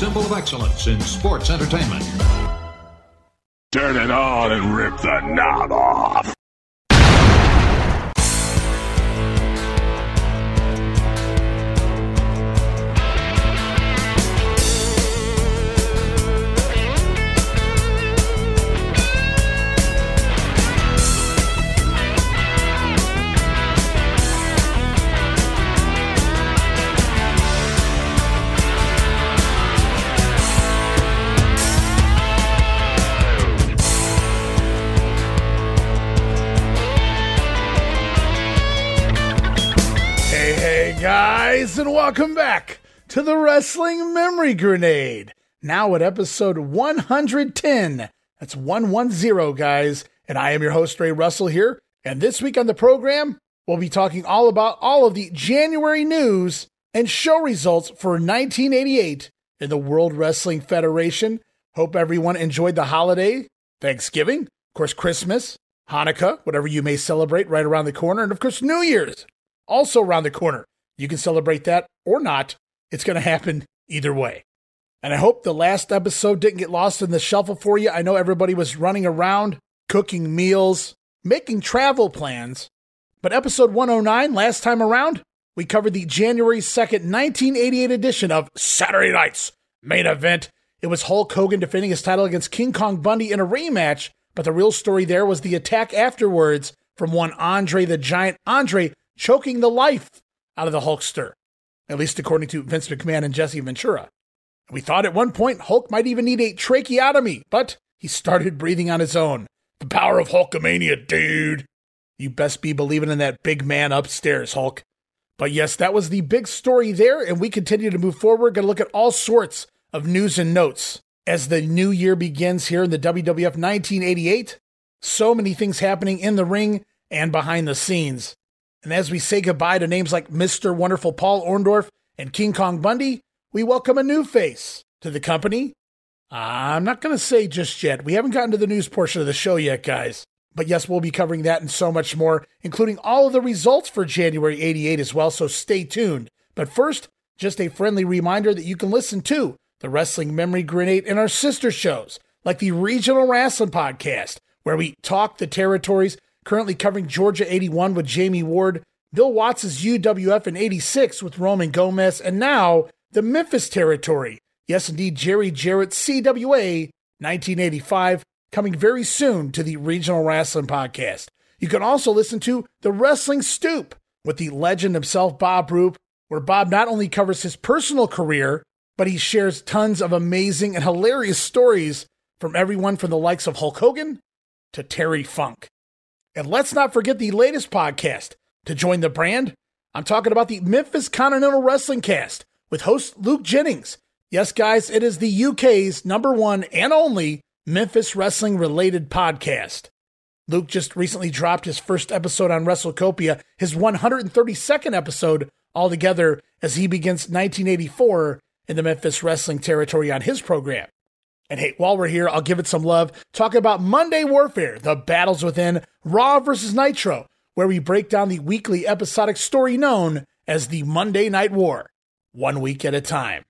symbol of excellence in sports entertainment. Turn it on and rip the knob off. And welcome back to the Wrestling Memory Grenade. Now at episode 110. That's 110, guys. And I am your host, Ray Russell, here. And this week on the program, we'll be talking all about all of the January news and show results for 1988 in the World Wrestling Federation. Hope everyone enjoyed the holiday, Thanksgiving, of course, Christmas, Hanukkah, whatever you may celebrate right around the corner, and of course, New Year's also around the corner. You can celebrate that or not. It's going to happen either way. And I hope the last episode didn't get lost in the shuffle for you. I know everybody was running around, cooking meals, making travel plans. But episode 109, last time around, we covered the January 2nd, 1988 edition of Saturday Night's main event. It was Hulk Hogan defending his title against King Kong Bundy in a rematch, but the real story there was the attack afterwards from one Andre the Giant. Andre choking the life out of the Hulkster, at least according to Vince McMahon and Jesse Ventura. We thought at one point Hulk might even need a tracheotomy, but he started breathing on his own. The power of Hulkamania, dude. You best be believing in that big man upstairs, Hulk. But yes, that was the big story there, and we continue to move forward. Going to look at all sorts of news and notes as the new year begins here in the WWF 1988. So many things happening in the ring and behind the scenes. And as we say goodbye to names like Mr. Wonderful Paul Orndorff and King Kong Bundy, we welcome a new face to the company. I'm not going to say just yet. We haven't gotten to the news portion of the show yet, guys. But yes, we'll be covering that and so much more, including all of the results for January 88 as well, so stay tuned. But first, just a friendly reminder that you can listen to the Wrestling Memory Grenade in our sister shows, like the Regional Wrestling Podcast, where we talk the territories currently covering Georgia 81 with Jamie Ward, Bill Watts' UWF in 86 with Roman Gomez, and now the Memphis territory. Yes, indeed, Jerry Jarrett CWA 1985 coming very soon to the Regional Wrestling Podcast. You can also listen to The Wrestling Stoop with the legend himself, Bob Roop, where Bob not only covers his personal career, but he shares tons of amazing and hilarious stories from everyone from the likes of Hulk Hogan to Terry Funk. And let's not forget the latest podcast to join the brand. I'm talking about the Memphis Continental Wrestling Cast with host Luke Jennings. Yes, guys, it is the UK's number one and only Memphis wrestling related podcast. Luke just recently dropped his first episode on WrestleCopia, his 132nd episode altogether, as he begins 1984 in the Memphis wrestling territory on his program. And hey, while we're here, I'll give it some love. Talk about Monday Warfare, the battles within Raw versus Nitro, where we break down the weekly episodic story known as the Monday Night War, one week at a time.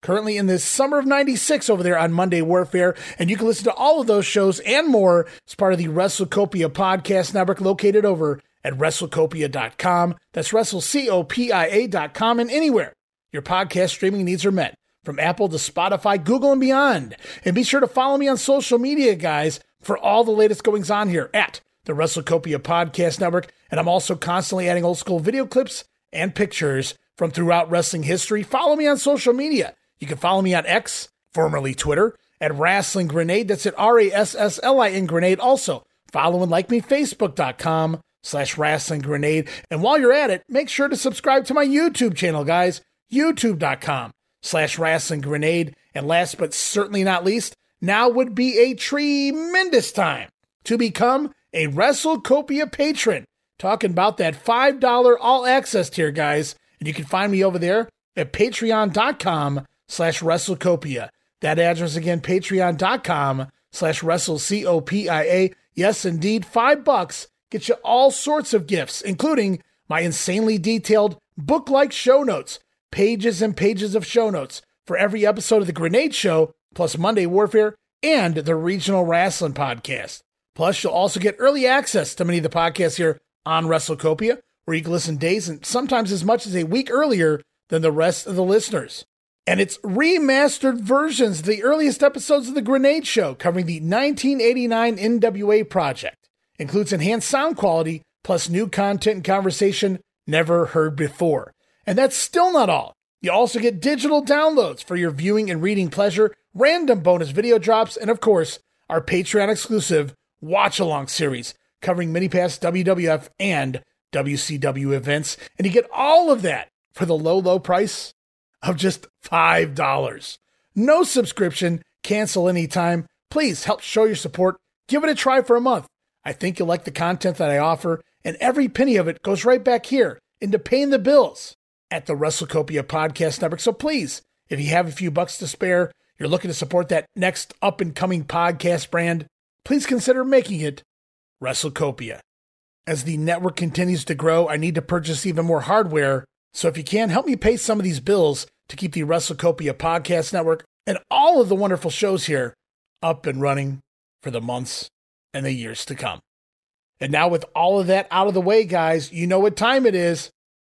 Currently in the summer of 96 over there on Monday Warfare, and you can listen to all of those shows and more as part of the WrestleCopia podcast network located over at WrestleCopia.com. That's WrestleCopia.com and anywhere your podcast streaming needs are met from Apple to Spotify, Google, and beyond. And be sure to follow me on social media, guys, for all the latest goings on here at the WrestleCopia Podcast Network. And I'm also constantly adding old school video clips and pictures from throughout wrestling history. Follow me on social media. You can follow me on X, formerly Twitter, at Rasslin Grenade. That's at R A S S L I N Grenade. Also, follow and like me, Facebook.com slash Rasslin Grenade. And while you're at it, make sure to subscribe to my YouTube channel, guys. YouTube.com slash wrestling grenade. And last but certainly not least, now would be a tremendous time to become a WrestleCopia patron. Talking about that $5 all access tier, guys. And you can find me over there at patreon.com slash WrestleCopia. That address again, patreon.com slash WrestleCopia. Yes, indeed, five bucks gets you all sorts of gifts, including my insanely detailed book-like show notes pages and pages of show notes, for every episode of The Grenade Show, plus Monday Warfare and the Regional Wrestling Podcast. Plus, you'll also get early access to many of the podcasts here on WrestleCopia, where you can listen days and sometimes as much as a week earlier than the rest of the listeners. And it's remastered versions of the earliest episodes of The Grenade Show covering the 1989 NWA project. Includes enhanced sound quality, plus new content and conversation never heard before. And that's still not all. You also get digital downloads for your viewing and reading pleasure, random bonus video drops, and of course, our Patreon exclusive watch along series covering mini past WWF and WCW events. And you get all of that for the low, low price of just $5. No subscription, cancel anytime. Please help show your support. Give it a try for a month. I think you'll like the content that I offer, and every penny of it goes right back here into paying the bills at the WrestleCopia Podcast Network. So please, if you have a few bucks to spare, you're looking to support that next up and coming podcast brand, please consider making it WrestleCopia. As the network continues to grow, I need to purchase even more hardware. So if you can, help me pay some of these bills to keep the WrestleCopia Podcast Network and all of the wonderful shows here up and running for the months and the years to come. And now, with all of that out of the way, guys, you know what time it is.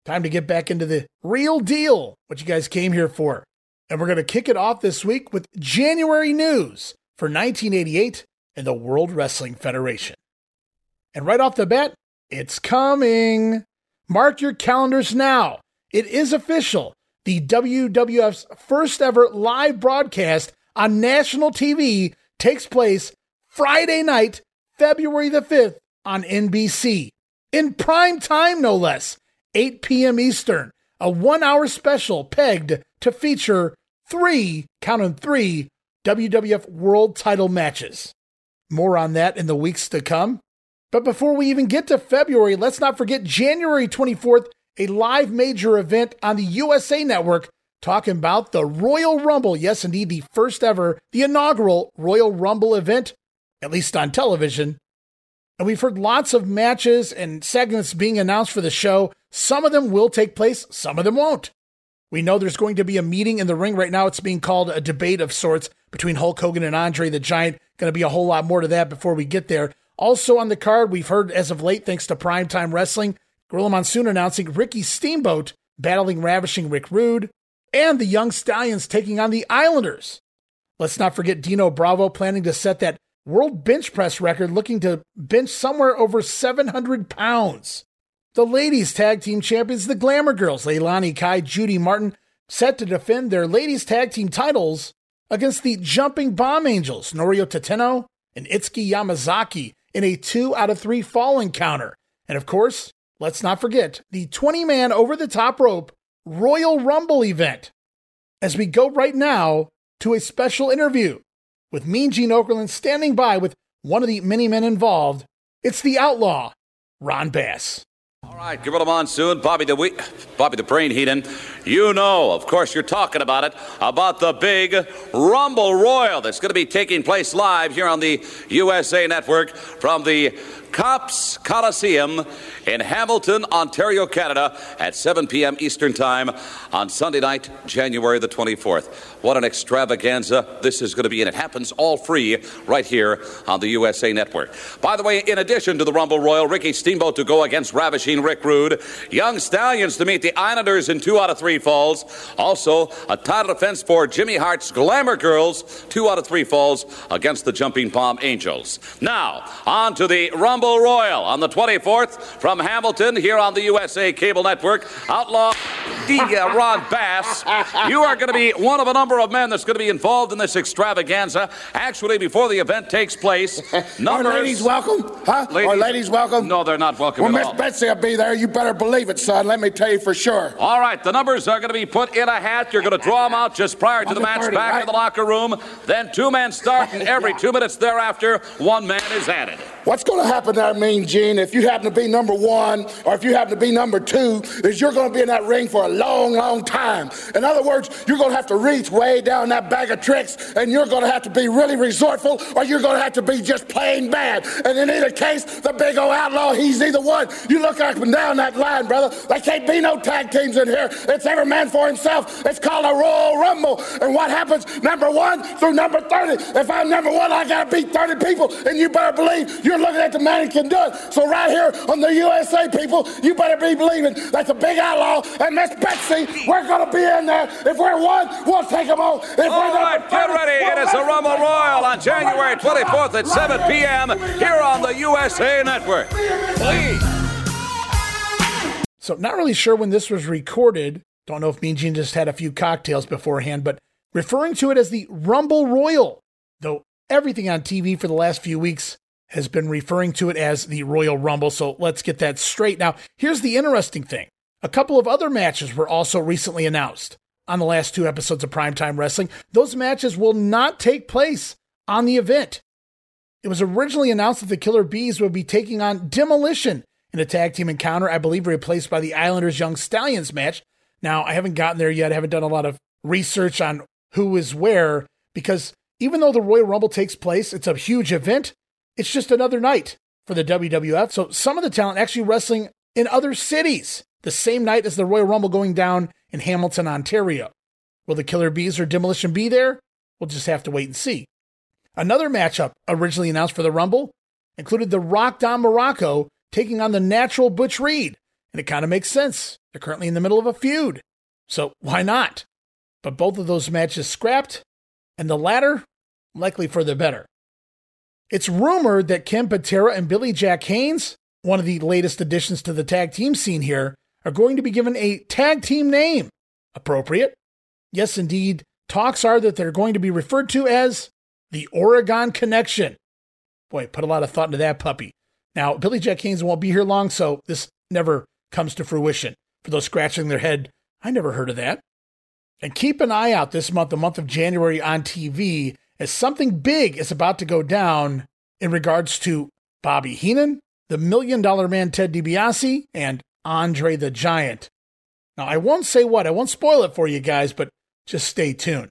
Time to get back into the real deal, what you guys came here for. And we're going to kick it off this week with January news for 1988 and the World Wrestling Federation. And right off the bat, it's coming. Mark your calendars now. It is official. The WWF's first ever live broadcast on national TV takes place Friday night, February the 5th on NBC. In prime time, no less, 8 p.m. Eastern, a one hour special pegged to feature three, count three, WWF World title matches. More on that in the weeks to come. But before we even get to February, let's not forget January 24th, a live major event on the USA Network talking about the Royal Rumble. Yes, indeed, the first ever, the inaugural Royal Rumble event, at least on television. And we've heard lots of matches and segments being announced for the show. Some of them will take place, some of them won't. We know there's going to be a meeting in the ring right now. It's being called a debate of sorts between Hulk Hogan and Andre the Giant. Going to be a whole lot more to that before we get there. Also on the card, we've heard as of late, thanks to Primetime Wrestling, Gorilla Monsoon announcing Ricky Steamboat battling Ravishing Rick Rude, and the Young Stallions taking on the Islanders. Let's not forget Dino Bravo planning to set that world bench press record, looking to bench somewhere over 700 pounds. The ladies tag team champions, the Glamour Girls, Leilani Kai, Judy Martin, set to defend their ladies tag team titles against the Jumping Bomb Angels, Noriyo Tateno and Itsuki Yamazaki, in a two out of three fall encounter. And of course, let's not forget the 20 man over the top rope Royal Rumble event. As we go right now to a special interview with Mean Gene Okerlund standing by with one of the many men involved, it's the outlaw, Ron Bass. All right, Gorilla Monsoon, Bobby the we- Bobby the Brain Heenan. You know, of course, you're talking about it, about the big Rumble Royal that's going to be taking place live here on the USA Network from the Copps Coliseum in Hamilton, Ontario, Canada, at 7 p.m. Eastern Time on Sunday night, January the 24th. What an extravaganza this is going to be, and it happens all free right here on the USA Network. By the way, in addition to the Rumble Royal, Ricky Steamboat to go against Ravishing Rick Rude, Young Stallions to meet the Islanders in two out of three falls. Also, a title defense for Jimmy Hart's Glamour Girls, two out of three falls against the Jumping Bomb Angels. Now, on to the Rumble Royal on the 24th from Hamilton here on the USA Cable Network. Outlaw D. Uh, Ron Bass, you are going to be one of a number of men that's going to be involved in this extravaganza. Actually, before the event takes place, numbers. Are ladies welcome? Huh? Ladies- Are ladies welcome? No, they're not welcome Well, at Miss all. Betsy will be there. You better believe it, son. Let me tell you for sure. All right, the numbers are going to be put in a hat. You're going to draw them out just prior to the match 130, back right? in the locker room. Then two men start, and every two minutes thereafter, one man is added. What's going to happen there, Mean Gene, if you happen to be number one or if you happen to be number two, is you're going to be in that ring for a long, long time. In other words, you're going to have to reach way down that bag of tricks and you're going to have to be really resourceful or you're going to have to be just plain bad. And in either case, the big old outlaw, he's either one. You look up and down that line, brother. There can't be no tag teams in here. It's every man for himself. It's called a Royal Rumble. And what happens? Number one through number 30. If I'm number one, I got to beat 30 people. And you better believe you're looking at the man who can do it. So right here on the USA, people, you better be believing that the big outlaw and Miss Betsy, we're going to be in there. If we're one, we'll take them all. If all right, get ready. It is the Rumble Royal on January 24th at 7 p.m. here on the USA Network. Please. So, not really sure when this was recorded. Don't know if Mean Gene just had a few cocktails beforehand, but referring to it as the Rumble Royal, though everything on TV for the last few weeks has been referring to it as the Royal Rumble. So, let's get that straight. Now, here's the interesting thing a couple of other matches were also recently announced on the last two episodes of Primetime Wrestling. Those matches will not take place on the event. It was originally announced that the Killer Bees would be taking on Demolition in a tag team encounter, I believe replaced by the Islanders Young Stallions match. Now, I haven't gotten there yet. I haven't done a lot of research on who is where because even though the Royal Rumble takes place, it's a huge event. It's just another night for the WWF. So some of the talent actually wrestling in other cities the same night as the Royal Rumble going down in Hamilton, Ontario. Will the Killer Bees or Demolition be there? We'll just have to wait and see. Another matchup originally announced for the Rumble included the Rock Don Morocco taking on the natural Butch Reed. And it kind of makes sense. They're currently in the middle of a feud. So why not? But both of those matches scrapped, and the latter likely for the better. It's rumored that Ken Patera and Billy Jack Haynes, one of the latest additions to the tag team scene here, are going to be given a tag team name. Appropriate? Yes, indeed. Talks are that they're going to be referred to as the Oregon Connection. Boy, put a lot of thought into that puppy. Now, Billy Jack Haynes won't be here long, so this never comes to fruition. For those scratching their head, I never heard of that. And keep an eye out this month, the month of January on TV, as something big is about to go down in regards to Bobby Heenan, the Million Dollar Man Ted DiBiase, and Andre the Giant. Now, I won't say what, I won't spoil it for you guys, but just stay tuned.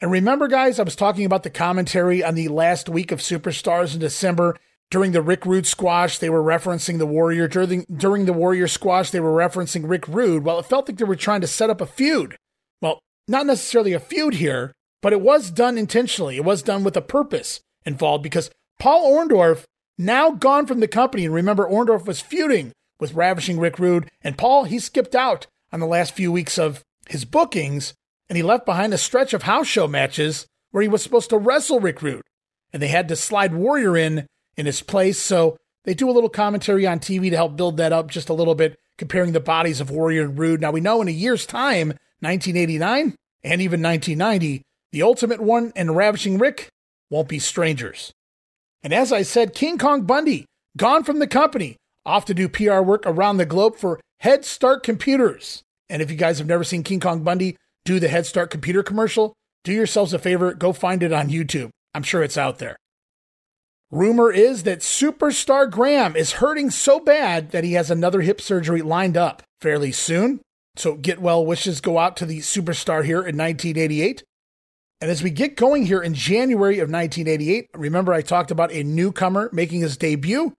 And remember, guys, I was talking about the commentary on the last week of Superstars in December. During the Rick Rude squash, they were referencing the Warrior. During, during the Warrior squash, they were referencing Rick Rude. Well, it felt like they were trying to set up a feud. Well, not necessarily a feud here, but it was done intentionally. It was done with a purpose involved because Paul Orndorff, now gone from the company, and remember, Orndorff was feuding with Ravishing Rick Rude, and Paul, he skipped out on the last few weeks of his bookings and he left behind a stretch of house show matches where he was supposed to wrestle Rick Rude. And they had to slide Warrior in in his place. So they do a little commentary on TV to help build that up just a little bit, comparing the bodies of Warrior and Rude. Now we know in a year's time, 1989 and even 1990, the Ultimate One and Ravishing Rick won't be strangers. And as I said, King Kong Bundy, gone from the company, off to do PR work around the globe for Head Start Computers. And if you guys have never seen King Kong Bundy, do the Head Start computer commercial, do yourselves a favor, go find it on YouTube. I'm sure it's out there. Rumor is that superstar Graham is hurting so bad that he has another hip surgery lined up fairly soon. So get well wishes go out to the superstar here in 1988. And as we get going here in January of 1988, remember I talked about a newcomer making his debut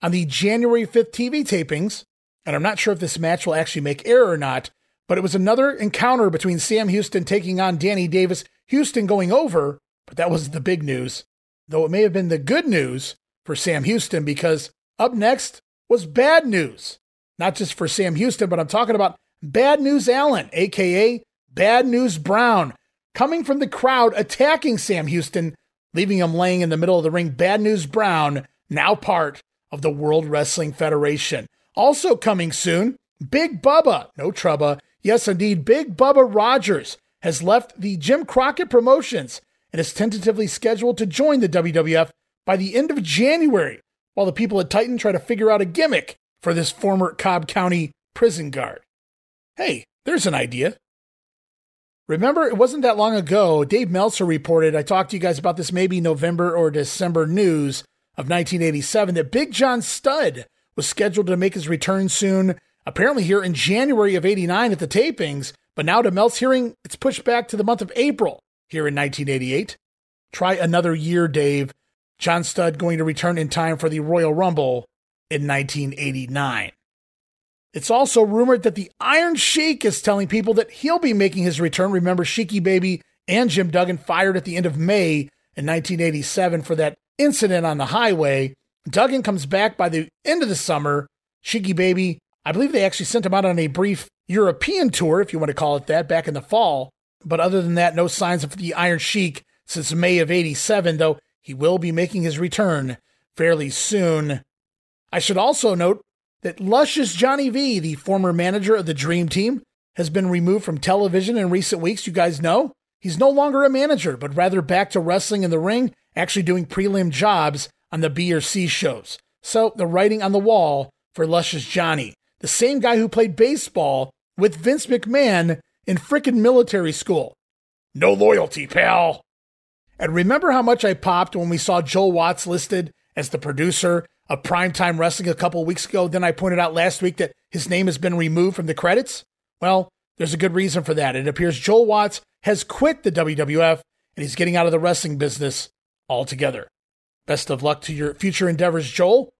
on the January 5th TV tapings. And I'm not sure if this match will actually make air or not, but it was another encounter between Sam Houston taking on Danny Davis, Houston going over, but that was the big news. Though it may have been the good news for Sam Houston because up next was bad news. Not just for Sam Houston, but I'm talking about Bad News Allen, aka Bad News Brown, coming from the crowd attacking Sam Houston, leaving him laying in the middle of the ring. Bad News Brown, now part of the World Wrestling Federation. Also coming soon, Big Bubba, no Trubba, Yes, indeed, Big Bubba Rogers has left the Jim Crockett Promotions and is tentatively scheduled to join the WWF by the end of January, while the people at Titan try to figure out a gimmick for this former Cobb County prison guard. Hey, there's an idea. Remember, it wasn't that long ago, Dave Meltzer reported, I talked to you guys about this maybe November or December news of 1987, that Big John Studd was scheduled to make his return soon apparently here in January of 89 at the tapings, but now to Melt's hearing, it's pushed back to the month of April here in 1988. Try another year, Dave. John Studd going to return in time for the Royal Rumble in 1989. It's also rumored that the Iron Sheik is telling people that he'll be making his return. Remember, Sheiky Baby and Jim Duggan fired at the end of May in 1987 for that incident on the highway. Duggan comes back by the end of the summer. Sheiky Baby, I believe they actually sent him out on a brief European tour, if you want to call it that, back in the fall. But other than that, no signs of the Iron Sheik since May of 87, though he will be making his return fairly soon. I should also note that Luscious Johnny V, the former manager of the Dream Team, has been removed from television in recent weeks. You guys know he's no longer a manager, but rather back to wrestling in the ring, actually doing prelim jobs on the B or C shows. So the writing on the wall for Luscious Johnny, the same guy who played baseball with Vince McMahon in frickin' military school. No loyalty, pal. And remember how much I popped when we saw Joel Watts listed as the producer of Primetime Wrestling a couple weeks ago? Then I pointed out last week that his name has been removed from the credits. Well, there's a good reason for that. It appears Joel Watts has quit the WWF and he's getting out of the wrestling business altogether. Best of luck to your future endeavors, Joel.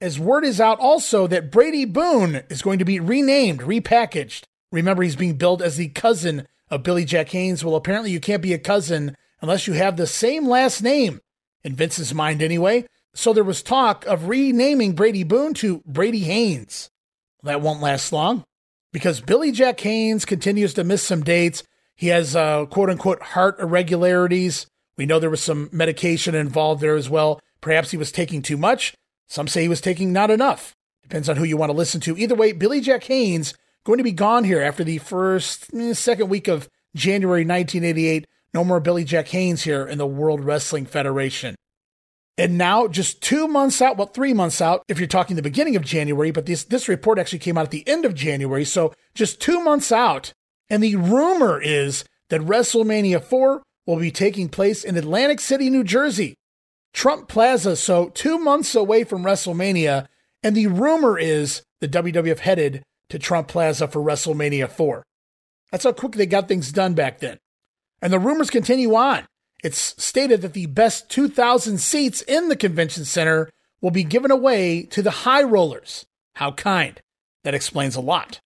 As word is out also that Brady Boone is going to be renamed, repackaged. Remember, he's being billed as the cousin of Billy Jack Haynes. Well, apparently, you can't be a cousin unless you have the same last name, in Vince's mind anyway. So there was talk of renaming Brady Boone to Brady Haynes. That won't last long because Billy Jack Haynes continues to miss some dates. He has uh, quote unquote heart irregularities. We know there was some medication involved there as well. Perhaps he was taking too much. Some say he was taking not enough. Depends on who you want to listen to. Either way, Billy Jack Haynes going to be gone here after the first, eh, second week of January 1988. No more Billy Jack Haynes here in the World Wrestling Federation. And now, just two months out, well, three months out, if you're talking the beginning of January, but this, this report actually came out at the end of January. So just two months out. And the rumor is that WrestleMania 4 will be taking place in Atlantic City, New Jersey. Trump Plaza, so two months away from WrestleMania. And the rumor is the WWF headed to Trump Plaza for WrestleMania 4. That's how quick they got things done back then. And the rumors continue on. It's stated that the best 2,000 seats in the convention center will be given away to the high rollers. How kind. That explains a lot.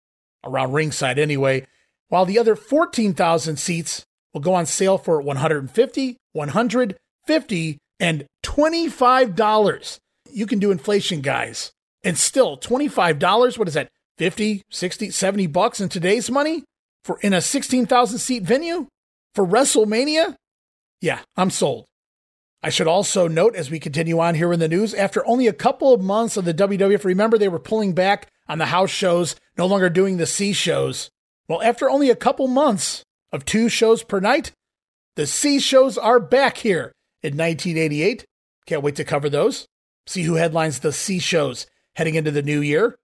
Around ringside, anyway. While the other 14,000 seats will go on sale for 150, 150, and $25. You can do inflation, guys. And still, $25, what is that? 50, 60, 70 bucks in today's money for in a 16,000 seat venue for WrestleMania? Yeah, I'm sold. I should also note as we continue on here in the news, after only a couple of months of the WWF, remember they were pulling back on the house shows, no longer doing the C shows. Well, after only a couple months of two shows per night, the C shows are back here in 1988. Can't wait to cover those. See who headlines the C shows heading into the new year.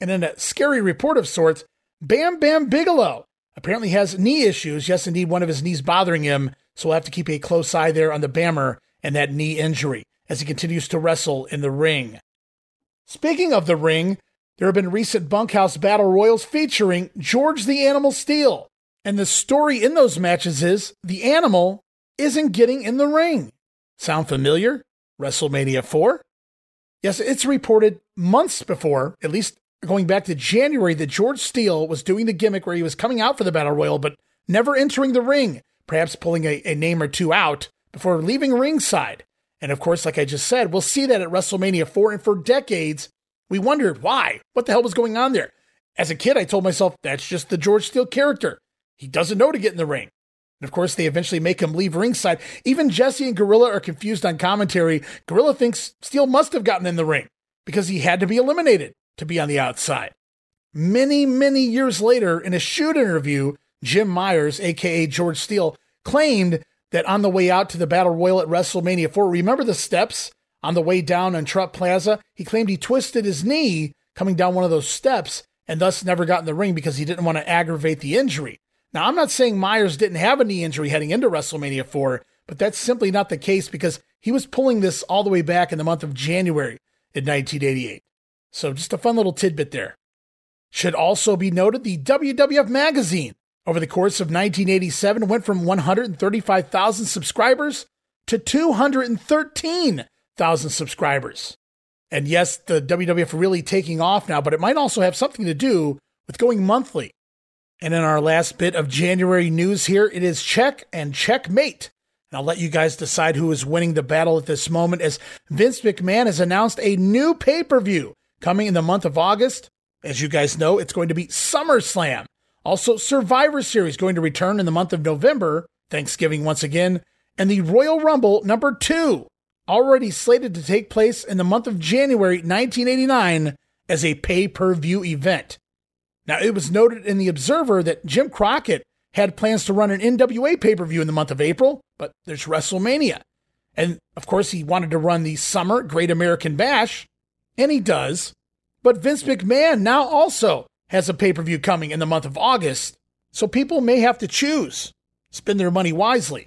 And in a scary report of sorts, Bam Bam Bigelow apparently has knee issues. Yes, indeed, one of his knees bothering him so we'll have to keep a close eye there on the Bammer and that knee injury as he continues to wrestle in the ring. Speaking of the ring, there have been recent bunkhouse battle royals featuring George the Animal Steele. And the story in those matches is the animal isn't getting in the ring. Sound familiar? WrestleMania 4? Yes, it's reported months before, at least going back to January, that George Steele was doing the gimmick where he was coming out for the Battle Royal, but never entering the ring perhaps pulling a, a name or two out before leaving ringside. And of course, like I just said, we'll see that at WrestleMania 4. And for decades, we wondered why. What the hell was going on there? As a kid, I told myself that's just the George Steele character. He doesn't know to get in the ring. And of course, they eventually make him leave ringside. Even Jesse and Gorilla are confused on commentary. Gorilla thinks Steele must have gotten in the ring because he had to be eliminated to be on the outside. Many, many years later, in a shoot interview, Jim Myers, aka George Steele, claimed that on the way out to the Battle Royal at WrestleMania 4, remember the steps on the way down on Trump Plaza? He claimed he twisted his knee coming down one of those steps and thus never got in the ring because he didn't want to aggravate the injury. Now, I'm not saying Myers didn't have a knee injury heading into WrestleMania 4, but that's simply not the case because he was pulling this all the way back in the month of January in 1988. So, just a fun little tidbit there. Should also be noted the WWF Magazine over the course of 1987 went from 135,000 subscribers to 213,000 subscribers. And yes, the WWF really taking off now, but it might also have something to do with going monthly. And in our last bit of January news here, it is check and checkmate. And I'll let you guys decide who is winning the battle at this moment as Vince McMahon has announced a new pay per view coming in the month of August. As you guys know, it's going to be SummerSlam. Also, Survivor Series going to return in the month of November, Thanksgiving once again, and the Royal Rumble number two, already slated to take place in the month of January 1989 as a pay per view event. Now, it was noted in The Observer that Jim Crockett had plans to run an NWA pay per view in the month of April, but there's WrestleMania. And of course, he wanted to run the Summer Great American Bash, and he does. But Vince McMahon now also has a pay per view coming in the month of August, so people may have to choose, spend their money wisely.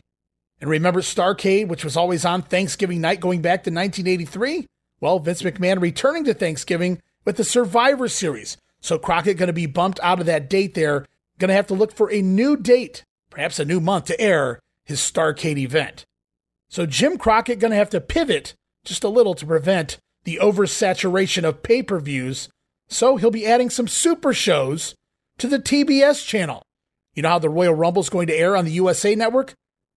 And remember Starcade, which was always on Thanksgiving night going back to 1983? Well, Vince McMahon returning to Thanksgiving with the Survivor Series. So Crockett going to be bumped out of that date there. Going to have to look for a new date, perhaps a new month to air his Starcade event. So Jim Crockett going to have to pivot just a little to prevent the oversaturation of pay-per-views. So he'll be adding some super shows to the TBS channel. You know how the Royal Rumble is going to air on the USA Network?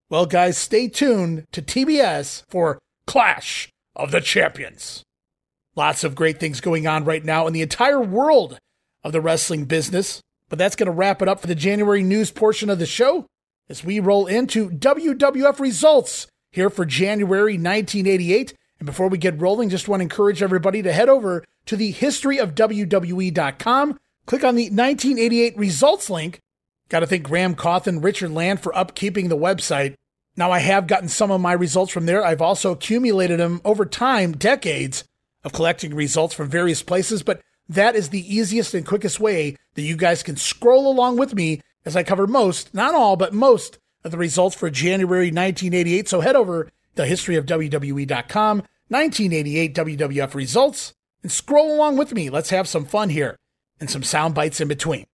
Well, guys, stay tuned to TBS for Clash of the Champions. Lots of great things going on right now in the entire world of the wrestling business. But that's going to wrap it up for the January news portion of the show as we roll into WWF results here for January 1988. And before we get rolling, just want to encourage everybody to head over to the historyofwwe.com, click on the 1988 results link, Got to thank Graham Cawthon, Richard Land for upkeeping the website. Now, I have gotten some of my results from there. I've also accumulated them over time, decades of collecting results from various places, but that is the easiest and quickest way that you guys can scroll along with me as I cover most, not all, but most of the results for January 1988. So head over to historyofwwe.com, 1988 WWF results, and scroll along with me. Let's have some fun here and some sound bites in between.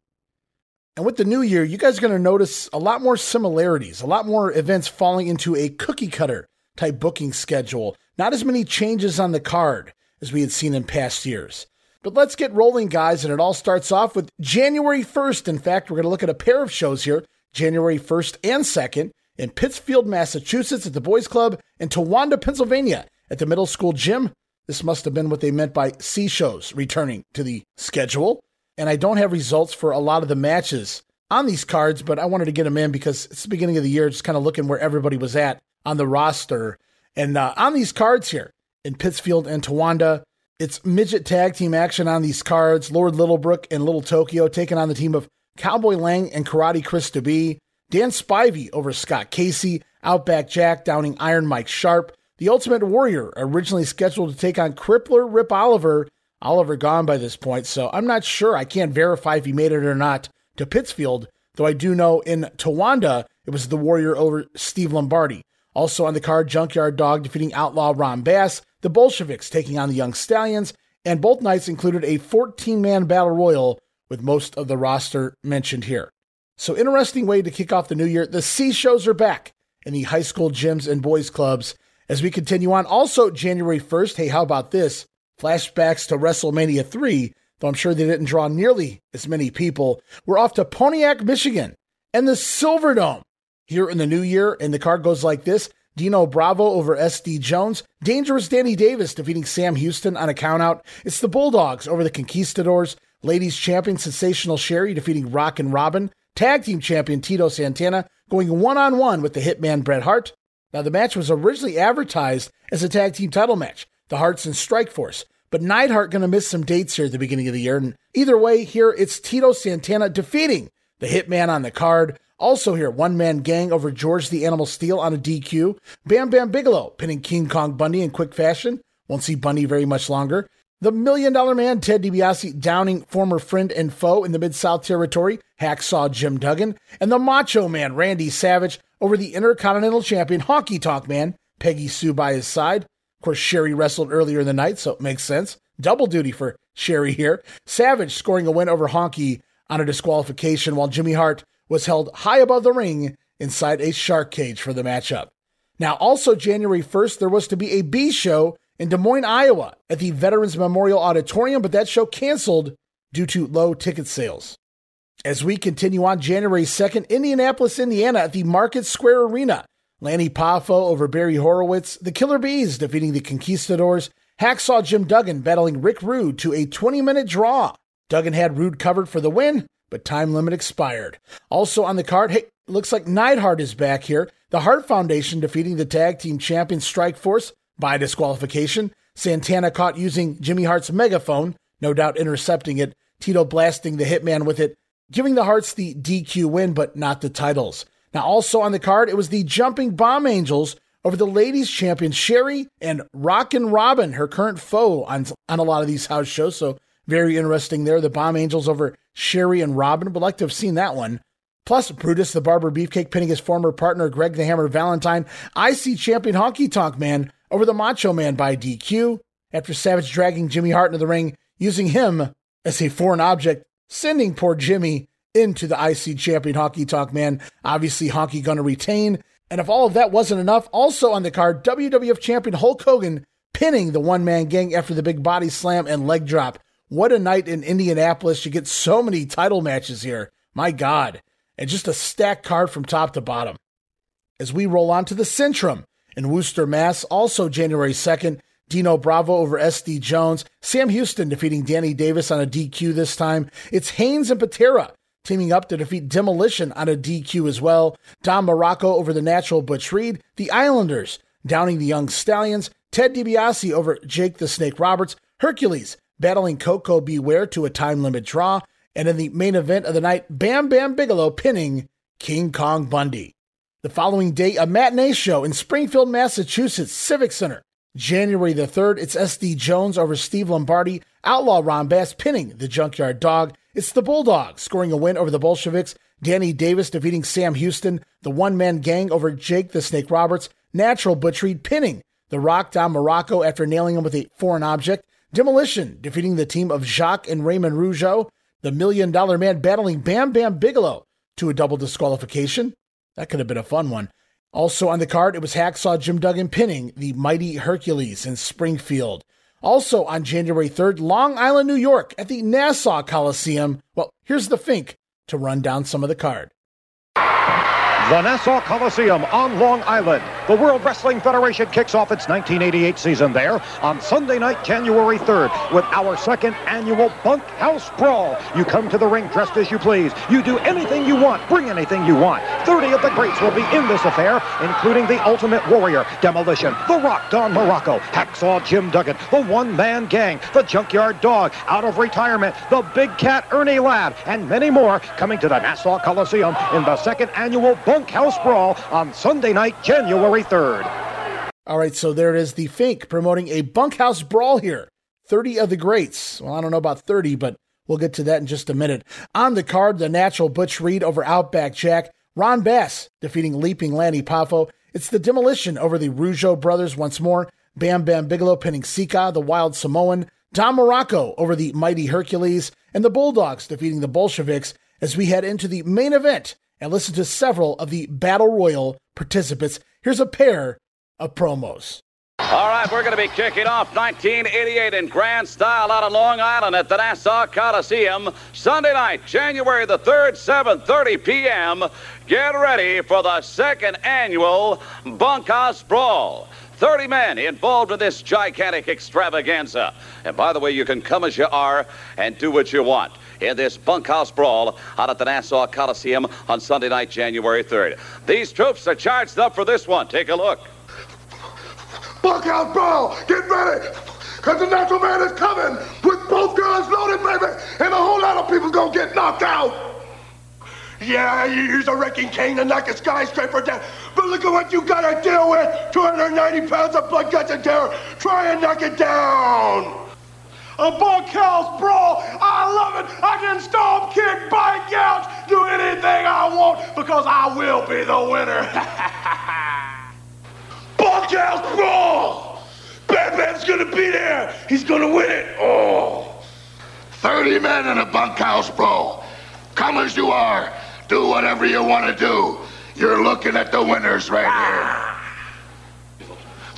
And with the new year, you guys are going to notice a lot more similarities, a lot more events falling into a cookie cutter type booking schedule. Not as many changes on the card as we had seen in past years. But let's get rolling, guys, and it all starts off with January 1st. In fact, we're going to look at a pair of shows here, January 1st and 2nd, in Pittsfield, Massachusetts at the Boys Club, and Towanda, Pennsylvania at the middle school gym. This must have been what they meant by C shows returning to the schedule and I don't have results for a lot of the matches on these cards, but I wanted to get them in because it's the beginning of the year, just kind of looking where everybody was at on the roster. And uh, on these cards here in Pittsfield and Towanda, it's midget tag team action on these cards. Lord Littlebrook and Little Tokyo taking on the team of Cowboy Lang and Karate Chris DeBee. Dan Spivey over Scott Casey. Outback Jack downing Iron Mike Sharp. The Ultimate Warrior originally scheduled to take on Crippler Rip Oliver Oliver gone by this point, so I'm not sure. I can't verify if he made it or not to Pittsfield, though I do know in Towanda it was the Warrior over Steve Lombardi. Also on the card, Junkyard Dog defeating Outlaw Ron Bass, the Bolsheviks taking on the Young Stallions, and both nights included a 14 man battle royal with most of the roster mentioned here. So, interesting way to kick off the new year. The C shows are back in the high school gyms and boys clubs as we continue on. Also, January 1st, hey, how about this? Flashbacks to WrestleMania 3, though I'm sure they didn't draw nearly as many people. We're off to Pontiac, Michigan, and the Silverdome. Here in the new year, and the card goes like this Dino Bravo over SD Jones. Dangerous Danny Davis defeating Sam Houston on a countout. It's the Bulldogs over the Conquistadors. Ladies champion Sensational Sherry defeating Rockin' Robin. Tag team champion Tito Santana going one on one with the Hitman Bret Hart. Now, the match was originally advertised as a tag team title match, the Harts and Strikeforce. But Neidhart going to miss some dates here at the beginning of the year. And either way, here it's Tito Santana defeating the Hitman on the card. Also here, one man gang over George the Animal Steele on a DQ. Bam Bam Bigelow pinning King Kong Bundy in quick fashion. Won't see Bundy very much longer. The Million Dollar Man, Ted DiBiase, downing former friend and foe in the Mid South Territory, Hacksaw Jim Duggan. And the Macho Man, Randy Savage, over the Intercontinental Champion, Honky Tonk Man, Peggy Sue by his side. Of course, Sherry wrestled earlier in the night, so it makes sense. Double duty for Sherry here. Savage scoring a win over Honky on a disqualification, while Jimmy Hart was held high above the ring inside a shark cage for the matchup. Now, also January 1st, there was to be a B show in Des Moines, Iowa at the Veterans Memorial Auditorium, but that show canceled due to low ticket sales. As we continue on January 2nd, Indianapolis, Indiana at the Market Square Arena. Lanny Poffo over Barry Horowitz, the Killer Bees defeating the Conquistadors, Hacksaw Jim Duggan battling Rick Rude to a 20 minute draw. Duggan had Rude covered for the win, but time limit expired. Also on the card, hey, looks like Neidhart is back here. The Hart Foundation defeating the tag team champion Strikeforce by disqualification. Santana caught using Jimmy Hart's megaphone, no doubt intercepting it. Tito blasting the hitman with it, giving the Harts the DQ win, but not the titles. Now, also on the card, it was the Jumping Bomb Angels over the ladies champion Sherry and Rockin' Robin, her current foe on, on a lot of these house shows. So very interesting there. The Bomb Angels over Sherry and Robin. Would like to have seen that one. Plus, Brutus the Barber Beefcake pinning his former partner Greg the Hammer Valentine, IC champion Honky Tonk Man over the Macho Man by DQ. After Savage dragging Jimmy Hart into the ring, using him as a foreign object, sending poor Jimmy into the IC champion Honky Tonk Man. Obviously, Honky gonna retain. And if all of that wasn't enough, also on the card, WWF champion Hulk Hogan pinning the one man gang after the big body slam and leg drop. What a night in Indianapolis. You get so many title matches here. My God. And just a stacked card from top to bottom. As we roll on to the Centrum in Worcester, Mass, also January 2nd, Dino Bravo over SD Jones, Sam Houston defeating Danny Davis on a DQ this time. It's Haynes and Patera teaming up to defeat Demolition on a DQ as well. Don Morocco over the natural Butch Reed. The Islanders downing the Young Stallions. Ted DiBiase over Jake the Snake Roberts. Hercules battling Koko B. Ware to a time limit draw. And in the main event of the night, Bam Bam Bigelow pinning King Kong Bundy. The following day, a matinee show in Springfield, Massachusetts Civic Center. January the 3rd, it's SD Jones over Steve Lombardi, Outlaw Ron Bass pinning the Junkyard Dog, it's the Bulldogs scoring a win over the Bolsheviks, Danny Davis defeating Sam Houston, the one man gang over Jake the Snake Roberts, Natural Butch Reed pinning the Rock Don Morocco after nailing him with a foreign object, Demolition defeating the team of Jacques and Raymond Rougeau, the Million Dollar Man battling Bam Bam Bigelow to a double disqualification. That could have been a fun one. Also on the card, it was Hacksaw Jim Duggan pinning the Mighty Hercules in Springfield. Also on January 3rd, Long Island, New York, at the Nassau Coliseum. Well, here's the Fink to run down some of the card. The Nassau Coliseum on Long Island. The World Wrestling Federation kicks off its 1988 season there on Sunday night, January 3rd, with our second annual Bunkhouse Brawl. You come to the ring dressed as you please. You do anything you want, bring anything you want. 30 of the greats will be in this affair, including the Ultimate Warrior, Demolition, The Rock, Don Morocco, Hacksaw Jim Duggan, the One Man Gang, the Junkyard Dog, out of retirement, the Big Cat Ernie Ladd, and many more coming to the Nassau Coliseum in the second annual Bunkhouse Brawl on Sunday night, January 3rd. All right, so there is the Fink promoting a bunkhouse brawl here. 30 of the greats. Well, I don't know about 30, but we'll get to that in just a minute. On the card, the natural Butch Reed over Outback Jack. Ron Bass defeating Leaping Lanny Poffo. It's the demolition over the Rougeau brothers once more. Bam Bam Bigelow pinning Sika, the Wild Samoan. Don Morocco over the Mighty Hercules. And the Bulldogs defeating the Bolsheviks as we head into the main event and listen to several of the Battle Royal participants. Here's a pair of promos. All right, we're going to be kicking off 1988 in grand style out on Long Island at the Nassau Coliseum Sunday night, January the 3rd, 7:30 p.m. Get ready for the second annual Bunkhouse Brawl. 30 men involved in this gigantic extravaganza. And by the way, you can come as you are and do what you want in this bunkhouse brawl out at the Nassau Coliseum on Sunday night, January 3rd. These troops are charged up for this one. Take a look. Bunkhouse Brawl, get ready! Cause the natural man is coming with both guns loaded, baby! And a whole lot of people gonna get knocked out! Yeah, you use a wrecking cane to knock a skyscraper down, but look at what you gotta deal with! 290 pounds of blood, guts, and terror! Try and knock it down! A bunkhouse brawl! I love it! I can stomp, kick, bite, gouge, do anything I want because I will be the winner! bunkhouse brawl! Bam Bam's gonna be there! He's gonna win it! Oh! 30 men in a bunkhouse brawl. Come as you are. Do whatever you want to do. You're looking at the winners right here. Ah.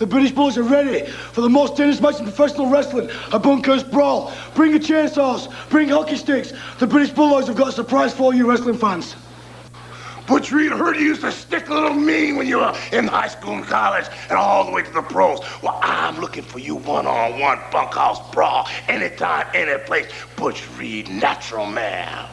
The British Bulls are ready for the most dangerous match in professional wrestling, a bunkhouse brawl. Bring your chainsaws, bring hockey sticks. The British Bulldogs have got a surprise for you wrestling fans. Butch Reed heard you used to stick a little mean when you were in high school and college and all the way to the pros. Well, I'm looking for you one-on-one bunkhouse brawl anytime, any place. Butch Reed, natural man.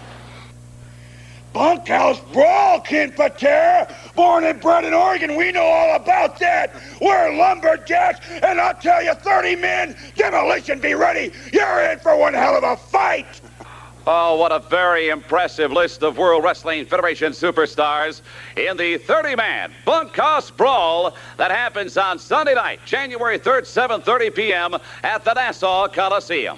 Bunkhouse brawl, Ken Patera. Born and bred in Oregon, we know all about that. We're lumberjacks, and I'll tell you, 30 men, demolition, be ready. You're in for one hell of a fight. Oh, what a very impressive list of World Wrestling Federation superstars in the 30 man bunkhouse brawl that happens on Sunday night, January 3rd, 7:30 p.m. at the Nassau Coliseum.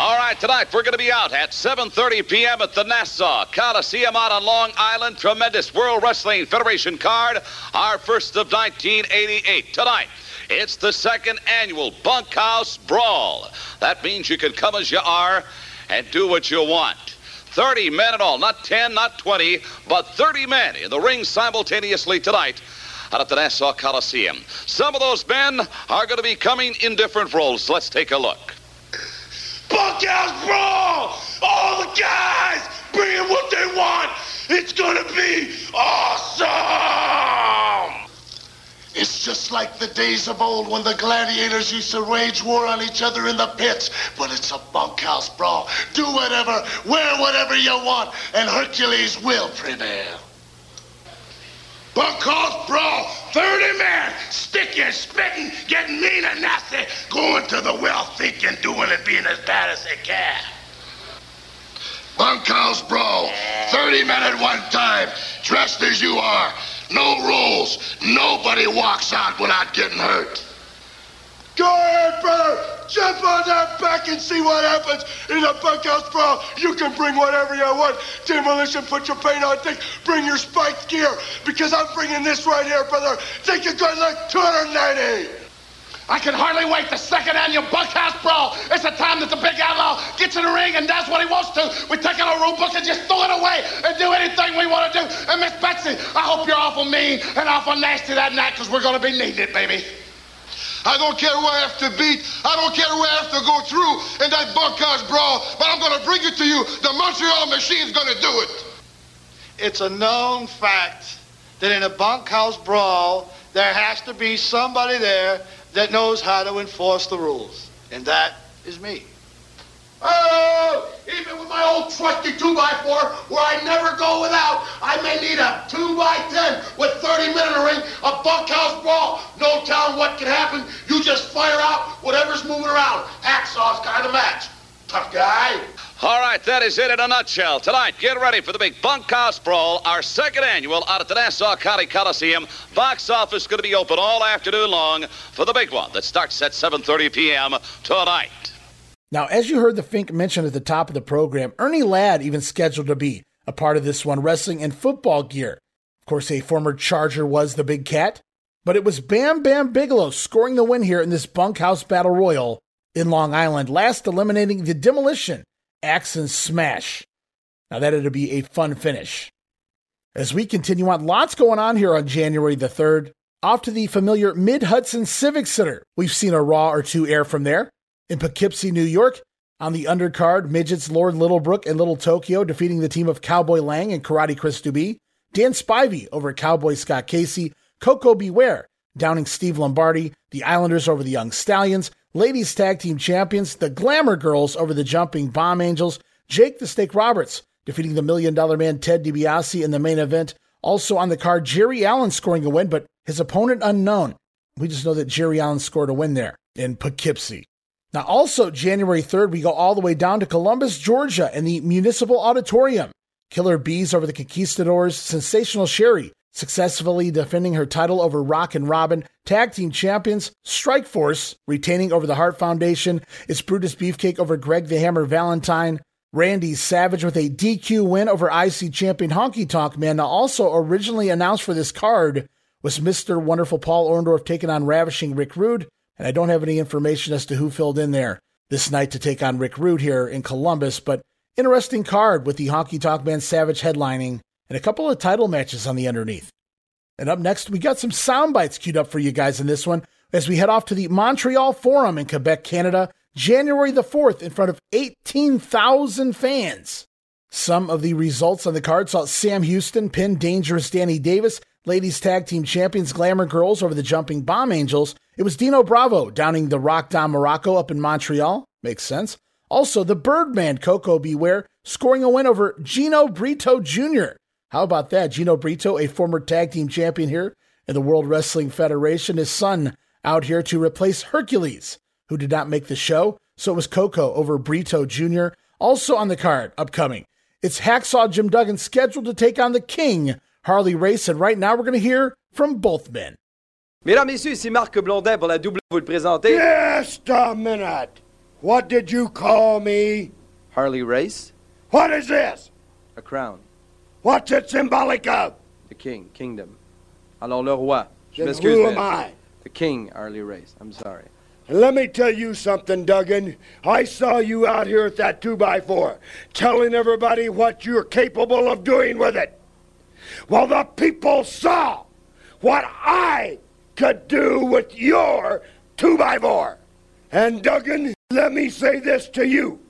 All right, tonight we're going to be out at 7:30 p.m. at the Nassau Coliseum out on Long Island. Tremendous World Wrestling Federation card, our first of 1988. Tonight, it's the second annual Bunkhouse Brawl. That means you can come as you are and do what you want. 30 men in all, not 10, not 20, but 30 men in the ring simultaneously tonight out at the Nassau Coliseum. Some of those men are going to be coming in different roles. Let's take a look. Bunkhouse Brawl! All the guys bringing what they want. It's gonna be awesome! It's just like the days of old when the gladiators used to wage war on each other in the pits. But it's a bunkhouse brawl. Do whatever, wear whatever you want, and Hercules will prevail. Bunkhouse brawl, 30 men, sticking, spitting, getting mean and nasty, going to the well, thinking, doing it, being as bad as they can. Bunkhouse brawl, 30 men at one time, dressed as you are. No rules. Nobody walks out without getting hurt. Go ahead, brother. Jump on that back and see what happens in a bunkhouse brawl. You can bring whatever you want. Demolition, put your paint on things. Bring your spiked gear because I'm bringing this right here, brother. Think you're good look. 290. I can hardly wait. The second annual Bunkhouse Brawl. It's the time that the big outlaw gets in the ring and does what he wants to. We take out our rule book and just throw it away and do anything we want to do. And Miss Betsy, I hope you're awful mean and awful nasty that night because we're going to be needing it, baby. I don't care who I have to beat. I don't care who I have to go through in that bunkhouse brawl, but I'm going to bring it to you. The Montreal Machine's going to do it. It's a known fact that in a bunkhouse brawl, there has to be somebody there that knows how to enforce the rules. And that is me. Oh, even with my old trusty 2x4, where I never go without, I may need a 2x10 with 30 men in the ring, a bunkhouse brawl. No telling what can happen. You just fire out whatever's moving around. Hacksaw's kind of match. Tough guy. All right, that is it in a nutshell. Tonight, get ready for the big Bunkhouse Brawl, our second annual out at the Nassau County Coliseum. Box office is going to be open all afternoon long for the big one that starts at 7.30 p.m. tonight. Now, as you heard the Fink mention at the top of the program, Ernie Ladd even scheduled to be a part of this one, wrestling in football gear. Of course, a former Charger was the Big Cat, but it was Bam Bam Bigelow scoring the win here in this bunkhouse battle royal in Long Island, last eliminating the demolition axe and smash. Now that'd be a fun finish. As we continue on, lots going on here on January the 3rd. Off to the familiar Mid Hudson Civic Center. We've seen a Raw or two air from there. In Poughkeepsie, New York, on the undercard, midgets Lord Littlebrook and Little Tokyo defeating the team of Cowboy Lang and Karate Chris Dubé. Dan Spivey over Cowboy Scott Casey. Koko B. Ware downing Steve Lombardi. The Islanders over the Young Stallions. Ladies Tag Team Champions, the Glamour Girls over the Jumping Bomb Angels, Jake the Snake Roberts defeating the Million Dollar Man Ted DiBiase in the main event. Also on the card, Jerry Allen scoring a win, but his opponent unknown. We just know that Jerry Allen scored a win there in Poughkeepsie. Now, also January 3rd, we go all the way down to Columbus, Georgia, in the Municipal Auditorium. Killer Bees over the Conquistadors, Sensational Sherry successfully defending her title over Rockin' Robin. Tag team champions, Strike Force, retaining over the Hart Foundation. It's Brutus Beefcake over Greg the Hammer Valentine. Randy Savage with a DQ win over IC champion Honky Tonk Man. Now, also originally announced for this card was Mr. Wonderful Paul Orndorff taking on Ravishing Rick Rude. And I don't have any information as to who filled in there this night to take on Rick Rude here in Columbus, but interesting card with the Honky Tonk Man Savage headlining and a couple of title matches on the underneath. And up next, we got some sound bites queued up for you guys in this one. as we head off to the Montreal Forum in Quebec, Canada, January the 4th, in front of 18,000 fans. Some of the results on the card saw Sam Houston pin Dangerous Danny Davis, ladies tag team champions Glamour Girls over the Jumping Bomb Angels. It was Dino Bravo downing the Rock Don Muraco up in Montreal. Makes sense. Also, the Birdman Koko B. Ware scoring a win over Gino Brito Jr. How about that? Gino Brito, a former tag team champion here in the World Wrestling Federation, his son out here to replace Hercules, who did not make the show. So it was Koko over Brito Jr. Also on the card, upcoming. It's Hacksaw Jim Duggan scheduled to take on the King, Harley Race, and right now we're going to hear from both men. Mesdames, Messieurs, ici Marc Blondin pour la double vous le présenter. Just a minute. What did you call me? Harley Race, What is this? a crown. What's it symbolic of? The king, kingdom. Alors le roi. Je Then who mais- am I? The king, Harley Race. I'm sorry. Let me tell you something, Duggan. I saw you out here at that 2x4 telling everybody what you're capable of doing with it. Well, the people saw what I could do with your 2x4. And Duggan, let me say this to you.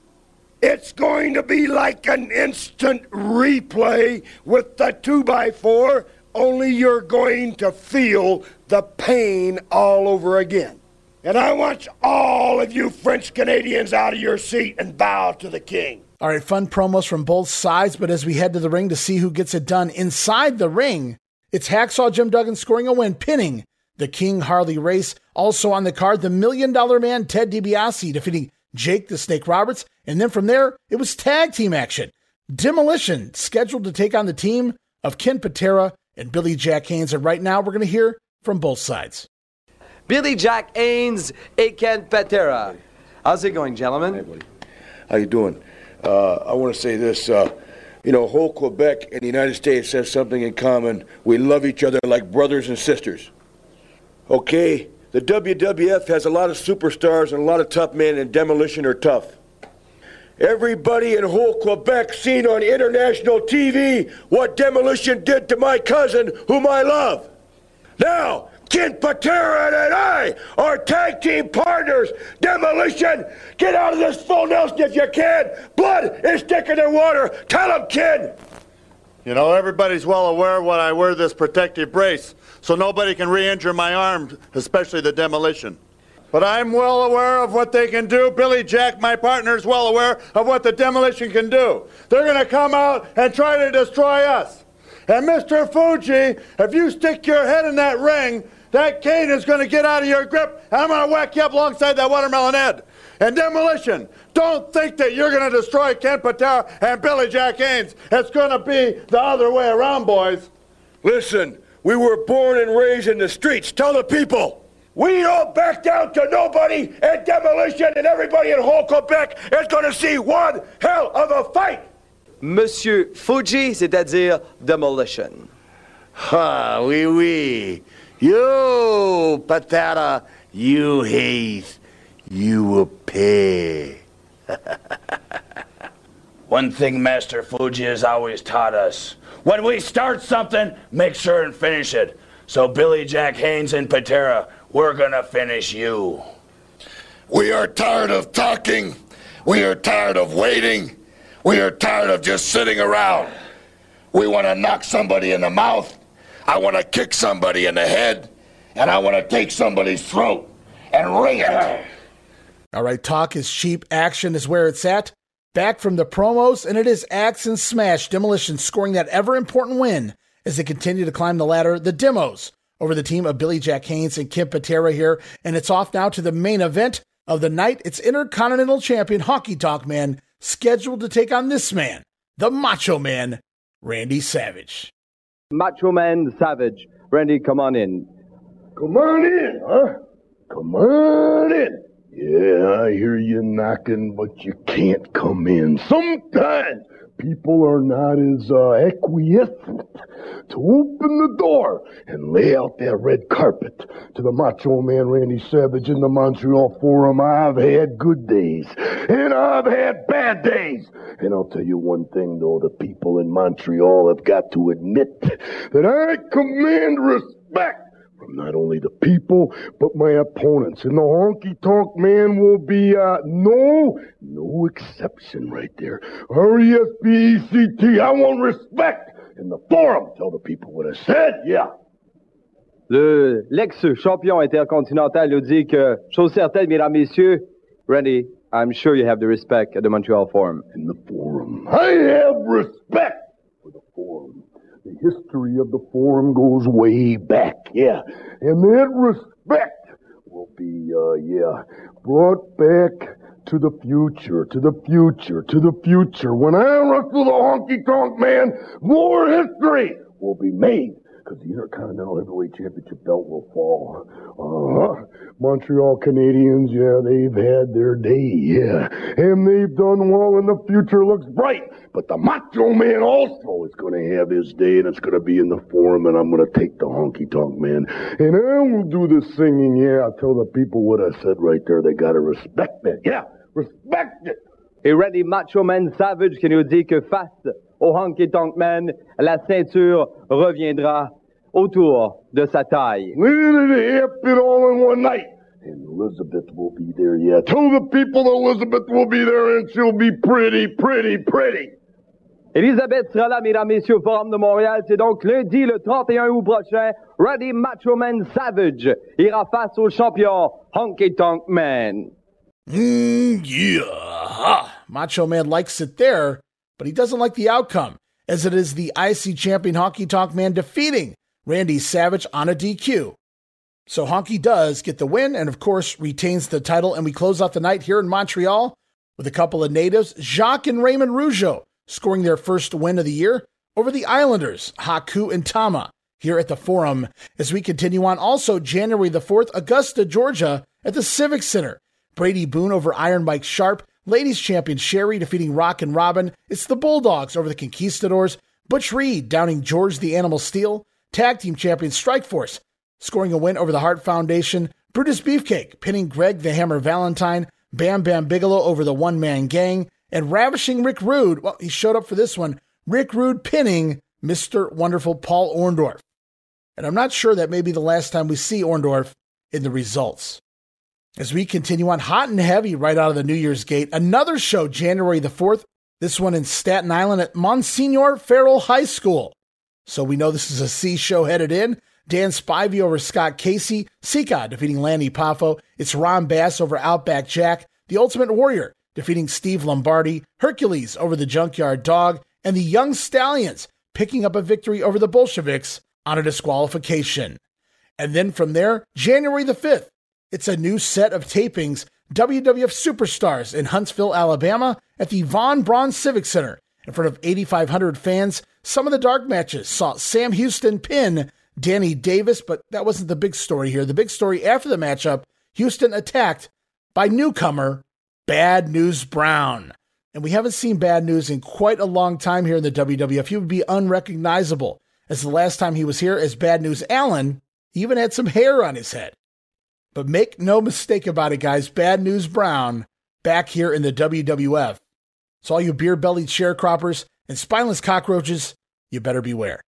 It's going to be like an instant replay with the 2x4, only you're going to feel the pain all over again. And I want all of you French Canadians out of your seat and bow to the king. All right, fun promos from both sides, but as we head to the ring to see who gets it done inside the ring, it's Hacksaw Jim Duggan scoring a win, pinning the King Harley Race. Also on the card, the Million Dollar Man Ted DiBiase defeating Jake the Snake Roberts. And then from there, it was tag team action. Demolition scheduled to take on the team of Ken Patera and Billy Jack Haynes. And right now, we're going to hear from both sides. Billy Jack Haynes et Ken Patera. How's it going, gentlemen? How you doing? Uh, I want to say this. Uh, you know, whole Quebec and the United States have something in common. We love each other like brothers and sisters. Okay, the WWF has a lot of superstars and a lot of tough men, and demolition are tough. Everybody in whole Quebec seen on international TV what demolition did to my cousin, whom I love. Now, Ken Patera and I are tag team partners. Demolition, get out of this full Nelson if you can. Blood is thicker than water. Tell him, Ken. You know, everybody's well aware when I wear this protective brace, so nobody can re-injure my arm, especially the demolition. But I'm well aware of what they can do. Billy Jack, my partner, is well aware of what the demolition can do. They're going to come out and try to destroy us. And Mr. Fuji, if you stick your head in that ring, that cane is going to get out of your grip, and I'm going to whack you up alongside that watermelon head. And demolition, don't think that you're going to destroy Ken Patera and Billy Jack Haynes. It's going to be the other way around, boys. Listen, we were born and raised in the streets. Tell the people. We don't back down to nobody, and demolition and everybody in whole Quebec is going to see one hell of a fight. Monsieur Fuji, c'est-à-dire demolition. Ah, oui, oui. You, Patata, you hate, you will pay. One thing Master Fuji has always taught us when we start something, make sure and finish it. So, Billy Jack Haynes and Patera, we're gonna finish you. We are tired of talking. We are tired of waiting. We are tired of just sitting around. We want to knock somebody in the mouth. I want to kick somebody in the head. And I want to take somebody's throat and wring it. All right, talk is cheap, action is where it's at. Back from the promos, and it is Axe and Smash Demolition scoring that ever important win as they continue to climb the ladder. The demos over the team of Billy Jack Haynes and Ken Patera here, and it's off now to the main event of the night. It's Intercontinental Champion Honky Tonk Man scheduled to take on this man, the Macho Man, Randy Savage. Macho Man Savage. Randy, come on in. Come on in, huh? Come on in. Yeah, I hear you knocking, but you can't come in. Sometimes people are not as uh, acquiescent to open the door and lay out that red carpet to the Macho Man Randy Savage in the Montreal Forum. I've had good days and I've had bad days. And I'll tell you one thing though, the people in Montreal have got to admit that I command respect from not only the people, but my opponents. And the honky tonk man will be, uh, no, no exception right there. R-E-S-P-E-C-T, I want respect in the forum. Tell the people what I said, yeah. Le, l'ex-champion intercontinental nous dit que, chose certaine, mesdames, messieurs, Randy, I'm sure you have the respect at the Montreal Forum. In the forum. I have respect for the forum. The history of the forum goes way back, yeah. And that respect will be, uh, yeah, brought back to the future, to the future, to the future. When I wrestle the honky tonk man, more history will be made because the Intercontinental Heavyweight Championship belt will fall. Uh-huh. Montreal Canadiens, yeah, they've had their day, yeah. And they've done well and the future looks bright. But the Macho Man also is going to have his day and it's going to be in the forum and I'm going to take the honky tonk man. And I will do the singing, yeah. I'll tell the people what I said right there. They got to respect that. Yeah, respect it. Et Randy Macho Man Savage qui nous dit que face au Honky Tonk Man, la ceinture reviendra autour de sa taille. It happened all in one night. And Elizabeth will be there, yeah. Tell the people that Elizabeth will be there and she'll be pretty, pretty, pretty. Elisabeth sera là, mesdames, messieurs, Forum de Montréal. C'est donc lundi, le 31 août prochain. Randy Macho Man Savage ira face au champion Honky Tonk Man. Mm, yeah. Macho Man likes it there, but he doesn't like the outcome, as it is the IC champion Honky Tonk Man defeating Randy Savage on a DQ. So Honky does get the win and, of course, retains the title. And we close out the night here in Montreal with a couple of natives, Jacques and Raymond Rougeau, scoring their first win of the year over the Islanders, Haku and Tama, here at the Forum. As we continue on, also January the 4th, Augusta, Georgia, at the Civic Center. Brady Boone over Iron Mike Sharpe, ladies champion Sherry defeating Rockin' Robin. It's the Bulldogs over the Conquistadors, Butch Reed downing George the Animal Steele, tag team champion Strikeforce scoring a win over the Hart Foundation, Brutus Beefcake pinning Greg the Hammer Valentine, Bam Bam Bigelow over the one man gang, and ravishing Rick Rude. Well, he showed up for this one. Rick Rude pinning Mr. Wonderful Paul Orndorff. And I'm not sure that may be the last time we see Orndorff in the results. As we continue on hot and heavy right out of the New Year's Gate, another show January the 4th, this one in Staten Island at Monsignor Farrell High School. So we know this is a C show headed in. Dan Spivey over Scott Casey, Sika defeating Lanny Poffo. It's Ron Bass over Outback Jack, The Ultimate Warrior defeating Steve Lombardi, Hercules over the Junkyard Dog, and the Young Stallions picking up a victory over the Bolsheviks on a disqualification. And then from there, January the 5th, it's a new set of tapings WWF Superstars in Huntsville, Alabama at the Von Braun Civic Center in front of 8,500 fans. Some of the dark matches saw Sam Houston pin Danny Davis, but that wasn't the big story here. The big story after the matchup, Houston attacked by newcomer Bad News Brown. And we haven't seen Bad News in quite a long time here in the WWF. He would be unrecognizable, as the last time he was here as Bad News Allen, he even had some hair on his head. But make no mistake about it, guys, Bad News Brown back here in the WWF. So, all you beer bellied sharecroppers and spineless cockroaches, you better beware.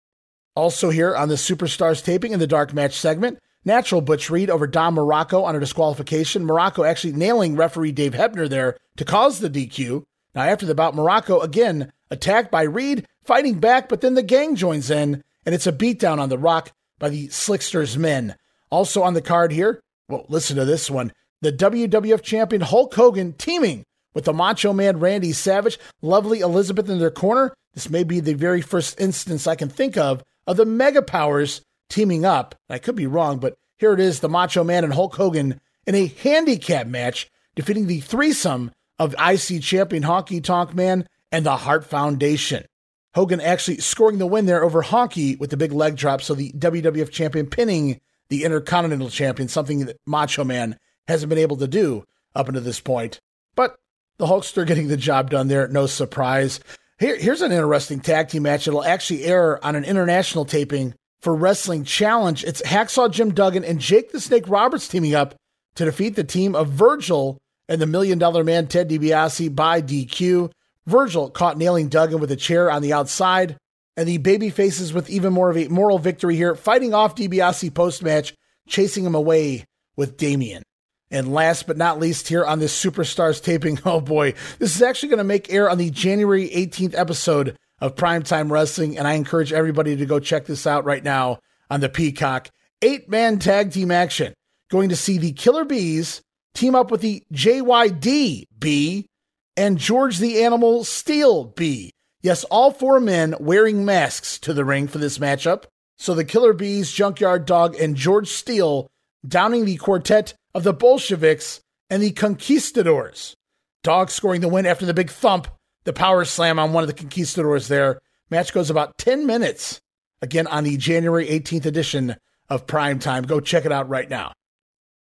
Also, here on the Superstars taping in the Dark Match segment, Natural Butch Reed over Don Muraco on a disqualification. Muraco actually nailing referee Dave Hebner there to cause the DQ. Now, after the bout, Muraco again attacked by Reed, fighting back, but then the gang joins in, and it's a beatdown on the rock by the Slickster's men. Also on the card here, well, listen to this one. The WWF champion Hulk Hogan teaming with the Macho Man Randy Savage, lovely Elizabeth in their corner. This may be the very first instance I can think of of the Mega Powers teaming up. I could be wrong, but here it is the Macho Man and Hulk Hogan in a handicap match, defeating the threesome of IC champion Honky Tonk Man and the Hart Foundation. Hogan actually scoring the win there over Honky with the big leg drop, so the WWF champion pinning the Intercontinental champion, something that Macho Man hasn't been able to do up until this point. But the Hulkster getting the job done there, no surprise. Here, here's an interesting tag team match. It'll actually air on an international taping for Wrestling Challenge. It's Hacksaw Jim Duggan and Jake the Snake Roberts teaming up to defeat the team of Virgil and the Million Dollar Man Ted DiBiase by DQ. Virgil caught nailing Duggan with a chair on the outside. And the baby faces with even more of a moral victory here, fighting off DiBiase post match, chasing him away with Damien. And last but not least, here on this Superstars taping, oh boy, this is actually going to make air on the January 18th episode of Primetime Wrestling. And I encourage everybody to go check this out right now on the Peacock. Eight man tag team action. Going to see the Killer Bees team up with the JYD B and George the Animal Steele B. Yes, all four men wearing masks to the ring for this matchup. So the Killer Bees, Junkyard Dog, and George Steele downing the quartet of the Bolsheviks and the Conquistadors. Dog scoring the win after the big thump, the power slam on one of the Conquistadors there. Match goes about 10 minutes. Again, on the January 18th edition of Prime Time. Go check it out right now.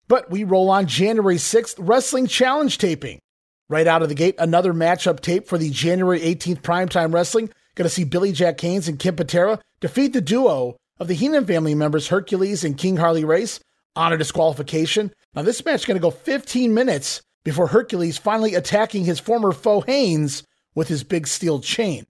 But we roll on January 6th, Wrestling Challenge taping. Right out of the gate, another matchup tape for the January 18th Primetime Wrestling. Going to see Billy Jack Haynes and Ken Patera defeat the duo of the Heenan family members, Hercules and King Harley Race, on a disqualification. Now, this match is going to go 15 minutes before Hercules finally attacking his former foe Haynes with his big steel chain.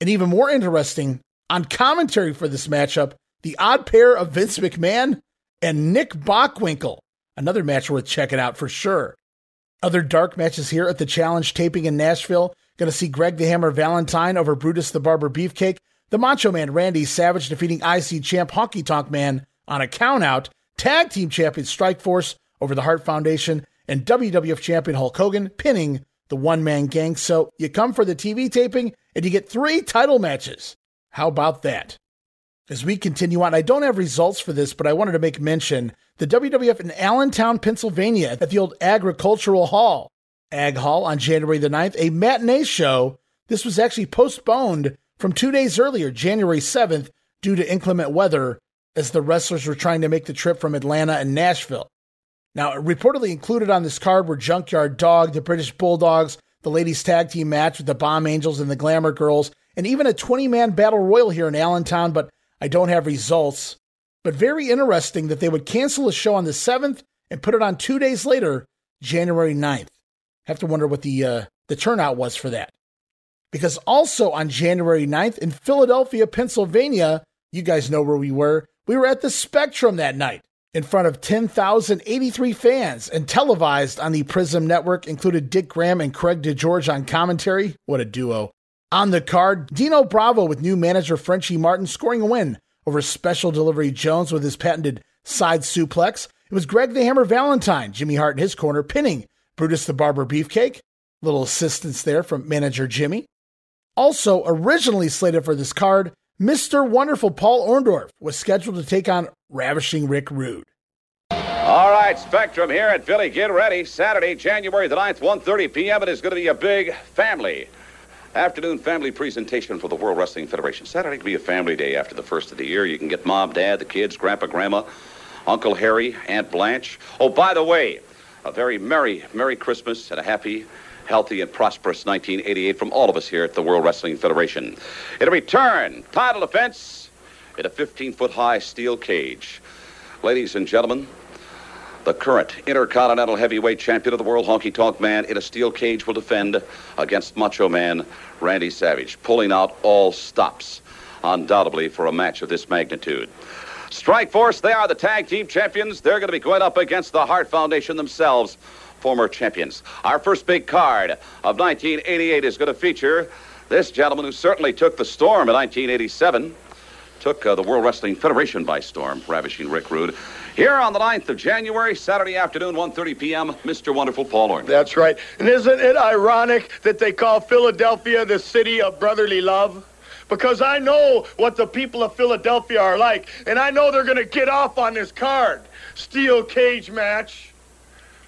And even more interesting, on commentary for this matchup, the odd pair of Vince McMahon and Nick Bockwinkel. Another match worth checking out for sure. Other dark matches here at the Challenge taping in Nashville. Going to see Greg the Hammer Valentine over Brutus the Barber Beefcake. The Macho Man Randy Savage defeating IC champ Honky Tonk Man on a countout. Tag team champion Strikeforce over the Hart Foundation. And WWF champion Hulk Hogan pinning the one man gang. So you come for the TV taping and you get three title matches. How about that? As we continue on, I don't have results for this, but I wanted to make mention the WWF in Allentown, Pennsylvania at the old Agricultural Hall. Ag Hall on January the 9th, a matinee show. This was actually postponed from two days earlier, January 7th, due to inclement weather as the wrestlers were trying to make the trip from Atlanta and Nashville. Now, reportedly included on this card were Junkyard Dog, the British Bulldogs, the ladies' tag team match with the Bomb Angels and the Glamour Girls, and even a 20 man battle royal here in Allentown, but I don't have results. But very interesting that they would cancel the show on the 7th and put it on two days later, January 9th. Have to wonder what the uh, the turnout was for that. Because also on January 9th in Philadelphia, Pennsylvania, you guys know where we were. We were at the Spectrum that night in front of 10,083 fans and televised on the Prism Network, included Dick Graham and Craig DeGeorge on commentary. What a duo. On the card, Dino Bravo with new manager Frenchie Martin scoring a win over Special Delivery Jones with his patented side suplex. It was Greg the Hammer Valentine, Jimmy Hart in his corner, pinning Brutus the Barber Beefcake. Little assistance there from manager Jimmy. Also, originally slated for this card, Mr. Wonderful Paul Orndorff was scheduled to take on Ravishing Rick Rude. All right, Spectrum here at Philly. Get ready. Saturday, January the 9th, 1.30 p.m. It is going to be a big family afternoon family presentation for the World Wrestling Federation. Saturday will be a family day after the first of the year. You can get mom, dad, the kids, grandpa, grandma, Uncle Harry, Aunt Blanche. Oh, by the way, a very merry, merry Christmas and a happy, healthy, and prosperous 1988 from all of us here at the World Wrestling Federation. It'll return title defense in a 15-foot high steel cage. Ladies and gentlemen, the current Intercontinental Heavyweight Champion of the World, Honky Tonk Man, in a steel cage will defend against Macho Man Randy Savage, pulling out all stops, undoubtedly, for a match of this magnitude. Strike Force, they are the tag team champions. They're going to be going up against the Hart Foundation themselves, former champions. Our first big card of 1988 is going to feature this gentleman who certainly took the storm in 1987, took uh, the World Wrestling Federation by storm, ravishing Rick Rude. Here on the 9th of January, Saturday afternoon, 1.30 p.m., Mr. Wonderful Paul Orton. That's right. And isn't it ironic that they call Philadelphia the city of brotherly love? Because I know what the people of Philadelphia are like, and I know they're going to get off on this card. Steel cage match.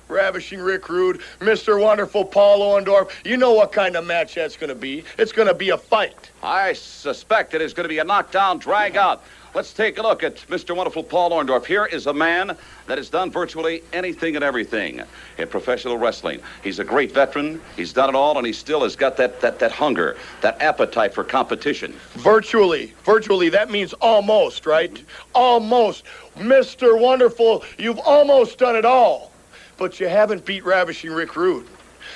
Ravishing Rick Rude, Mr. Wonderful Paul Orndorff. You know what kind of match that's going to be. It's going to be a fight. I suspect it is going to be a knockdown, drag out. Let's take a look at Mr. Wonderful Paul Orndorff. Here is a man that has done virtually anything and everything in professional wrestling. He's a great veteran. He's done it all, and he still has got that, that, that hunger, that appetite for competition. Virtually. Virtually. That means almost, right? Almost. Mr. Wonderful, you've almost done it all. But you haven't beat Ravishing Rick Rude.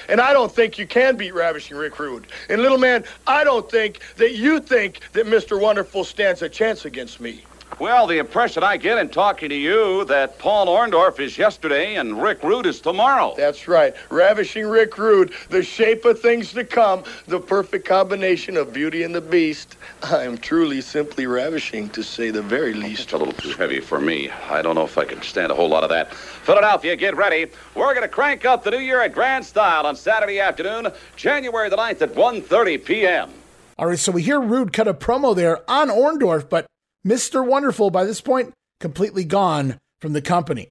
And I don't think you can beat Ravishing Rick Rude. And little man, I don't think that you think that Mr. Wonderful stands a chance against me. Well, the impression I get in talking to you that Paul Orndorff is yesterday and Rick Rude is tomorrow. That's right. Ravishing Rick Rude, the shape of things to come, the perfect combination of Beauty and the Beast. I am truly simply ravishing, to say the very least. It's a little too heavy for me. I don't know if I can stand a whole lot of that. Philadelphia, get ready. We're going to crank up the new year at Grand Style on Saturday afternoon, January the 9th at 1.30 p.m. All right, so we hear Rude cut a promo there on Orndorff, but Mr. Wonderful, by this point, completely gone from the company.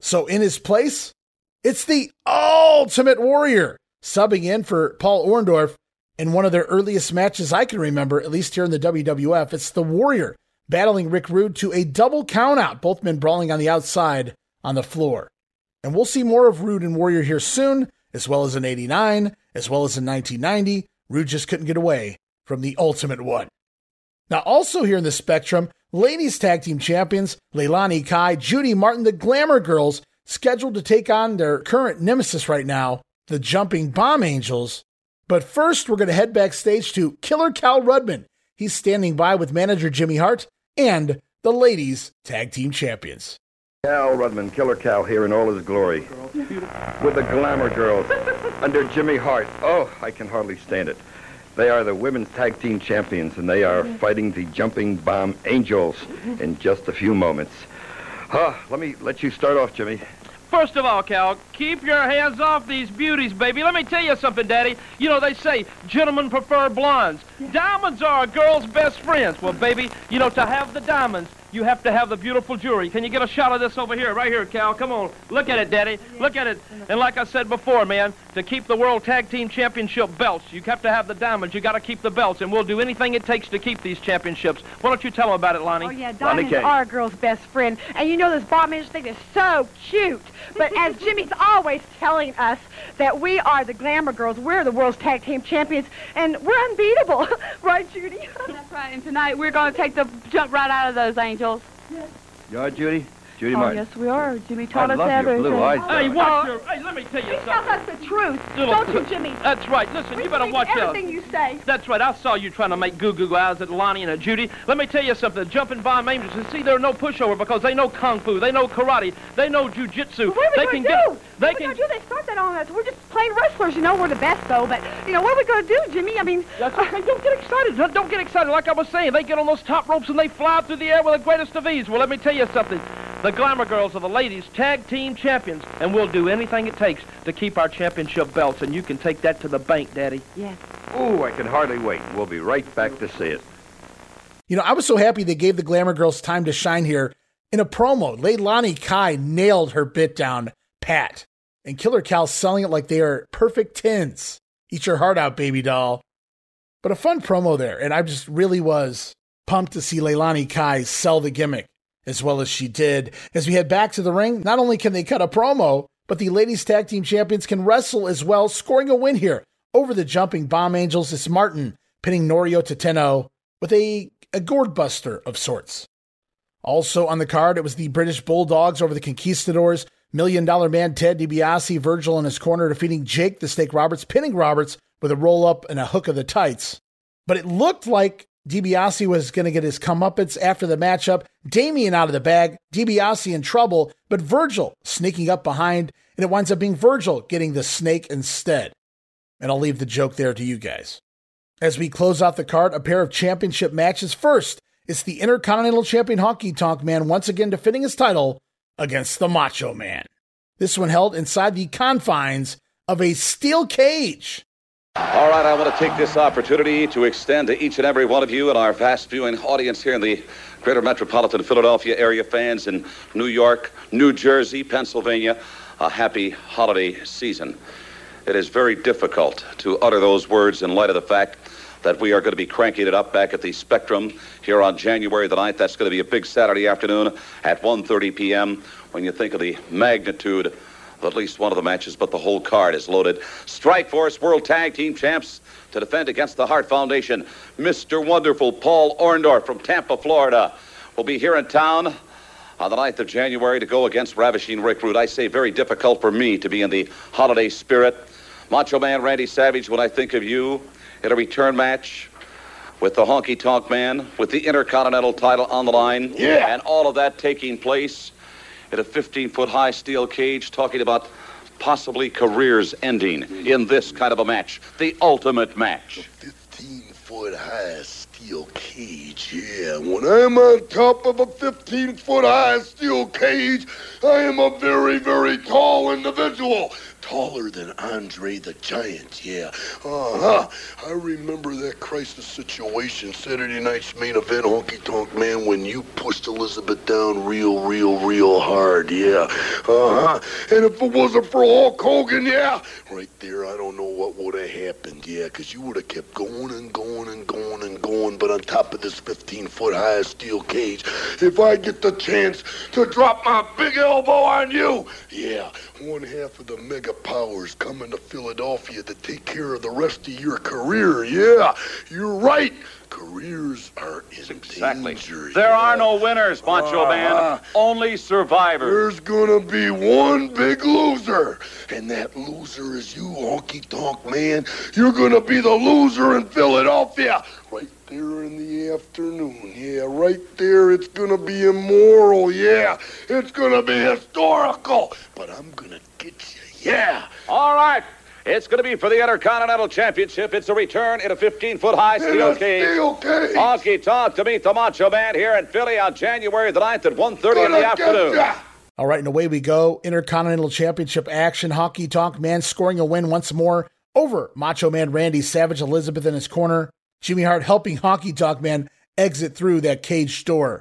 So in his place, it's the Ultimate Warrior subbing in for Paul Orndorff in one of their earliest matches I can remember, at least here in the WWF. It's the Warrior battling Rick Rude to a double countout, both men brawling on the outside on the floor. And we'll see more of Rude and Warrior here soon, as well as in 89, as well as in 1990. Rude just couldn't get away from the Ultimate One. Now, also here in the Spectrum, ladies tag team champions Leilani Kai, Judy Martin, the Glamour Girls, scheduled to take on their current nemesis right now, the Jumping Bomb Angels. But first, we're going to head backstage to Killer Cal Rudman. He's standing by with manager Jimmy Hart and the ladies tag team champions. Cal Rudman, Killer Cal, here in all his glory. With the Glamour Girls, under Jimmy Hart. Oh, I can hardly stand it. They are the women's tag team champions, and they are mm-hmm. fighting the Jumping Bomb Angels mm-hmm. in just a few moments. Huh, let me let you start off, Jimmy. First of all, Cal, keep your hands off these beauties, baby. Let me tell you something, Daddy. You know, they say gentlemen prefer blondes. Diamonds are a girl's best friends. Well, baby, you know, to have the diamonds, you have to have the beautiful jewelry. Can you get a shot of this over here? Right here, Cal. Come on. Look at it, Daddy. Look at it. And like I said before, man, to keep the World Tag Team Championship belts, you have to have the diamonds. You got to keep the belts, and we'll do anything it takes to keep these championships. Why don't you tell them about it, Lonnie? Oh, yeah, diamonds are a girl's best friend. And you know this bomb angel thing is so cute. But as Jimmy's always telling us that we are the Glamour Girls, we're the World's Tag Team Champions, and we're unbeatable. right, Judy? That's right. And tonight we're going to take the jump right out of those angels. You are Judy? Judy oh, Martin. yes, we are. Jimmy taught I us love your everything. blue eyes, Hey, watch oh. your... Hey, let me tell you He tells something. us the truth. Little- Don't you, Jimmy? That's right. Listen, We you better believe watch out. everything you say. That's right. I saw you trying to make goo-goo eyes at Lonnie and at Judy. Let me tell you something. The jumping bomb angels, you see, they're no pushover because they know kung fu, they know karate, they know jujitsu. What are we going to do? get. what They are we can. going to do? They start that on us. We're just plain wrestlers. You know, we're the best, though. But, you know, what are we going to do, Jimmy? I mean... That's okay. Don't get excited. Don't- Don't get excited. Like I was saying, they get on those top ropes and they fly through the air with the greatest of ease. Well, let me tell you something. The Glamour Girls are the ladies' tag team champions, and we'll do anything it takes to keep our championship belts. And you can take that to the bank, Daddy. Yes. Ooh, I can hardly wait. We'll be right back to see it. You know, I was so happy they gave the Glamour Girls time to shine here. In a promo, Leilani Kai nailed her bit down pat, and Killer Cal selling it like they are perfect tins. Eat your heart out, baby doll. But a fun promo there, and I just really was pumped to see Leilani Kai sell the gimmick as well as she did. As we head back to the ring, not only can they cut a promo, but the ladies tag team champions can wrestle as well, scoring a win here over the jumping bomb angels. It's Martin pinning Noriyo Tateno with a, a gourd buster of sorts. Also on the card, it was the British Bulldogs over the Conquistadors. Million Dollar Man Ted DiBiase, Virgil in his corner, defeating Jake the Snake Roberts, pinning Roberts with a roll up and a hook of the tights. But it looked like DiBiase was going to get his comeuppance after the matchup. Damien out of the bag, DiBiase in trouble, but Virgil sneaking up behind, and it winds up being Virgil getting the snake instead. And I'll leave the joke there to you guys. As we close out the card, a pair of championship matches. First, it's the Intercontinental Champion Honky Tonk Man once again defending his title against the Macho Man. This one held inside the confines of a steel cage. All right, I want to take this opportunity to extend to each and every one of you and our vast viewing audience here in the greater metropolitan Philadelphia area, fans in New York, New Jersey, Pennsylvania, a happy holiday season. It is very difficult to utter those words in light of the fact that we are going to be cranking it up back at the Spectrum here on January the 9th. That's going to be a big Saturday afternoon at 1.30 p.m. When you think of the magnitude at least one of the matches, but the whole card is loaded. Strike Force World Tag Team Champs to defend against the Hart Foundation. Mr. Wonderful Paul Orndorff from Tampa, Florida, will be here in town on the 9th of January to go against Ravishing Rick Rude. I say very difficult for me to be in the holiday spirit. Macho Man Randy Savage, when I think of you in a return match with the Honky Tonk Man, with the Intercontinental title on the line, Yeah. and all of that taking place in a 15 foot high steel cage, talking about possibly careers ending in this kind of a match, the ultimate match. 15-foot-high steel cage. Yeah, when I'm on top of a 15 foot high steel cage, I am a very, very tall individual. Taller than Andre the Giant, yeah. Uh huh. I remember that crisis situation, Saturday night's main event, Honky Tonk Man, when you pushed Elizabeth down real, real, real hard, yeah. Uh huh. And if it wasn't for Hulk Hogan, yeah, right there, I don't know what would have happened, yeah, because you would have kept going and going and going and going. But on top of this 15 foot high steel cage, if I get the chance to drop my big elbow on you, yeah, one half of the mega powers coming to Philadelphia to take care of the rest of your career, yeah, you're right. Careers are in Exactly. danger. There are no winners, Macho Uh-huh. Man. Only survivors. There's gonna be one big loser, and that loser is you, honky tonk man. You're gonna be the loser in Philadelphia, right there in the afternoon. Yeah, right there. It's gonna be immoral. Yeah, it's gonna be historical. But I'm gonna get you. Yeah. All right. It's going to be for the Intercontinental Championship. It's a return in a 15-foot high In steel a cage. steel cage. Honky Tonk to meet the Macho Man here in Philly on January the 9th at 1.30 in the afternoon. All right, and away we go. Intercontinental Championship action. Honky Tonk Man scoring a win once more over Macho Man Randy Savage, Elizabeth in his corner. Jimmy Hart helping Honky Tonk Man exit through that cage door.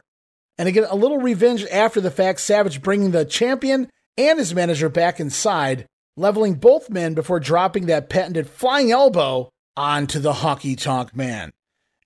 And again, a little revenge after the fact. Savage bringing the champion and his manager back inside, leveling both men before dropping that patented flying elbow onto the Honky Tonk Man.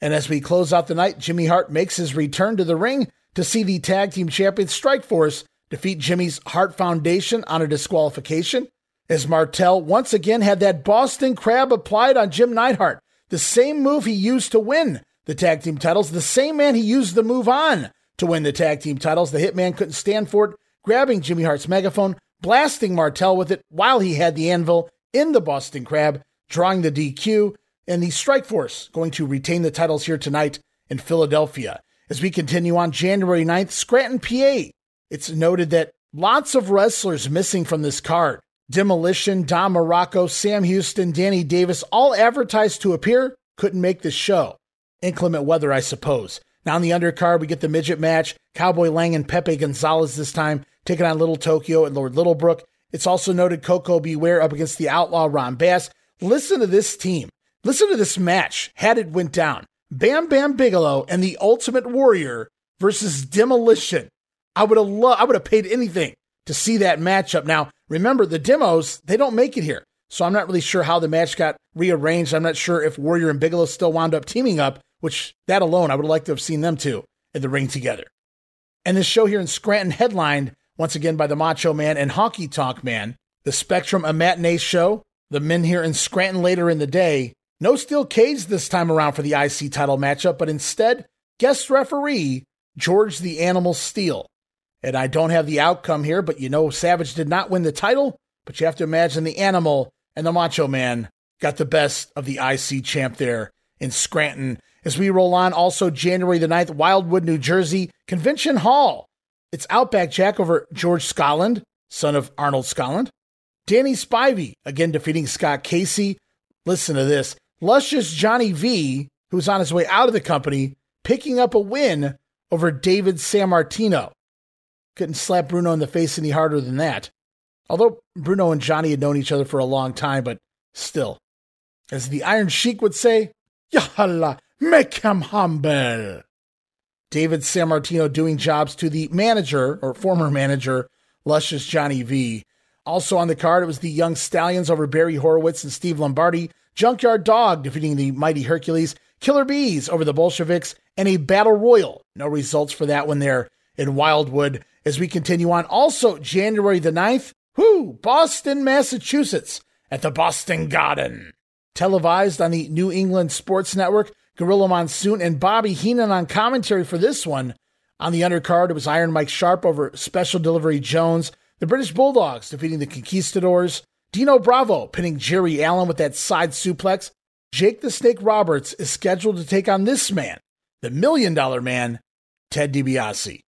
And as we close out the night, Jimmy Hart makes his return to the ring to see the tag team champions Strike Force defeat Jimmy's Hart Foundation on a disqualification. As Martel once again had that Boston Crab applied on Jim Neidhart, the same move he used to win the tag team titles, the same man he used the move on to win the tag team titles. The Hitman couldn't stand for it, grabbing Jimmy Hart's megaphone, blasting Martel with it while he had the anvil in the Boston Crab, drawing the DQ, and the Strike Force going to retain the titles here tonight in Philadelphia. As we continue on January 9th, Scranton, PA. It's noted that lots of wrestlers missing from this card. Demolition, Don Muraco, Sam Houston, Danny Davis, all advertised to appear, couldn't make this show. Inclement weather, I suppose. Now on the undercard, we get the midget match. Cowboy Lang and Pepe Gonzalez this time taking on Little Tokyo and Lord Littlebrook. It's also noted Koko B. Ware up against the outlaw Ron Bass. Listen to this team. Listen to this match. Had it went down. Bam Bam Bigelow and the Ultimate Warrior versus Demolition. I would have lo- I would have paid anything to see that matchup. Now, remember the demos, they don't make it here. So I'm not really sure how the match got rearranged. I'm not sure if Warrior and Bigelow still wound up teaming up, which that alone I would have liked to have seen them two in the ring together. And this show here in Scranton headlined once again by the Macho Man and Honky Tonk Man. The Spectrum, a matinee show. The men here in Scranton later in the day. No steel cage this time around for the IC title matchup, but instead, guest referee George the Animal Steele. And I don't have the outcome here, but you know Savage did not win the title, but you have to imagine the Animal and the Macho Man got the best of the IC champ there in Scranton. As we roll on, also January the 9th, Wildwood, New Jersey, Convention Hall. It's Outback Jack over George Skaaland, son of Arnold Skaaland. Danny Spivey, again defeating Scott Casey. Listen to this. Luscious Johnny V, who's on his way out of the company, picking up a win over David Sammartino. Couldn't slap Bruno in the face any harder than that. Although Bruno and Johnny had known each other for a long time, but still. As the Iron Sheik would say, Yalla, make him humble. David Sammartino doing jobs to the manager, or former manager, Luscious Johnny V. Also on the card, it was the Young Stallions over Barry Horowitz and Steve Lombardi, Junkyard Dog defeating the Mighty Hercules, Killer Bees over the Bolsheviks, and a Battle Royal. No results for that one there in Wildwood. As we continue on, also January the 9th, whoo, Boston, Massachusetts, at the Boston Garden. Televised on the New England Sports Network, Gorilla Monsoon and Bobby Heenan on commentary for this one. On the undercard, it was Iron Mike Sharpe over Special Delivery Jones, the British Bulldogs defeating the Conquistadors, Dino Bravo pinning Jerry Allen with that side suplex. Jake the Snake Roberts is scheduled to take on this man, the Million Dollar Man, Ted DiBiase.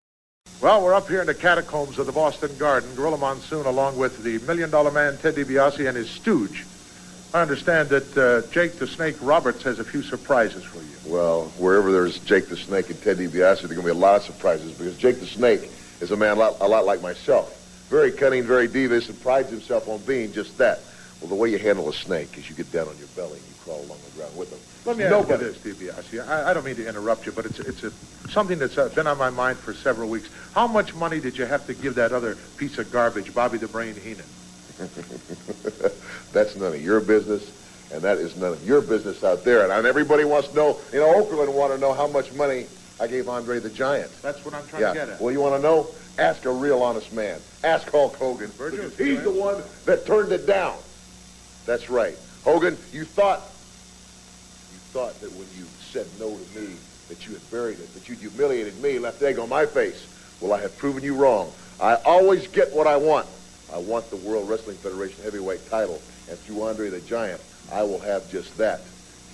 Well, we're up here in the catacombs of the Boston Garden. Gorilla Monsoon, along with the Million Dollar Man, Ted DiBiase, and his stooge. I understand that uh, Jake the Snake Roberts has a few surprises for you. Well, wherever there's Jake the Snake and Ted DiBiase, there's going to be a lot of surprises because Jake the Snake is a man a lot, a lot like myself. Very cunning, very devious, and prides himself on being just that. Well, the way you handle a snake is you get down on your belly and you crawl along the ground with him. Let me Nobody. ask you this, DiBiase. I, I don't mean to interrupt you, but it's it's a, something that's been on my mind for several weeks. How much money did you have to give that other piece of garbage, Bobby the Brain Heenan? That's none of your business, and that is none of your business out there. And, everybody wants to know, you know, Oakland want to know how much money I gave Andre the Giant. That's what I'm trying yeah. to get at. Well, you want to know? Ask a real honest man. Ask Hulk Hogan. He's the one that turned it down. That's right. Hogan, you thought you thought that when you said no to me that you had buried it, that you'd humiliated me, left egg on my face. Well, I have proven you wrong. I always get what I want. I want the World Wrestling Federation heavyweight title, and through Andre the Giant, I will have just that.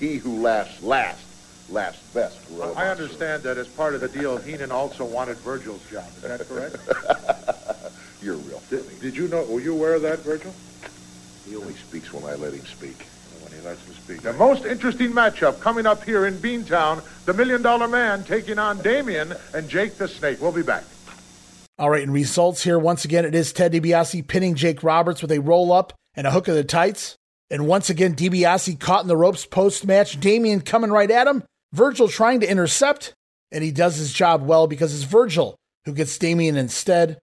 He who laughs last, laughs best. Gorilla I Monsoon. understand that as part of the deal, Heenan also wanted Virgil's job. Is that correct? You're real. did, did you know? Were you aware of that, Virgil? He only speaks when I let him speak. When he lets him speak. The most interesting matchup coming up here in Beantown: the Million Dollar Man taking on Damien and Jake the Snake. We'll be back. All right, and results here. Once again, it is Ted DiBiase pinning Jake Roberts with a roll up and a hook of the tights. And once again, DiBiase caught in the ropes post match. Damien coming right at him. Virgil trying to intercept, and he does his job well because it's Virgil who gets Damien instead.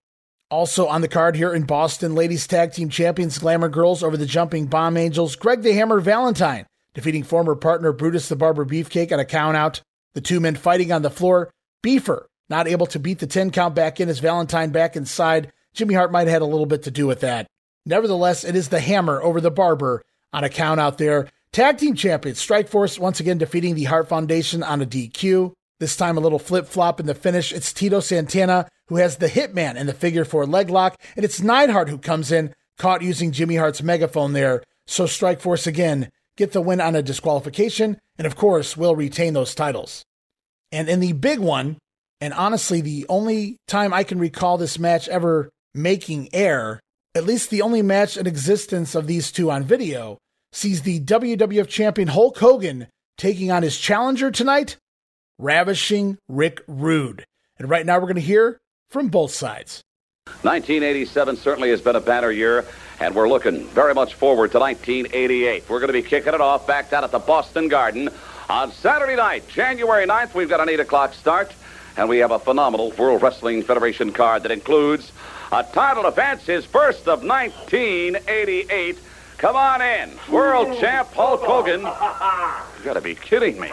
Also on the card here in Boston, ladies tag team champions Glamour Girls over the Jumping Bomb Angels. Greg the Hammer Valentine defeating former partner Brutus the Barber Beefcake on a count out. The two men fighting on the floor. Beefer not able to beat the 10 count back in as Valentine back inside. Jimmy Hart might have had a little bit to do with that. Nevertheless, it is the Hammer over the Barber on a count out there. Tag team champions Strike Force once again defeating the Hart Foundation on a DQ. This time a little flip flop in the finish. It's Tito Santana who has the Hitman in the figure four leg lock, and it's Neidhart who comes in, caught using Jimmy Hart's megaphone there. So Strike Force again get the win on a disqualification, and of course will retain those titles. And in the big one, and honestly the only time I can recall this match ever making air, at least the only match in existence of these two on video, sees the WWF champion Hulk Hogan taking on his challenger tonight, Ravishing Rick Rude. And right now we're going to hear from both sides. 1987 certainly has been a banner year, and we're looking very much forward to 1988. We're going to be kicking it off back down at the Boston Garden on Saturday night, January 9th. We've got an 8 o'clock start, and we have a phenomenal World Wrestling Federation card that includes a title defense, his first of 1988. Come on in, world champ Hulk Hogan. You gotta be kidding me.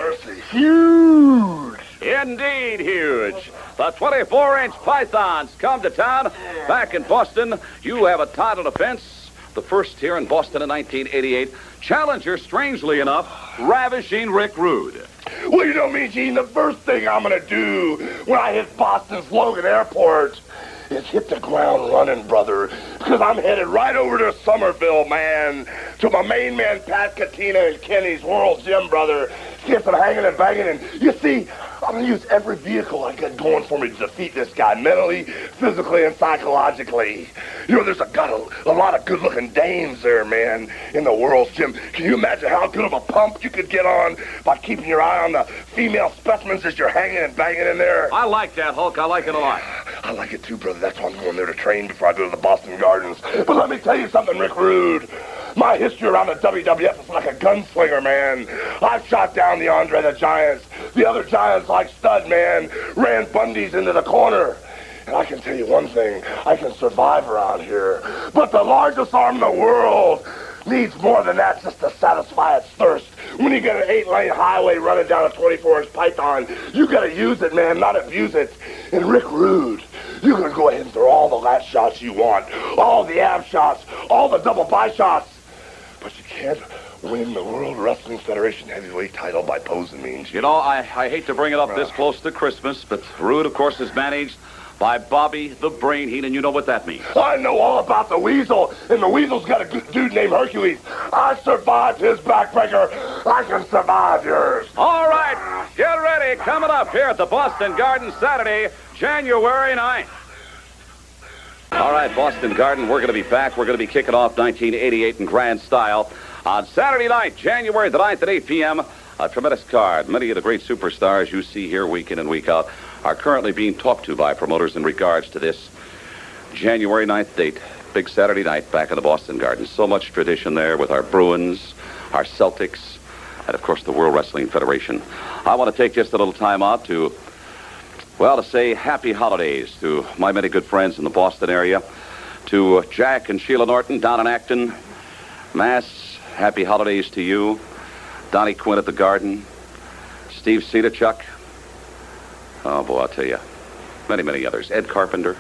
Huge. Indeed huge. The 24-inch pythons come to town back in Boston. You have a title defense, the first here in Boston in 1988. Challenger, strangely enough, ravishing Rick Rude. Well, you know me, Gene, the first thing I'm gonna do when I hit Boston's Logan Airport is hit the ground running, brother. Because I'm headed right over to Somerville, man, to my main man, Pat Katina and Kenny's World Gym, brother. Get some hanging and banging. And you see, I'm gonna use every vehicle I got going for me to defeat this guy, mentally, physically, and psychologically. You know, there's a, got a, a lot of good-looking dames there, man, in the World's Gym. Can you imagine how good of a pump you could get on by keeping your eye on the female specimens as you're hanging and banging in there? I like that, Hulk. I like it a lot. I like it too, brother. That's why I'm going there to train before I go to the Boston Gardens. But let me tell you something, Rick Rude. My history around the WWF is like a gunslinger, man. I've shot down the Andre the Giants. The other Giants, like Stud, man, ran Bundy's into the corner. And I can tell you one thing, I can survive around here. But the largest arm in the world needs more than that just to satisfy its thirst. When you get an eight-lane highway running down a 24-inch python, you gotta use it, man, not abuse it. And Rick Rude, you can go ahead and throw all the lat shots you want, all the ab shots, all the double by shots, but you can't win the World Wrestling Federation heavyweight title by posing means. You know, I, I hate to bring it up this close to Christmas, but Rude, of course, has managed by Bobby the Brain Heenan. You know what that means. I know all about the weasel, and the weasel's got a good dude named Hercules. I survived his backbreaker. I can survive yours. All right, get ready. Coming up here at the Boston Garden Saturday, January 9th. All right, Boston Garden, we're going to be back. We're going to be kicking off 1988 in grand style on Saturday night, January the 9th at 8 p.m. A tremendous card. Many of the great superstars you see here week in and week out are currently being talked to by promoters in regards to this January 9th date. Big Saturday night back in the Boston Garden. So much tradition there with our Bruins, our Celtics, and of course the World Wrestling Federation. I want to take just a little time out to, well, to say happy holidays to my many good friends in the Boston area, to Jack and Sheila Norton down in Acton. Mass, happy holidays to you. Donnie Quinn at the Garden. Steve Cedarchuk. Oh, boy, I'll tell you. Many, many others. Ed Carpenter.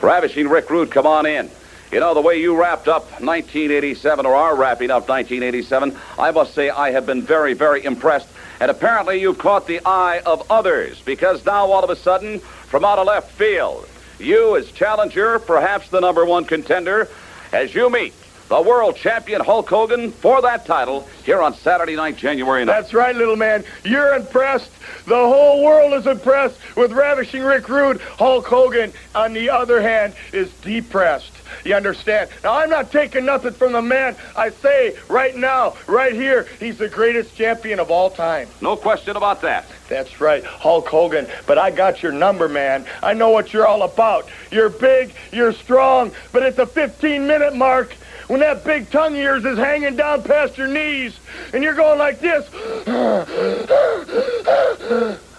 Ravishing Rick Rude, come on in. You know, the way you wrapped up 1987, or are wrapping up 1987, I must say I have been very, very impressed. And apparently you've caught the eye of others, because now all of a sudden, from out of left field, you as challenger, perhaps the number one contender, as you meet the world champion Hulk Hogan for that title here on Saturday night, January 9th. That's right, little man. You're impressed. The whole world is impressed with ravishing Rick Rude. Hulk Hogan, on the other hand, is depressed. You understand? Now, I'm not taking nothing from the man. I say right now, right here, he's the greatest champion of all time. No question about that. That's right, Hulk Hogan. But I got your number, man. I know what you're all about. You're big, you're strong, but at the 15-minute mark, when that big tongue of yours is hanging down past your knees and you're going like this,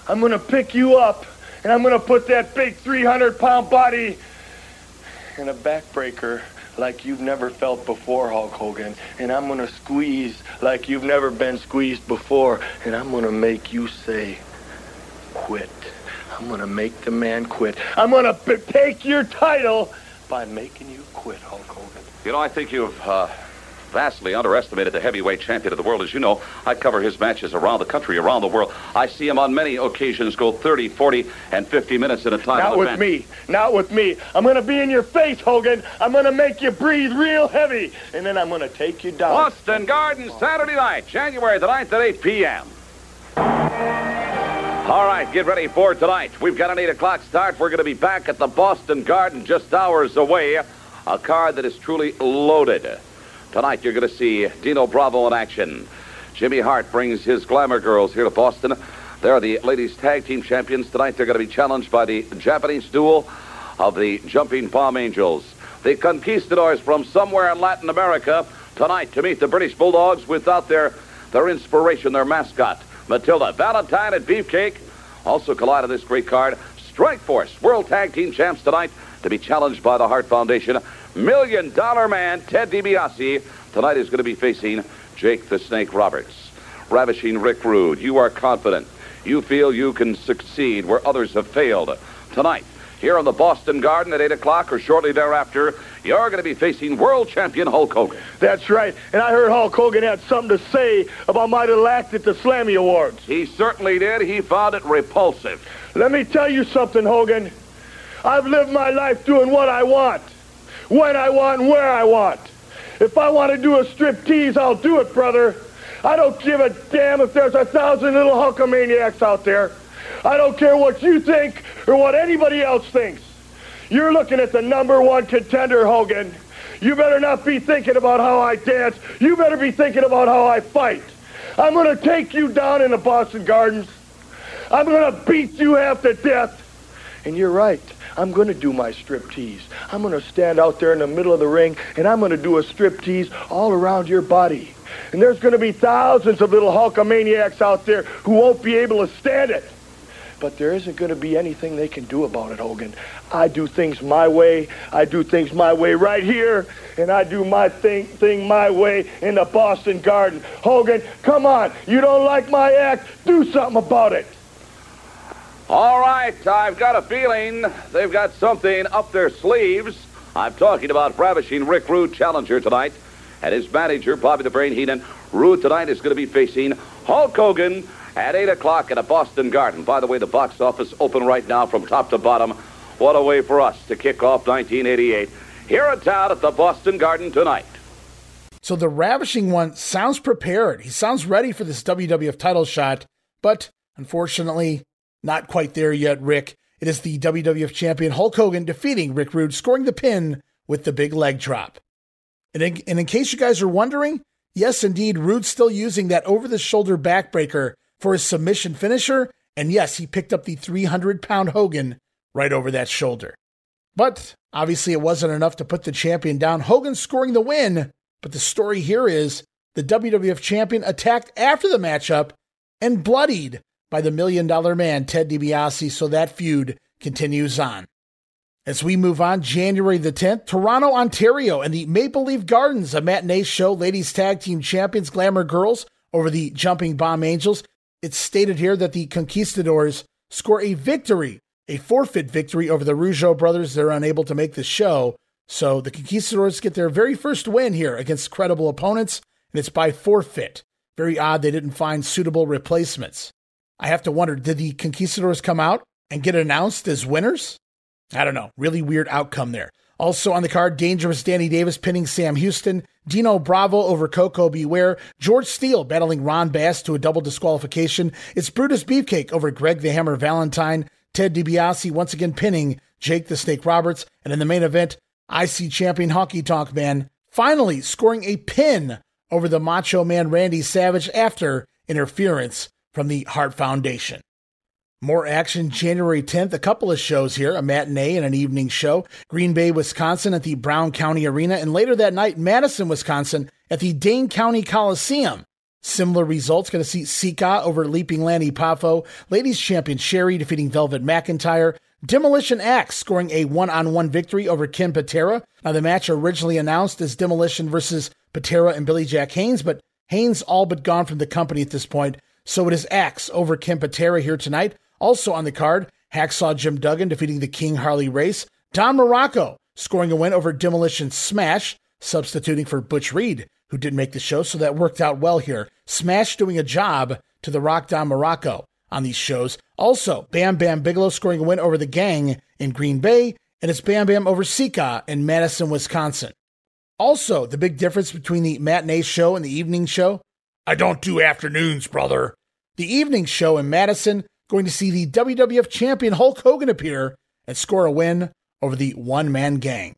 I'm going to pick you up and I'm going to put that big 300 pound body in a backbreaker like you've never felt before, Hulk Hogan. And I'm going to squeeze like you've never been squeezed before. And I'm going to make you say, quit. I'm going to make the man quit. I'm going to take your title by making you quit, Hulk. You know, I think you've uh, vastly underestimated the heavyweight champion of the world. As you know, I cover his matches around the country, around the world. I see him on many occasions go 30, 40, and 50 minutes at a time. Not with me. Not with me. I'm going to be in your face, Hogan. I'm going to make you breathe real heavy, and then I'm going to take you down. Boston Garden, Saturday night, January the 9th at 8 p.m. All right, get ready for tonight. We've got an 8 o'clock start. We're going to be back at the Boston Garden just hours away. A card that is truly loaded. Tonight, you're going to see Dino Bravo in action. Jimmy Hart brings his Glamour Girls here to Boston. They're the ladies' tag team champions. Tonight, they're going to be challenged by the Japanese duel of the Jumping Bomb Angels. The Conquistadors from somewhere in Latin America tonight to meet the British Bulldogs without their, their inspiration, their mascot, Matilda. Valentine and Beefcake also collide on this great card. Strike Force, World Tag Team Champs tonight to be challenged by the Hart Foundation. Million Dollar Man Ted DiBiase tonight is going to be facing Jake the Snake Roberts. Ravishing Rick Rude, you are confident. You feel you can succeed where others have failed. Tonight, here on the Boston Garden at 8 o'clock or shortly thereafter, you're going to be facing world champion Hulk Hogan. That's right. And I heard Hulk Hogan had something to say about my little act at the Slammy Awards. He certainly did. He found it repulsive. Let me tell you something, Hogan. I've lived my life doing what I want, when I want, where I want. If I want to do a strip tease, I'll do it, brother. I don't give a damn if there's a thousand little Hulkamaniacs out there. I don't care what you think or what anybody else thinks. You're looking at the number one contender, Hogan. You better not be thinking about how I dance. You better be thinking about how I fight. I'm going to take you down in the Boston Gardens. I'm going to beat you half to death. And you're right. I'm going to do my striptease. I'm going to stand out there in the middle of the ring, and I'm going to do a striptease all around your body. And there's going to be thousands of little Hulkamaniacs out there who won't be able to stand it. But there isn't going to be anything they can do about it, Hogan. I do things my way. I do things my way right here, and I do my thing, thing my way in the Boston Garden. Hogan, come on. You don't like my act? Do something about it. All right, I've got a feeling they've got something up their sleeves. I'm talking about ravishing Rick Rude challenger tonight. And his manager, Bobby the Brain Heenan. Rude tonight is going to be facing Hulk Hogan at 8 o'clock at a Boston Garden. By the way, the box office open right now from top to bottom. What a way for us to kick off 1988 here in town at the Boston Garden tonight. So the Ravishing One sounds prepared. He sounds ready for this WWF title shot, but unfortunately, not quite there yet, Rick. It is the WWF champion Hulk Hogan defeating Rick Rude, scoring the pin with the big leg drop. And in, and in case you guys are wondering, yes, indeed, Rude's still using that over the shoulder backbreaker for his submission finisher. And yes, he picked up the 300 pound Hogan right over that shoulder. But obviously, it wasn't enough to put the champion down. Hogan scoring the win. But the story here is the WWF champion attacked after the matchup and bloodied by the million dollar man, Ted DiBiase. So that feud continues on. As we move on, January the 10th, Toronto, Ontario, and the Maple Leaf Gardens, a matinee show, ladies tag team champions, Glamour Girls, over the Jumping Bomb Angels. It's stated here that the Conquistadors score a victory, a forfeit victory over the Rougeau brothers. They're unable to make the show. So the Conquistadors get their very first win here against credible opponents, and it's by forfeit. Very odd they didn't find suitable replacements. I have to wonder did the Conquistadors come out and get announced as winners? I don't know. Really weird outcome there. Also on the card, Dangerous Danny Davis pinning Sam Houston, Dino Bravo over Koko B. Ware, George Steele battling Ron Bass to a double disqualification. It's Brutus Beefcake over Greg the Hammer Valentine, Ted DiBiase once again pinning Jake the Snake Roberts, and in the main event, IC champion Honky Tonk Man finally scoring a pin over the Macho Man Randy Savage after interference from the Hart Foundation. More action January 10th. A couple of shows here, a matinee and an evening show. Green Bay, Wisconsin at the Brown County Arena, and later that night, Madison, Wisconsin at the Dane County Coliseum. Similar results. Going to see Sika over Leaping Lanny Poffo. Ladies champion Sherri defeating Velvet McIntyre. Demolition Axe scoring a one on one victory over Ken Patera. Now, the match originally announced as Demolition versus Patera and Billy Jack Haynes, but Haynes all but gone from the company at this point. So it is Axe over Ken Patera here tonight. Also on the card, Hacksaw Jim Duggan defeating the King Harley Race. Don Muraco scoring a win over Demolition Smash, substituting for Butch Reed, who didn't make the show, so that worked out well here. Smash doing a job to the Rock Don Muraco on these shows. Also, Bam Bam Bigelow scoring a win over the gang in Green Bay, and it's Bam Bam over Sika in Madison, Wisconsin. Also, the big difference between the matinee show and the evening show I don't do afternoons, brother. The evening show in Madison going to see the WWF champion Hulk Hogan appear and score a win over the one man gang.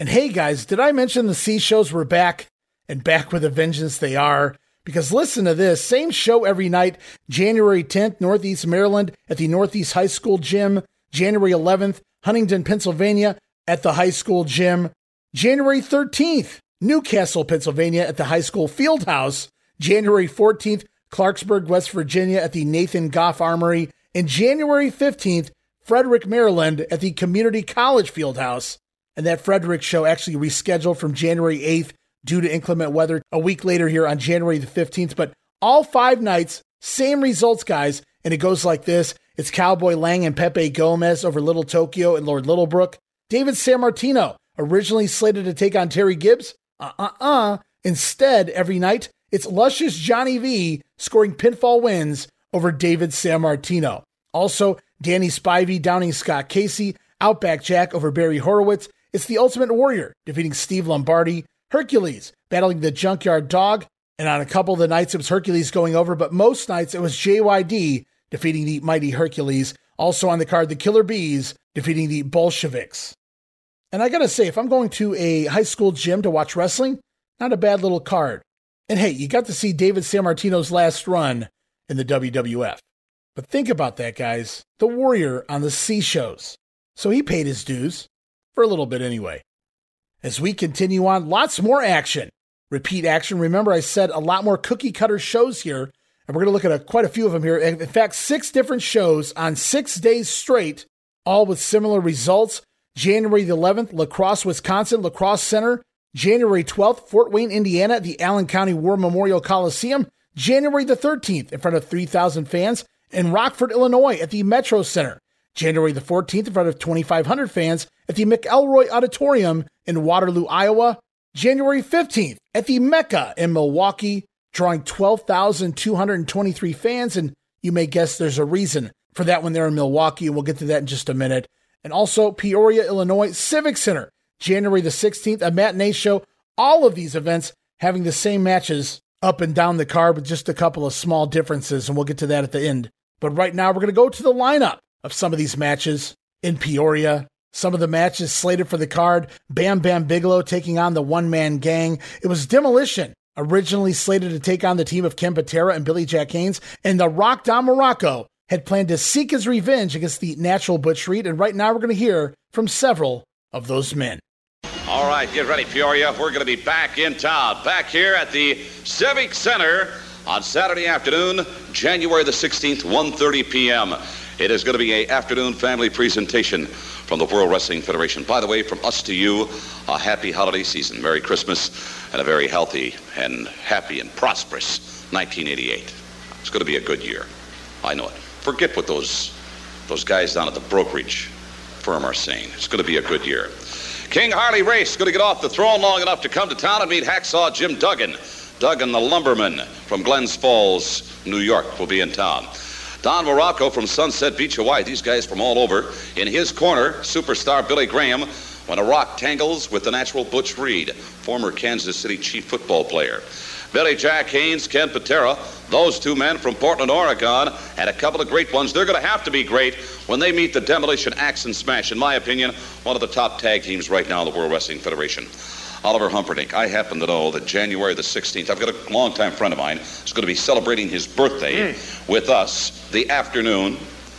And hey, guys, did I mention the C shows were back and back with a vengeance they are? Because listen to this same show every night, January 10th, Northeast Maryland at the Northeast High School Gym, January 11th, Huntingdon, Pennsylvania at the high school gym, January 13th, Newcastle, Pennsylvania at the high school field house, January 14th, Clarksburg, West Virginia at the Nathan Goff Armory, and January 15th, Frederick, Maryland at the Community College Fieldhouse. And that Frederick show actually rescheduled from January 8th due to inclement weather a week later here on January the 15th. But all five nights, same results, guys. And it goes like this it's Cowboy Lang and Pepe Gomez over Little Tokyo and Lord Littlebrook. David Sammartino, originally slated to take on Terry Gibbs. Uh uh uh. Instead, every night, it's luscious Johnny V scoring pinfall wins over David Sammartino. Also, Danny Spivey downing Scott Casey, Outback Jack over Barry Horowitz. It's the Ultimate Warrior defeating Steve Lombardi, Hercules battling the Junkyard Dog, and on a couple of the nights it was Hercules going over, but most nights it was JYD defeating the Mighty Hercules. Also on the card, the Killer Bees defeating the Bolsheviks. And I gotta say, if I'm going to a high school gym to watch wrestling, not a bad little card. And hey, you got to see David Sammartino's last run in the WWF. But think about that, guys. The Warrior on the C shows. So he paid his dues, for a little bit anyway. As we continue on, lots more action. Repeat action. Remember, I said a lot more cookie cutter shows here, and we're going to look at a, quite a few of them here. In fact, six different shows on six days straight, all with similar results. January the 11th, La Crosse, Wisconsin, La Crosse Center January 12th, Fort Wayne, Indiana at the Allen County War Memorial Coliseum. January the 13th, in front of 3,000 fans in Rockford, Illinois at the Metro Center. January the 14th, in front of 2,500 fans at the McElroy Auditorium in Waterloo, Iowa. January 15th at the Mecca in Milwaukee, drawing 12,223 fans. And you may guess there's a reason for that when they're in Milwaukee, and we'll get to that in just a minute. and also Peoria, Illinois Civic Center, January the 16th, a matinee show. All of these events having the same matches up and down the card with just a couple of small differences, and we'll get to that at the end. But right now, we're going to go to the lineup of some of these matches in Peoria. Some of the matches slated for the card Bam Bam Bigelow taking on the one man gang. It was Demolition, originally slated to take on the team of Ken Patera and Billy Jack Haynes, and the Rock Don Muraco had planned to seek his revenge against the natural Butch Reed. And right now, we're going to hear from several of those men. All right, get ready, Peoria. We're going to be back in town, back here at the Civic Center on Saturday afternoon, January the 16th, 1.30 p.m. It is going to be a afternoon family presentation from the World Wrestling Federation. By the way, from us to you, a happy holiday season, Merry Christmas, and a very healthy and happy and prosperous 1988. It's going to be a good year. I know it. Forget what those those guys down at the brokerage firm are saying. It's going to be a good year. King Harley Race going to get off the throne long enough to come to town and meet Hacksaw Jim Duggan. Duggan, the lumberman from Glens Falls, New York, will be in town. Don Muraco from Sunset Beach, Hawaii. These guys from all over. In his corner, superstar Billy Graham when a rock tangles with the natural Butch Reed, former Kansas City Chief football player. Billy Jack Haynes, Ken Patera, those two men from Portland, Oregon, and a couple of great ones. They're going to have to be great when they meet the Demolition Axe and Smash. In my opinion, one of the top tag teams right now in the World Wrestling Federation. Oliver Humperdink. I happen to know that January the 16th, I've got a longtime friend of mine who's going to be celebrating his birthday mm. with us the afternoon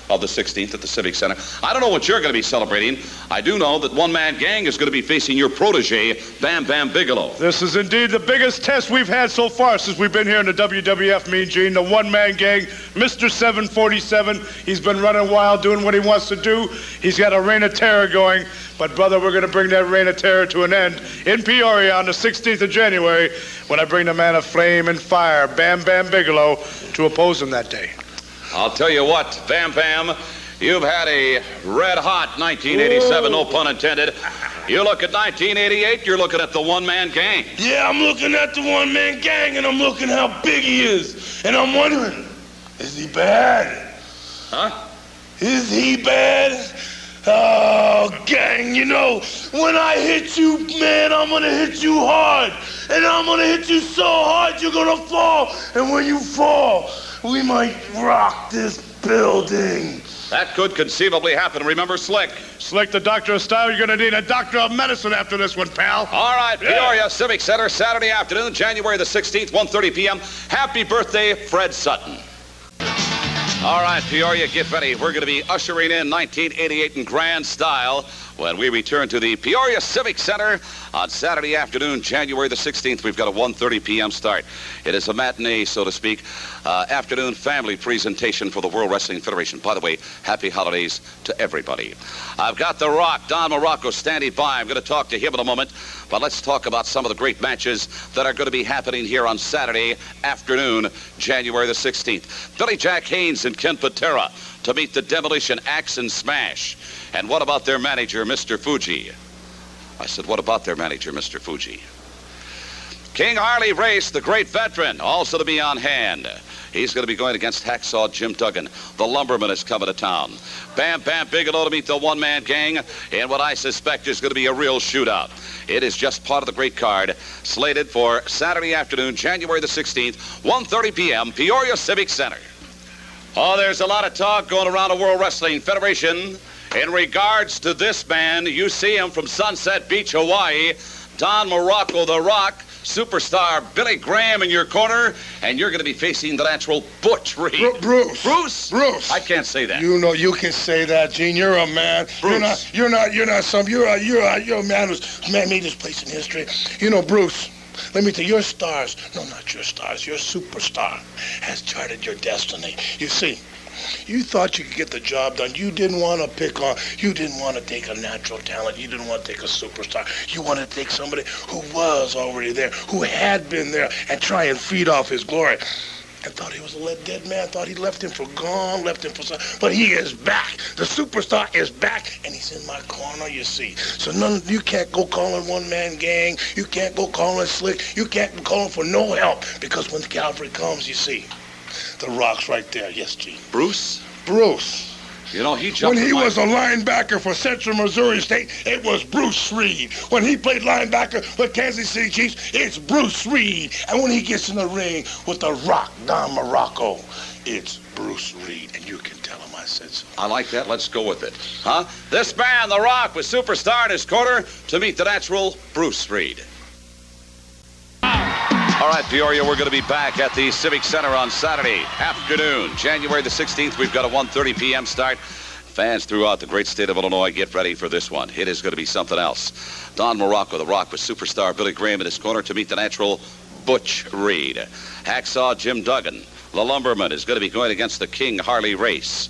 of the 16th at the Civic Center. I don't know what you're going to be celebrating. I do know that One Man Gang is going to be facing your protege, Bam Bam Bigelow. This is indeed the biggest test we've had so far since we've been here in the WWF, Mean Gene. The One Man Gang, Mr. 747. He's been running wild, doing what he wants to do. He's got a reign of terror going. But, brother, we're going to bring that reign of terror to an end in Peoria on the 16th of January when I bring the man of flame and fire, Bam Bam Bigelow, to oppose him that day. I'll tell you what, Bam Bam, you've had a red hot 1987, no pun intended. You look at 1988, you're looking at the one man gang. Yeah, I'm looking at the one man gang, and I'm looking how big he is. And I'm wondering, is he bad? Huh? Is he bad? Oh, gang, you know, when I hit you, man, I'm gonna hit you hard. And I'm gonna hit you so hard you're gonna fall. And when you fall, we might rock this building. That could conceivably happen. Remember Slick? Slick, the doctor of style. You're going to need a doctor of medicine after this one, pal. All right, Peoria yeah. Civic Center, Saturday afternoon, January the 16th, 1.30 p.m. Happy birthday, Fred Sutton. All right, Peoria, get ready. We're going to be ushering in 1988 in grand style when we return to the Peoria Civic Center on Saturday afternoon, January the 16th. We've got a 1.30 p.m. start. It is a matinee, so to speak, uh, afternoon family presentation for the World Wrestling Federation. By the way, happy holidays to everybody. I've got The Rock, Don Muraco, standing by. I'm going to talk to him in a moment, but let's talk about some of the great matches that are going to be happening here on Saturday afternoon, January the 16th. Billy Jack Haynes and Ken Patera to meet the Demolition Axe and Smash. And what about their manager, Mr. Fuji? I said, what about their manager, Mr. Fuji? King Harley Race, the great veteran, also to be on hand. He's going to be going against Hacksaw Jim Duggan. The lumberman is coming to town. Bam Bam Bigelow to meet the one-man gang in what I suspect is going to be a real shootout. It is just part of the great card slated for Saturday afternoon, January the 16th, 1.30 p.m., Peoria Civic Center. Oh, there's a lot of talk going around the World Wrestling Federation in regards to this man, you see him from Sunset Beach, Hawaii, Don Muraco, The Rock, superstar Billy Graham in your corner, and you're going to be facing the natural Butch Reed. Bru- Bruce. Bruce. Bruce. I can't say that. You know you can say that, Gene. You're a man. Bruce. You're not. You're not. You're not some. You're a. You're a. You're a man who's made this place in history. You know, Bruce. Let me tell you, your stars. No, not your stars. Your superstar has charted your destiny. You see. You thought you could get the job done. You didn't want to pick on, you didn't want to take a natural talent. You didn't want to take a superstar. You wanted to take somebody who was already there, who had been there, and try and feed off his glory. I thought he was a dead man. Thought he left him for gone, left him for some. But he is back. The superstar is back, and he's in my corner. You see. So none. You can't go calling one man gang. You can't go calling slick. You can't go calling for no help because when the cavalry comes, you see, the rock's right there. Yes, Gene. Bruce? Bruce. You know, he jumped When he was a linebacker for Central Missouri State, it was Bruce Reed. When he played linebacker for Kansas City Chiefs, it's Bruce Reed. And when he gets in the ring with the Rock Don Muraco, it's Bruce Reed. And you can tell him I said so. I like that. Let's go with it. Huh? This man, The Rock, was superstar in his corner to meet the natural Bruce Reed. All right, Peoria, we're going to be back at the Civic Center on Saturday afternoon, January the 16th. We've got a 1.30 p.m. start. Fans throughout the great state of Illinois, get ready for this one. It is going to be something else. Don Muraco, The Rock, with superstar Billy Graham in his corner to meet the natural Butch Reed. Hacksaw Jim Duggan, the lumberman, is going to be going against the King Harley Race.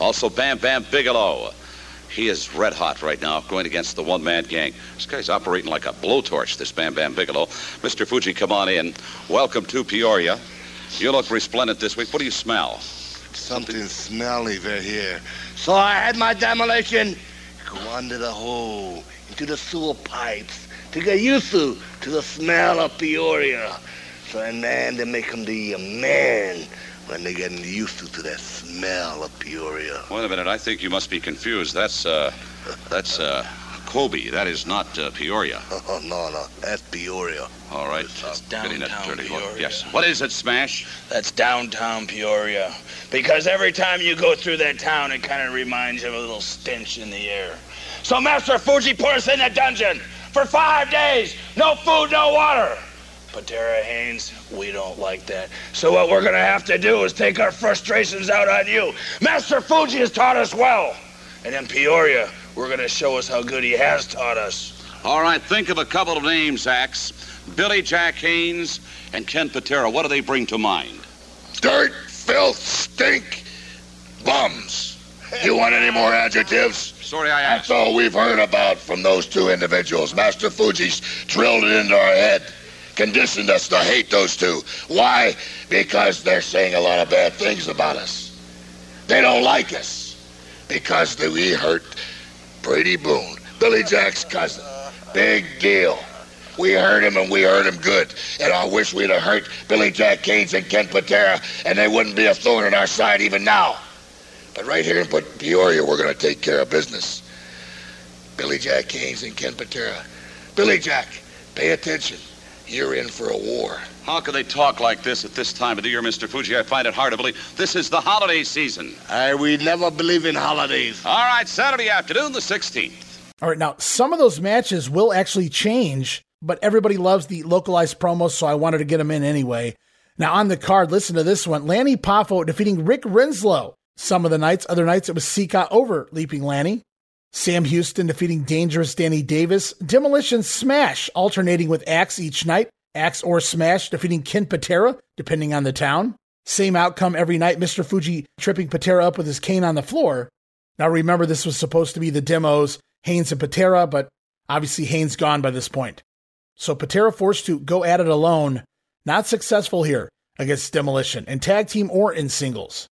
Also, Bam Bam Bigelow. He is red hot right now, going against the one man gang. This guy's operating like a blowtorch, this Bam Bam Bigelow. Mr. Fuji, come on in. Welcome to Peoria. You look resplendent this week. What do you smell? Something smelly over here. So I had my demolition go under the hole, into the sewer pipes, to get used to, to the smell of Peoria. So and then they make him the man when they get used to, to that smell of Peoria. Wait a minute. I think you must be confused. That's, uh, that's, uh, Kobe. That is not uh, Peoria. Oh, no, no, that's Peoria. All right. That's downtown Peoria. Yes. What is it, Smash? That's downtown Peoria. Because every time you go through that town, it kind of reminds you of a little stench in the air. So Master Fuji put us in a dungeon for five days. No food, no water. Patera Haynes, we don't like that. So what we're gonna have to do is take our frustrations out on you. Master Fuji has taught us well. And in Peoria, we're gonna show us how good he has taught us. All right. Think of a couple of names, Axe. Billy Jack Haynes and Ken Patera. What do they bring to mind? Dirt, filth, stink, bums. You want any more adjectives? Sorry, I asked. That's all we've heard about from those two individuals. Master Fuji's drilled it into our head, conditioned us to hate those two. Why? Because they're saying a lot of bad things about us. They don't like us because we hurt Brady Boone, Billy Jack's cousin. Big deal. We hurt him and we hurt him good. And I wish we'd have hurt Billy Jack Haynes and Ken Patera and they wouldn't be a thorn in our side even now. But right here in Pe- Peoria, we're going to take care of business. Billy Jack Haynes and Ken Patera. Billy Jack, pay attention. You're in for a war. How can they talk like this at this time of the year, Mr. Fuji? I find it hard to believe. This is the holiday season. I, we never believe in holidays. All right, Saturday afternoon, the 16th. All right, now some of those matches will actually change, but everybody loves the localized promos, so I wanted to get them in anyway. Now on the card, listen to this one: Lanny Poffo defeating Rick Renslow. Some of the nights, other nights it was Sika over leaping Lanny. Sam Houston defeating Dangerous Danny Davis. Demolition Smash alternating with Axe each night. Axe or Smash defeating Ken Patera, depending on the town. Same outcome every night. Mr. Fuji tripping Patera up with his cane on the floor. Now remember, this was supposed to be the demos, Haynes and Patera, but obviously Haynes gone by this point. So Patera forced to go at it alone. Not successful here against Demolition in tag team or in singles.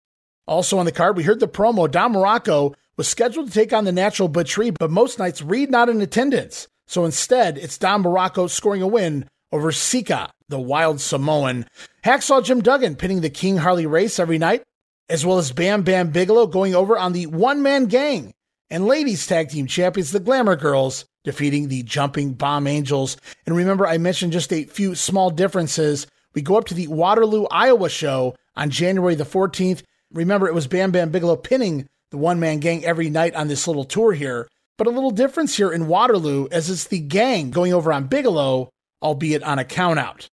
Also on the card, we heard the promo. Don Muraco was scheduled to take on the natural Butch Reed, but most nights Reed not in attendance. So instead, it's Don Muraco scoring a win over Sika, the wild Samoan. Hacksaw Jim Duggan pinning the King Harley race every night, as well as Bam Bam Bigelow going over on the one man gang. And ladies tag team champions, the Glamour Girls, defeating the Jumping Bomb Angels. And remember, I mentioned just a few small differences. We go up to the Waterloo, Iowa show on January the 14th. Remember, it was Bam Bam Bigelow pinning the one man gang every night on this little tour here. But a little difference here in Waterloo as it's the gang going over on Bigelow, albeit on a countout.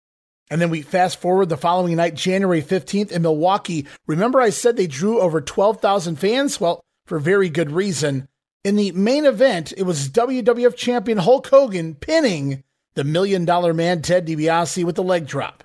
And then we fast forward the following night, January 15th in Milwaukee. Remember, I said they drew over 12,000 fans? Well, for very good reason. In the main event, it was WWF champion Hulk Hogan pinning the million dollar man Ted DiBiase with the leg drop.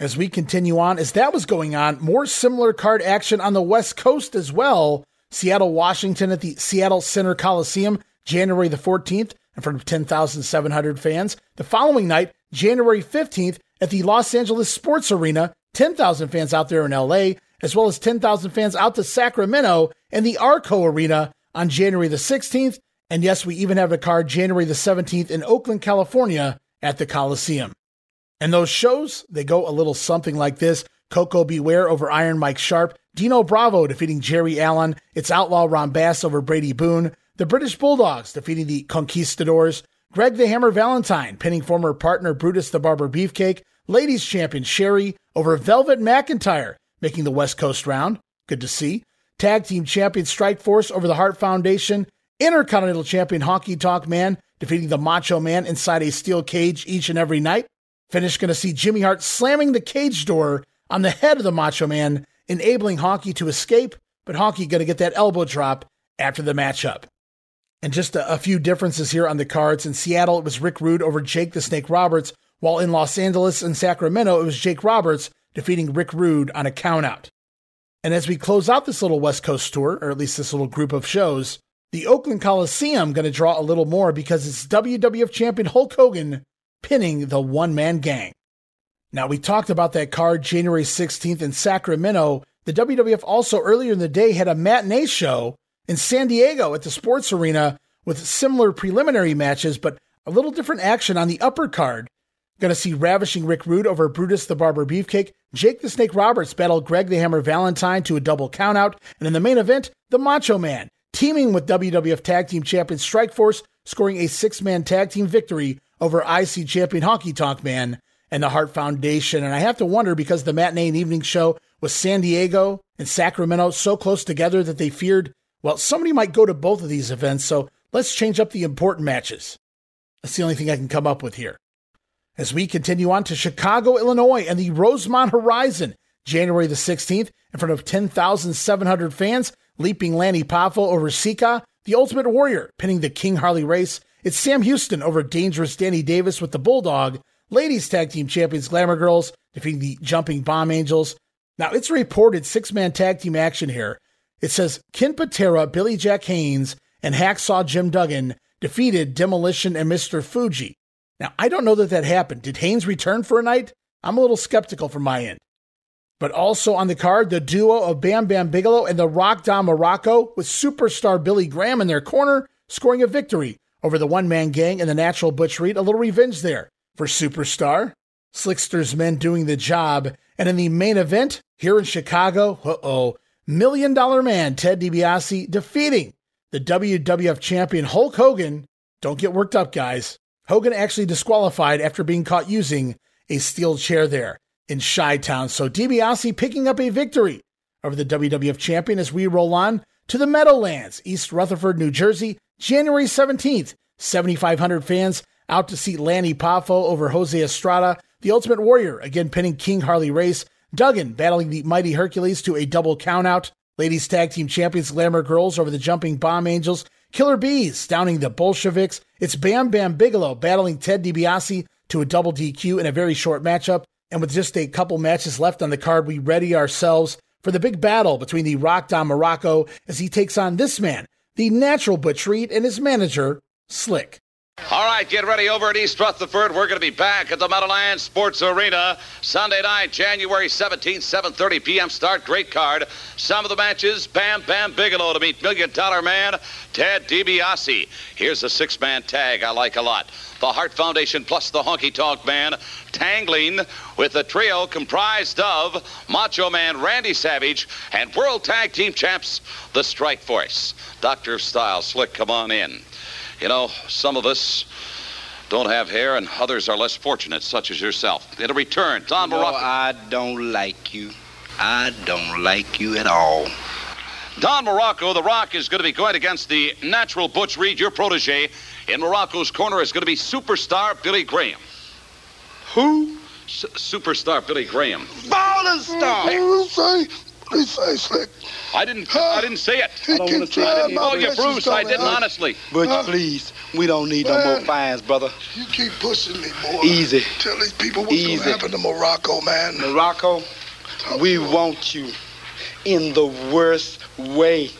As we continue on, as that was going on, more similar card action on the West Coast as well. Seattle, Washington at the Seattle Center Coliseum, January the 14th, in front of 10,700 fans. The following night, January 15th, at the Los Angeles Sports Arena, 10,000 fans out there in LA, as well as 10,000 fans out to Sacramento and the Arco Arena on January the 16th. And yes, we even have a card January the 17th in Oakland, California at the Coliseum. And those shows, they go a little something like this. Koko B. Ware over Iron Mike Sharpe, Dino Bravo defeating Jerry Allen, it's Outlaw Ron Bass over Brady Boone, the British Bulldogs defeating the Conquistadors, Greg the Hammer Valentine pinning former partner Brutus the Barber Beefcake, ladies champion Sherri over Velvet McIntyre, making the West Coast round. Good to see. Tag team champion Strike Force over the Hart Foundation, Intercontinental champion Honky Tonk Man defeating the Macho Man inside a steel cage each and every night. Finish going to see Jimmy Hart slamming the cage door on the head of the Macho Man, enabling Honky to escape, but Honky going to get that elbow drop after the matchup. And just a, a, few differences here on the cards. In Seattle, it was Rick Rude over Jake the Snake Roberts, while in Los Angeles and Sacramento, it was Jake Roberts defeating Rick Rude on a countout. And as we close out this little West Coast tour, or at least this little group of shows, the Oakland Coliseum going to draw a little more because it's WWF champion Hulk Hogan pinning the one man gang. Now, we talked about that card January 16th in Sacramento. The WWF also earlier in the day had a matinee show in San Diego at the Sports Arena with similar preliminary matches, but a little different action on the upper card. Going to see Ravishing Rick Rude over Brutus the Barber Beefcake. Jake the Snake Roberts battle Greg the Hammer Valentine to a double countout. And in the main event, the Macho Man teaming with WWF Tag Team Champion Strikeforce, scoring a six man tag team victory over IC Champion Honky Tonk Man and the Hart Foundation. And I have to wonder because the matinee and evening show was San Diego and Sacramento so close together that they feared, well, somebody might go to both of these events. So let's change up the important matches. That's the only thing I can come up with here. As we continue on to Chicago, Illinois, and the Rosemont Horizon, January the 16th, in front of 10,700 fans, leaping Lanny Poffo over Sika, the Ultimate Warrior pinning the King Harley race. It's Sam Houston over Dangerous Danny Davis with the Bulldog. Ladies Tag Team Champions Glamour Girls defeating the Jumping Bomb Angels. Now, it's reported six man tag team action here. It says Ken Patera, Billy Jack Haynes, and Hacksaw Jim Duggan defeated Demolition and Mr. Fuji. Now, I don't know that that happened. Did Haynes return for a night? I'm a little skeptical from my end. But also on the card, the duo of Bam Bam Bigelow and the Rock Don Muraco with superstar Billy Graham in their corner, scoring a victory over the one man gang and the natural Butch Reed. A little revenge there for Superstar. Slickster's men doing the job. And in the main event here in Chicago, uh oh, Million Dollar Man Ted DiBiase defeating the WWF champion Hulk Hogan. Don't get worked up, guys. Hogan actually disqualified after being caught using a steel chair there in Chi Town. So DiBiase picking up a victory over the WWF champion as we roll on to the Meadowlands, East Rutherford, New Jersey, January 17th. 7,500 fans out to see Lanny Poffo over Jose Estrada. The Ultimate Warrior again pinning King Harley Race. Duggan battling the Mighty Hercules to a double countout. Ladies Tag Team Champions Glamour Girls over the Jumping Bomb Angels. Killer Bees downing the Bolsheviks. It's Bam Bam Bigelow battling Ted DiBiase to a double DQ in a very short matchup. And with just a couple matches left on the card, we ready ourselves for the big battle between the Rock Don Muraco as he takes on this man, the natural Butch Reed, and his manager, Slick. All right, get ready over at East Rutherford. We're going to be back at the Meadowlands Sports Arena Sunday night, January 17th, 7.30 p.m. start. Great card. Some of the matches, Bam Bam Bigelow to meet Million Dollar Man, Ted DiBiase. Here's a six-man tag I like a lot. The Hart Foundation plus the Honky Tonk Man tangling with the trio comprised of Macho Man Randy Savage and World Tag Team Champs, the Strike Force. Doctor of Style, Slick, come on in. You know, some of us don't have hair, and others are less fortunate, such as yourself. It'll return. Don no, Muraco. I don't like you. I don't like you at all. Don Muraco, The Rock, is going to be going against the natural Butch Reed, your protege. In Muraco's corner is going to be superstar Billy Graham. Who? S- superstar Billy Graham. Baller star. What say? What say, Slick? I didn't. I ah, didn't say it. He can I try didn't my call you best Bruce. I didn't it, huh? honestly. Butch, ah, Huh? please. We don't need no more fines, brother. You keep pushing me, boy. Easy. Tell these people what's Easy. gonna happen to Muraco, man. Muraco, we want you in the worst way.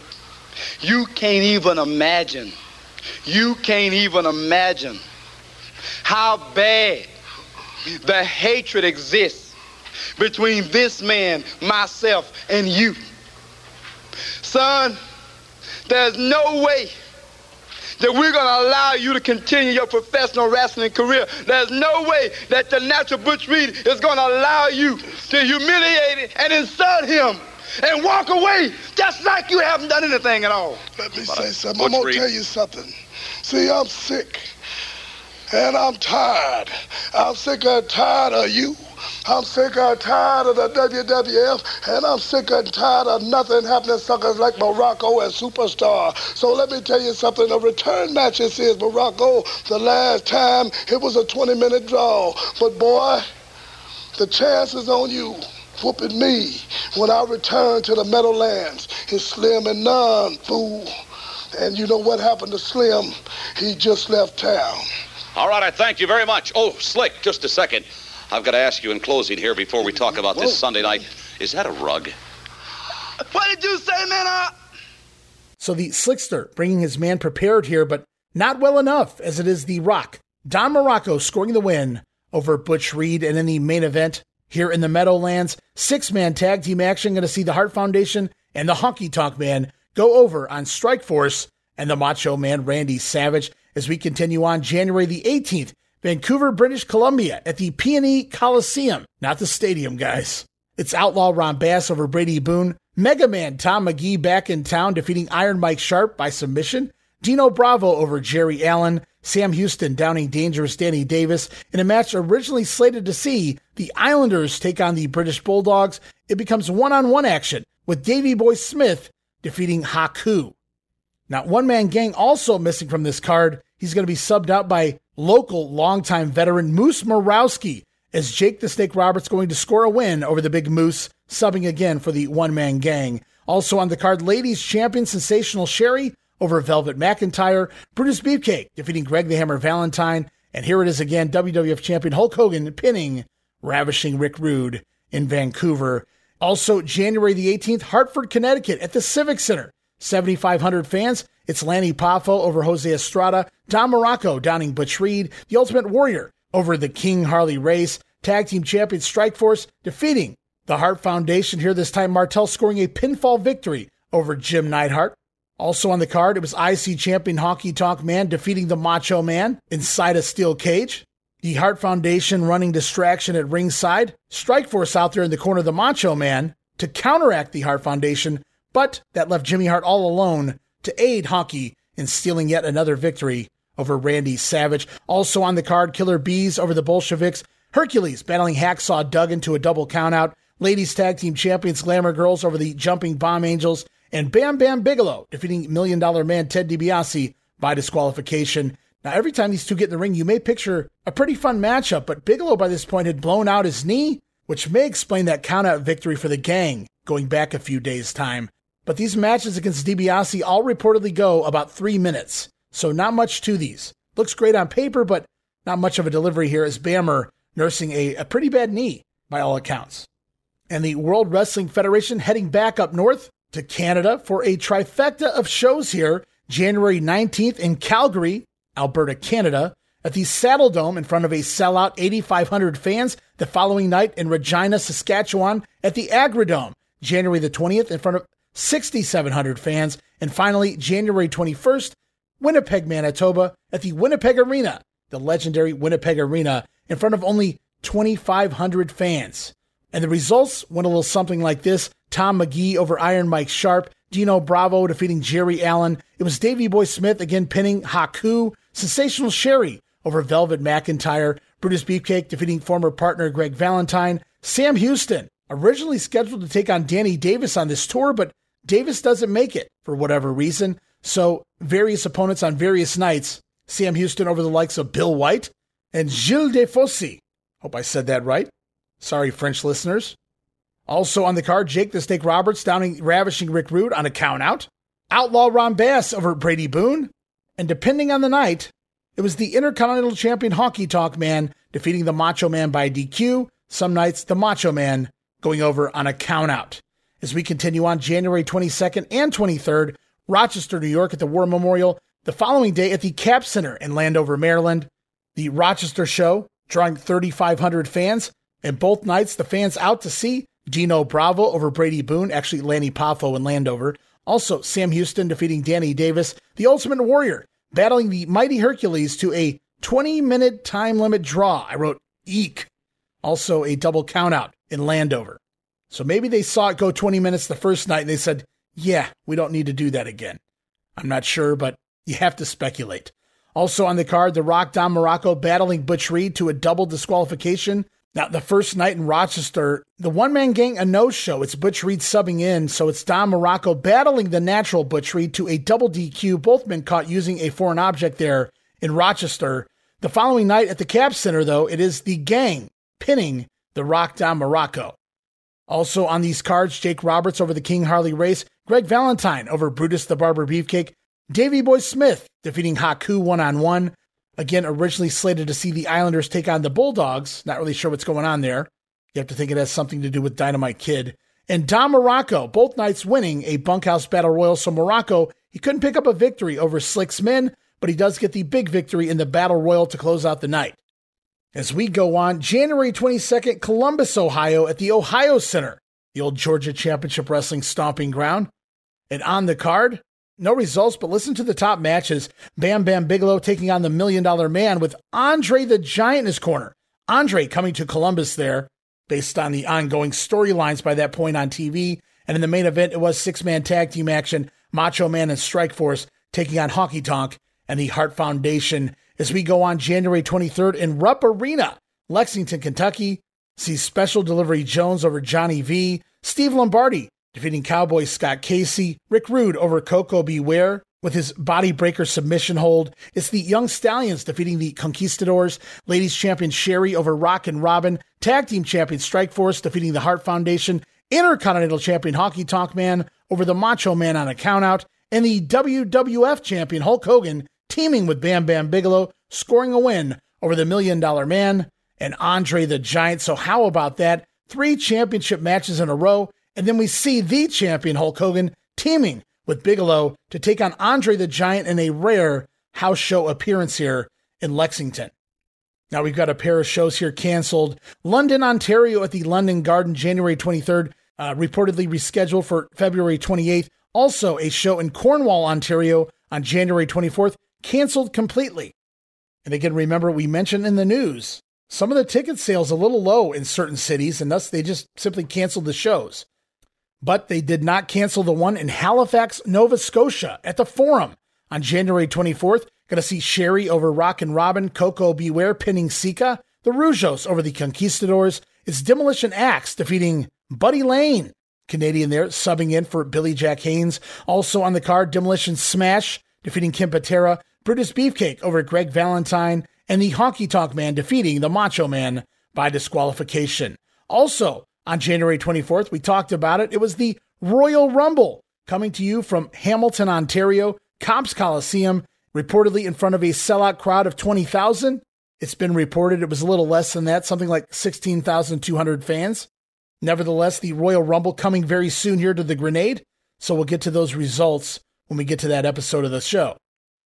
You can't even imagine. You can't even imagine how bad the hatred exists between this man, myself, and you. Son, there's no way that we're going to allow you to continue your professional wrestling career. There's no way that the natural Butch Reed is going to allow you to humiliate and insult him and walk away just like you haven't done anything at all. Let me say something. I'm going to tell you something. See, I'm sick. And I'm tired. I'm sick and tired of you. I'm sick and tired of the WWF, and I'm sick and tired of nothing happening suckers like Muraco and Superstar. So let me tell you something. A return match this is Muraco. The last time it was a 20-minute draw. But boy, the chance is on you whooping me when I return to the Meadowlands. It's Slim and None, fool. And you know what happened to Slim? He just left town. All right, I thank you very much. Oh, Slick, just a second. I've got to ask you in closing here before we talk about this Sunday night. Is that a rug? What did you say, man? So the Slickster bringing his man prepared here, but not well enough, as it is The Rock. Don Muraco scoring the win over Butch Reed, and in the main event here in the Meadowlands, six man tag team action. Going to see the Hart Foundation and the Honky Tonk Man go over on Strike Force and the Macho Man Randy Savage as we continue on January the 18th, Vancouver, British Columbia at the PNE Coliseum, not the stadium, guys. It's Outlaw Ron Bass over Brady Boone, Mega Man Tom Magee back in town defeating Iron Mike Sharpe by submission, Dino Bravo over Jerry Allen, Sam Houston downing dangerous Danny Davis in a match originally slated to see the Islanders take on the British Bulldogs. It becomes one on one action with Davy Boy Smith defeating Haku. Now, one man gang also missing from this card. He's going to be subbed out by local longtime veteran Moose Morowski as Jake the Snake Roberts going to score a win over the Big Moose, subbing again for the one man gang. Also on the card, ladies champion Sensational Sherri over Velvet McIntyre, Brutus Beefcake defeating Greg the Hammer Valentine, and here it is again WWF champion Hulk Hogan pinning Ravishing Rick Rude in Vancouver. Also, January the 18th, Hartford, Connecticut at the Civic Center. 7,500 fans. It's Lanny Poffo over Jose Estrada, Don Muraco downing Butch Reed, the Ultimate Warrior over the King Harley Race, Tag Team Champion Strike Force defeating the Hart Foundation here this time. Martel scoring a pinfall victory over Jim Neidhart. Also on the card, it was IC Champion Honky Tonk Man defeating the Macho Man inside a steel cage. The Hart Foundation running distraction at ringside. Strike Force out there in the corner of the Macho Man to counteract the Hart Foundation, but that left Jimmy Hart all alone to aid Honky in stealing yet another victory over Randy Savage. Also on the card, Killer Bees over the Bolsheviks. Hercules battling Hacksaw Duggan to a double countout. Ladies Tag Team Champions Glamour Girls over the Jumping Bomb Angels. And Bam Bam Bigelow defeating Million Dollar Man Ted DiBiase by disqualification. Now, every time these two get in the ring, you may picture a pretty fun matchup, but Bigelow by this point had blown out his knee, which may explain that countout victory for the gang going back a few days' time. But these matches against DiBiase all reportedly go about three minutes, so not much to these. Looks great on paper, but not much of a delivery here as Bammer nursing a, a pretty bad knee by all accounts. And the World Wrestling Federation heading back up north to Canada for a trifecta of shows here, January 19th in Calgary, Alberta, Canada, at the Saddledome in front of a sellout 8,500 fans. The following night in Regina, Saskatchewan, at the Agridome, January the 20th in front of 6,700 fans. And finally, January 21st, Winnipeg, Manitoba, at the Winnipeg Arena, the legendary Winnipeg Arena, in front of only 2,500 fans. And the results went a little something like this Tom Magee over Iron Mike Sharpe, Dino Bravo defeating Jerry Allen. It was Davey Boy Smith again pinning Haku, Sensational Sherri over Velvet McIntyre, Brutus Beefcake defeating former partner Greg Valentine, Sam Houston, originally scheduled to take on Danny Davis on this tour, but Davis doesn't make it for whatever reason. So, various opponents on various nights. Sam Houston over the likes of Bill White and Gilles Defossy. Hope I said that right. Sorry, French listeners. Also on the card, Jake the Snake Roberts downing Ravishing Rick Rude on a countout. Outlaw Ron Bass over Brady Boone. And depending on the night, it was the Intercontinental Champion Honky Tonk Man defeating the Macho Man by DQ. Some nights, the Macho Man going over on a countout. As we continue on January 22nd and 23rd, Rochester, New York at the War Memorial. The following day at the Cap Center in Landover, Maryland. The Rochester show drawing 3,500 fans. And both nights, the fans out to see Dino Bravo over Brady Boone, actually Lanny Poffo in Landover. Also, Sam Houston defeating Danny Davis, the Ultimate Warrior, battling the Mighty Hercules to a 20 minute time limit draw. I wrote eek. Also, a double countout in Landover. So maybe they saw it go 20 minutes the first night and they said, yeah, we don't need to do that again. I'm not sure, but you have to speculate. Also on the card, The Rock Don Muraco battling Butch Reed to a double disqualification. Now, the first night in Rochester, the one man gang, a no show. It's Butch Reed subbing in, so it's Don Muraco battling the natural Butch Reed to a double DQ. Both men caught using a foreign object there in Rochester. The following night at the Cap Center, though, it is the gang pinning the Rock Don Muraco. Also on these cards, Jake Roberts over the King Harley Race, Greg Valentine over Brutus the Barber Beefcake, Davy Boy Smith defeating Haku one on one. Again, originally slated to see the Islanders take on the Bulldogs. Not really sure what's going on there. You have to think it has something to do with Dynamite Kid. And Don Muraco, both nights winning a bunkhouse battle royal. So Muraco, he couldn't pick up a victory over Slick's men, but he does get the big victory in the battle royal to close out the night. As we go on, January 22nd, Columbus, Ohio, at the Ohio Center, the old Georgia Championship Wrestling stomping ground. And on the card, no results, but listen to the top matches. Bam Bam Bigelow taking on the Million Dollar Man with Andre the Giant in his corner. Andre coming to Columbus there, based on the ongoing storylines by that point on TV. And in the main event, it was six man tag team action Macho Man and Strike Force taking on Honky Tonk and the Hart Foundation as we go on January 23rd in Rupp Arena, Lexington, Kentucky. See Special Delivery Jones over Johnny V. Steve Lombardi defeating Cowboy Scott Casey. Rick Rude over Koko B. Ware with his body breaker submission hold. It's the Young Stallions defeating the Conquistadors. Ladies champion Sherri over Rockin' Robin. Tag team champion Strike Force defeating the Hart Foundation. Intercontinental champion Honky Tonk Man over the Macho Man on a countout. And the WWF champion Hulk Hogan teaming with Bam Bam Bigelow, scoring a win over the Million Dollar Man and Andre the Giant. So, how about that? Three championship matches in a row. And then we see the champion Hulk Hogan teaming with Bigelow to take on Andre the Giant in a rare house show appearance here in Lexington. Now we've got a pair of shows here canceled. London, Ontario at the London Garden, January 23rd, uh, reportedly rescheduled for February 28th. Also, a show in Cornwall, Ontario on January 24th, canceled completely. And again, remember, we mentioned in the news some of the ticket sales a little low in certain cities, and thus they just simply canceled the shows but they did not cancel the one in Halifax, Nova Scotia at the Forum on January 24th. Going to see Sherri over Rockin' Robin, Koko B. Ware pinning Sika, the Rougeaus over the Conquistadors. It's Demolition Axe defeating Buddy Lane, Canadian there, subbing in for Billy Jack Haynes. Also on the card, Demolition Smash defeating Ken Patera, Brutus Beefcake over Greg Valentine, and the Honky Tonk Man defeating the Macho Man by disqualification. Also, on January 24th. We talked about it. It was the Royal Rumble coming to you from Hamilton, Ontario, Copps Coliseum, reportedly in front of a sellout crowd of 20,000. It's been reported it was a little less than that, something like 16,200 fans. Nevertheless, the Royal Rumble coming very soon here to the Grenade, so we'll get to those results when we get to that episode of the show.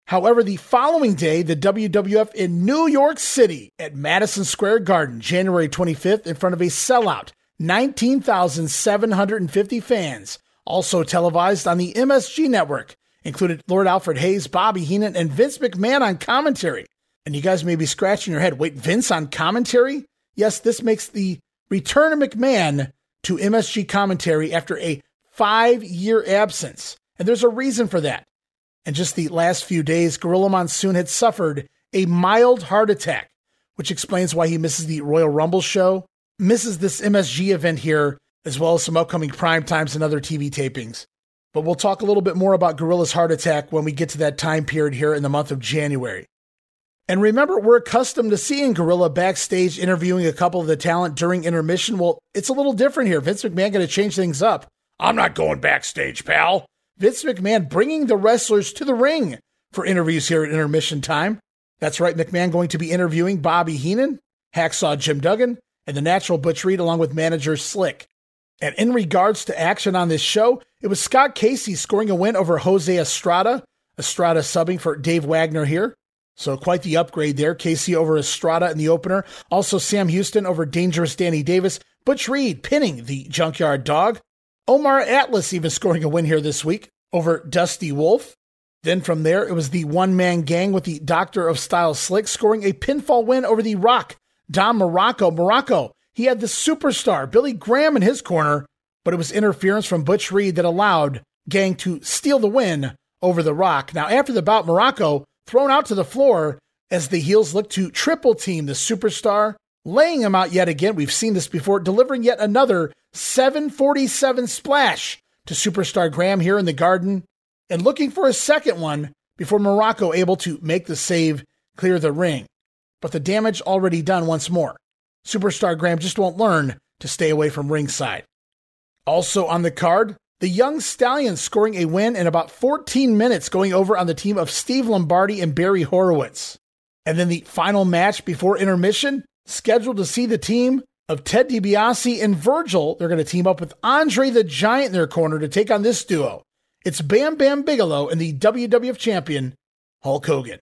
However, the following day, the WWF in New York City at Madison Square Garden, January 25th, in front of a sellout 19,750 fans, also televised on the MSG network, included Lord Alfred Hayes, Bobby Heenan, and Vince McMahon on commentary. And you guys may be scratching your head. Wait, Vince on commentary? Yes, this makes the return of McMahon to MSG commentary after a five year absence. And there's a reason for that. And just the last few days, Gorilla Monsoon had suffered a mild heart attack, which explains why he misses the Royal Rumble show misses this MSG event here, as well as some upcoming prime times and other TV tapings. But we'll talk a little bit more about Gorilla's heart attack when we get to that time period here in the month of January. And remember, we're accustomed to seeing Gorilla backstage interviewing a couple of the talent during intermission. Well, it's a little different here. Vince McMahon going to change things up. I'm not going backstage, pal. Vince McMahon bringing the wrestlers to the ring for interviews here at intermission time. That's right, McMahon going to be interviewing Bobby Heenan, Hacksaw Jim Duggan, and the natural Butch Reed, along with manager Slick. And in regards to action on this show, it was Scott Casey scoring a win over Jose Estrada. Estrada subbing for Dave Wagner here. So quite the upgrade there. Casey over Estrada in the opener. Also Sam Houston over Dangerous Danny Davis. Butch Reed pinning the Junkyard Dog. Omar Atlas even scoring a win here this week over Dusty Wolf. Then from there, it was the one man gang with the Doctor of Style Slick scoring a pinfall win over the Rock, Don Muraco. Muraco, he had the superstar Billy Graham in his corner, but it was interference from Butch Reed that allowed Gang to steal the win over the Rock. Now, after the bout, Muraco thrown out to the floor as the heels look to triple team the superstar, laying him out yet again. We've seen this before, delivering yet another 747 splash to superstar Graham here in the garden and looking for a second one before Muraco able to make the save, clear the ring. But the damage already done once more. Superstar Graham just won't learn to stay away from ringside. Also on the card, the Young Stallions scoring a win in about 14 minutes, going over on the team of Steve Lombardi and Barry Horowitz. And then the final match before intermission, scheduled to see the team of Ted DiBiase and Virgil. They're going to team up with Andre the Giant in their corner to take on this duo. It's Bam Bam Bigelow and the WWF champion, Hulk Hogan.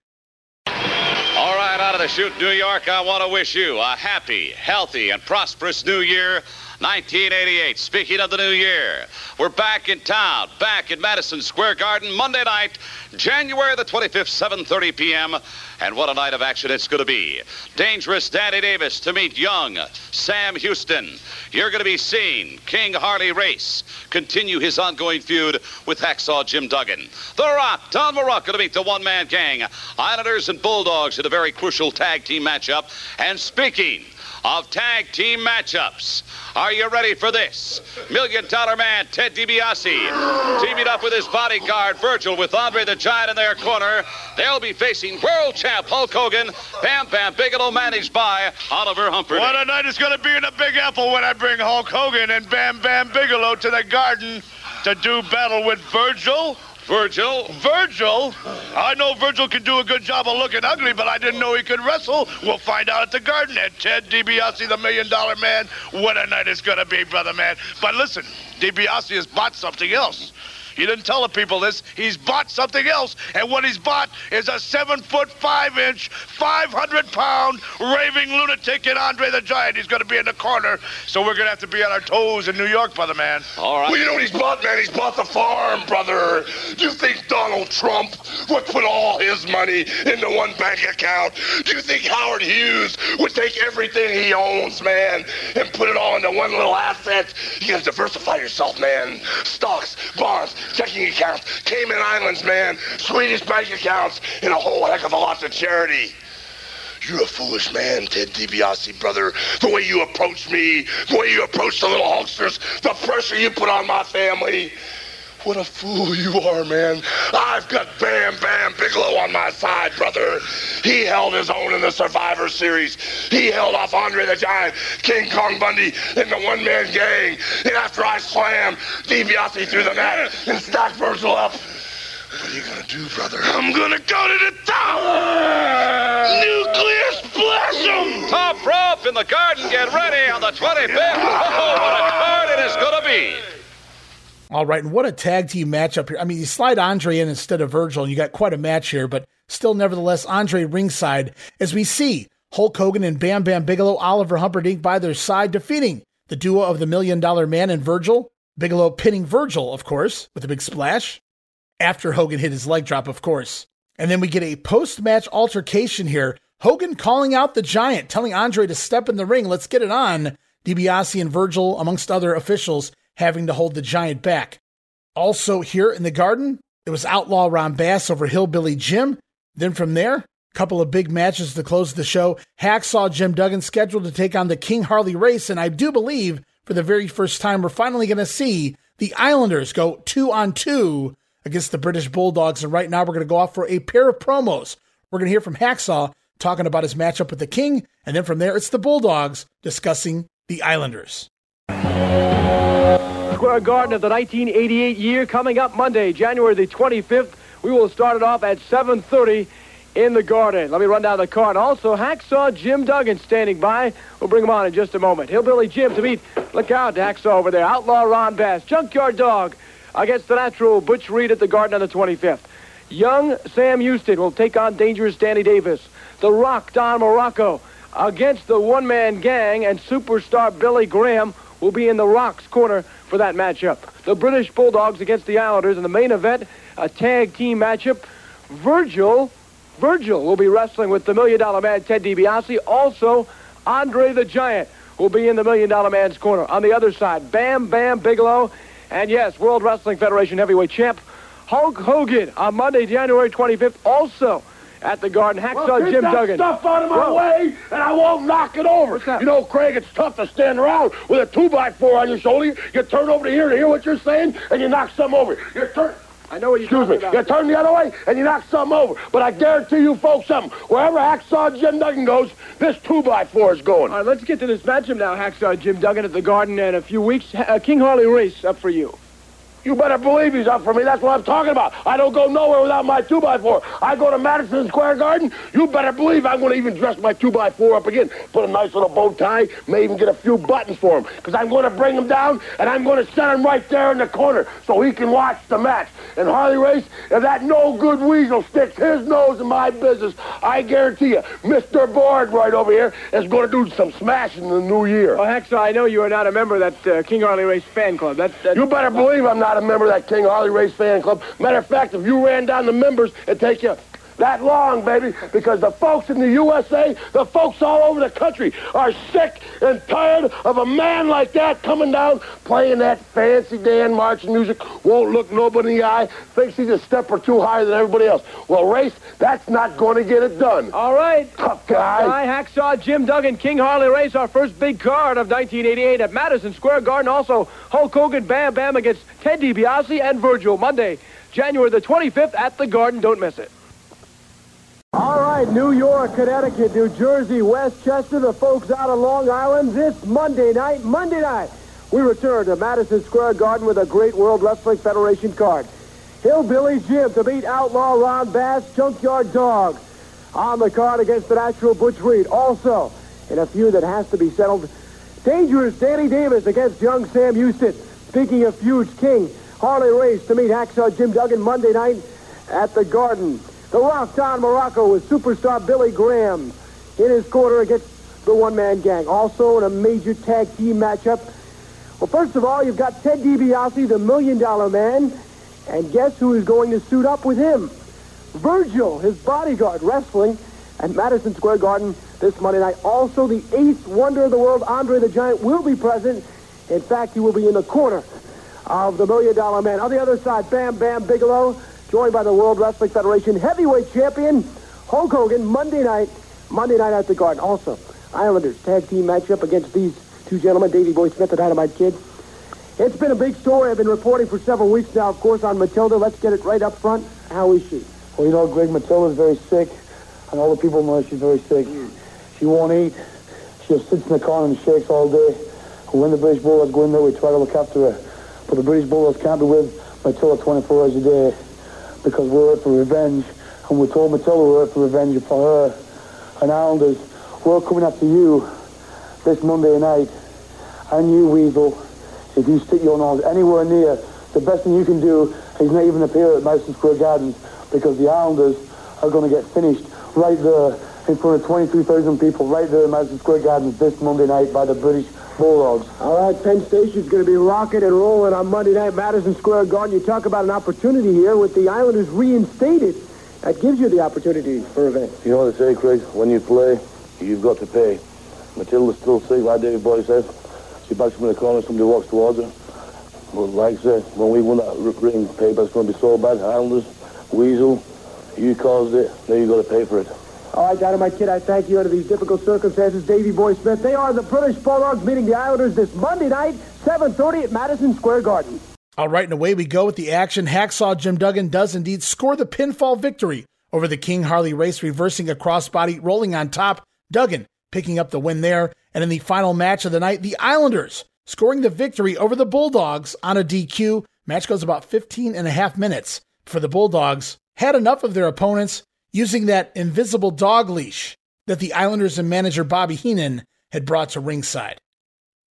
All right, out of the chute, New York, I want to wish you a happy, healthy, and prosperous new year. 1988. Speaking of the new year, we're back in town, back in Madison Square Garden, Monday night, January the 25th, 7:30 p.m. And what a night of action it's going to be. Dangerous Danny Davis to meet young Sam Houston. You're going to be seeing King Harley Race continue his ongoing feud with Hacksaw Jim Duggan. The Rock, Don Muraco to meet the one-man gang, Islanders and Bulldogs in a very crucial tag team matchup. And speaking of tag team matchups. Are you ready for this? Million Dollar Man Ted DiBiase teaming up with his bodyguard Virgil with Andre the Giant in their corner. They'll be facing world champ Hulk Hogan, Bam Bam Bigelow managed by Oliver Humperdink. What a night it's going to be in the Big Apple when I bring Hulk Hogan and Bam Bam Bigelow to the garden to do battle with Virgil. Virgil. Virgil? I know Virgil can do a good job of looking ugly, but I didn't know he could wrestle. We'll find out at the garden. at Ted DiBiase, the million dollar man, what a night it's going to be, brother man. But listen, DiBiase has bought something else. He didn't tell the people this. He's bought something else, and what he's bought is a seven foot five inch, 500 pound raving lunatic in Andre the Giant. He's going to be in the corner, so we're going to have to be on our toes in New York, brother man. All right. Well, you know what he's bought, man? He's bought the farm, brother. Do you think Donald Trump would put all his money into one bank account? Do you think Howard Hughes would take everything he owns, man, and put it all into one little asset? You gotta diversify yourself, man. Stocks, bonds, checking accounts, Cayman Islands, man, Swedish bank accounts, and a whole heck of a lot of charity. You're a foolish man, Ted DiBiase, brother. The way you approach me, the way you approach the little Hulksters, the pressure you put on my family. What a fool you are, man. I've got Bam Bam Bigelow on my side, brother. He held his own in the Survivor Series. He held off Andre the Giant, King Kong Bundy, and the one-man gang. And after I slam DiBiase through the mat and stack Virgil up, what are you gonna do, brother? I'm gonna go to the top! Nuclear splash 'em! Top rope in the garden. Get ready on the 25th. Oh, what a card it is going to be. All right, and what a tag team matchup here. I mean, you slide Andre in instead of Virgil, and you got quite a match here, but still, nevertheless, Andre ringside as we see Hulk Hogan and Bam Bam Bigelow, Oliver Humperdink by their side, defeating the duo of the Million Dollar Man and Virgil. Bigelow pinning Virgil, of course, with a big splash. After Hogan hit his leg drop, of course. And then we get a post match altercation here. Hogan calling out the Giant, telling Andre to step in the ring. Let's get it on. DiBiase and Virgil, amongst other officials, having to hold the Giant back. Also, here in the garden, it was Outlaw Ron Bass over Hillbilly Jim. Then from there, a couple of big matches to close the show. Hacksaw Jim Duggan scheduled to take on the King Harley race, and I do believe for the very first time we're finally going to see the Islanders go two on two against the British Bulldogs. And right now we're going to go off for a pair of promos. We're going to hear from Hacksaw talking about his matchup with the King, and then from there it's the Bulldogs discussing the Islanders. Square Garden of the 1988 year coming up Monday, January the 25th. We will start it off at 7.30 in the Garden. Let me run down the card. Also, Hacksaw Jim Duggan standing by. We'll bring him on in just a moment. Hillbilly Jim to meet, look out, Hacksaw over there. Outlaw Ron Bass, Junkyard Dog against the natural Butch Reed at the Garden on the 25th. Young Sam Houston will take on Dangerous Danny Davis. The Rock Don Muraco, against the one-man gang and superstar Billy Graham will be in the Rock's corner for that matchup. The British Bulldogs against the Islanders in the main event, a tag team matchup. Virgil, Virgil will be wrestling with the Million Dollar Man Ted DiBiase. Also, Andre the Giant will be in the Million Dollar Man's corner. On the other side, Bam Bam Bigelow, and yes, World Wrestling Federation heavyweight champ Hulk Hogan on Monday, January 25th. Also at the Garden. Hacksaw well, get Jim that Duggan. stuff out of my way, and I won't knock it over. You know, Craig, it's tough to stand around with a two by four on your shoulder. You turn over to here to hear what you're saying, and you knock some over. You turn. I know what you're Excuse me. talking You turn the other way, and you knock something over. But I guarantee you folks something. Wherever Hacksaw Jim Duggan goes, this two by four is going. All right, let's get to this matchup now. Hacksaw Jim Duggan at the Garden in a few weeks. Uh, King Harley Race up for you. You better believe he's up for me. That's what I'm talking about. I don't go nowhere without my 2x4. I go to Madison Square Garden. You better believe I'm going to even dress my 2x4 up again. Put a nice little bow tie. May even get a few buttons for him. Because I'm going to bring him down, and I'm going to set him right there in the corner so he can watch the match. And Harley Race, if that no-good weasel sticks his nose in my business, I guarantee you, Mr. Board right over here is going to do some smashing in the new year. Well, Hacksaw, I know you are not a member of that uh, King Harley Race fan club. That, that... You better believe I'm not a member of that King Harley Race fan club. Matter of fact, if you ran down the members, it'd take you that long, baby, because the folks in the USA, the folks all over the country are sick and tired of a man like that coming down playing that fancy Dan marching music, won't look nobody in the eye, thinks he's a step or two higher than everybody else. Well, Race, that's not going to get it done. All right. Tough guy. Guy, Hacksaw, Jim Duggan, King Harley Race, our first big card of 1988 at Madison Square Garden. Also, Hulk Hogan, Bam Bam against Ted DiBiase and Virgil. Monday, January the 25th at the Garden. Don't miss it. All right, New York, Connecticut, New Jersey, Westchester, the folks out of Long Island. This Monday night, Monday night, we return to Madison Square Garden with a great World Wrestling Federation card. Hillbilly Jim to beat Outlaw Ron Bass, Junkyard Dog on the card against the natural Butch Reed. Also, in a feud that has to be settled, Dangerous Danny Davis against young Sam Houston. Speaking of feuds, King Harley Race to meet Hacksaw Jim Duggan Monday night at the Garden. The Rock Don Muraco with superstar Billy Graham in his quarter against the one-man gang. Also in a major tag team matchup. Well, first of all, you've got Ted DiBiase, the Million Dollar Man, and guess who is going to suit up with him? Virgil, his bodyguard, wrestling at Madison Square Garden this Monday night. Also, the eighth wonder of the world, Andre the Giant, will be present. In fact, he will be in the corner of the Million Dollar Man. On the other side, Bam Bam Bigelow, joined by the World Wrestling Federation heavyweight champion, Hulk Hogan, Monday night, Monday night at the Garden. Also, Islanders tag team matchup against these two gentlemen, Davey Boy Smith and Dynamite Kid. It's been a big story. I've been reporting for several weeks now, of course, on Matilda. Let's get it right up front. How is she? Well, you know, Greg, Matilda's very sick, and all the people know she's very sick. Mm. She won't eat. She just sits in the corner and shakes all day. When the British Bulldogs go in there, we try to look after her. But the British Bulldogs can't be with Matilda 24 hours a day because we're here for revenge. And we told Matilda we're here for revenge for her. And Islanders, we're coming after you this Monday night. And you, Weasel, if you stick your nose anywhere near, the best thing you can do is not even appear at Madison Square Garden because the Islanders are going to get finished right there in front of 23,000 people right there in Madison Square Gardens this Monday night by the British Bulldogs. All right, Penn Station's going to be rocking and rolling on Monday night, Madison Square Garden. You talk about an opportunity here with the Islanders reinstated. That gives you the opportunity for revenge. You know what they say, Craig? When you play, you've got to pay. Matilda's still sick, like David Boy says. She backs up in the corner, somebody walks towards her. But like I said, when we win that ring, payback's going to be so bad. Islanders, Weasel, you caused it, now you've got to pay for it. All right, Dynamite Kid, I thank you under these difficult circumstances. Davey Boy Smith, they are the British Bulldogs meeting the Islanders this Monday night, 7.30 at Madison Square Garden. All right, and away we go with the action. Hacksaw Jim Duggan does indeed score the pinfall victory over the King Harley race, reversing a crossbody, rolling on top. Duggan picking up the win there. And in the final match of the night, the Islanders scoring the victory over the Bulldogs on a DQ. Match goes about 15 and a half minutes for the Bulldogs. Had enough of their opponents using that invisible dog leash that the Islanders and manager Bobby Heenan had brought to ringside.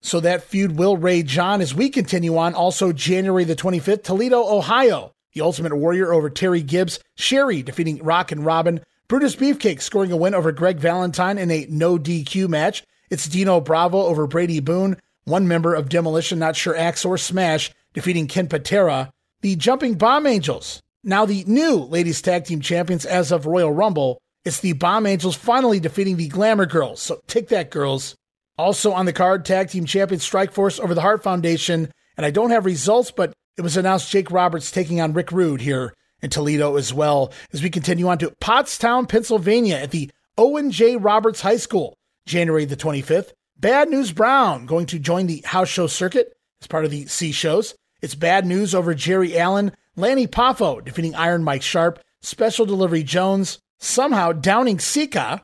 So that feud will rage on as we continue on. Also, January the 25th, Toledo, Ohio. The Ultimate Warrior over Terry Gibbs. Sherri defeating Rock and Robin. Brutus Beefcake scoring a win over Greg Valentine in a no DQ match. It's Dino Bravo over Brady Boone. one member of Demolition, not sure Axe or Smash, defeating Ken Patera. The Jumping Bomb Angels, now the new ladies tag team champions as of Royal Rumble. It's the Bomb Angels finally defeating the Glamour Girls. So take that, girls. Also on the card, tag team champion Strikeforce over the Hart Foundation. And I don't have results, but it was announced Jake Roberts taking on Rick Rude here in Toledo as well. As we continue on to Pottstown, Pennsylvania at the Owen J. Roberts High School, January the 25th. Bad News Brown going to join the house show circuit as part of the C shows. It's bad news over Jerry Allen, Lanny Poffo defeating Iron Mike Sharpe, Special Delivery Jones, somehow downing Sika.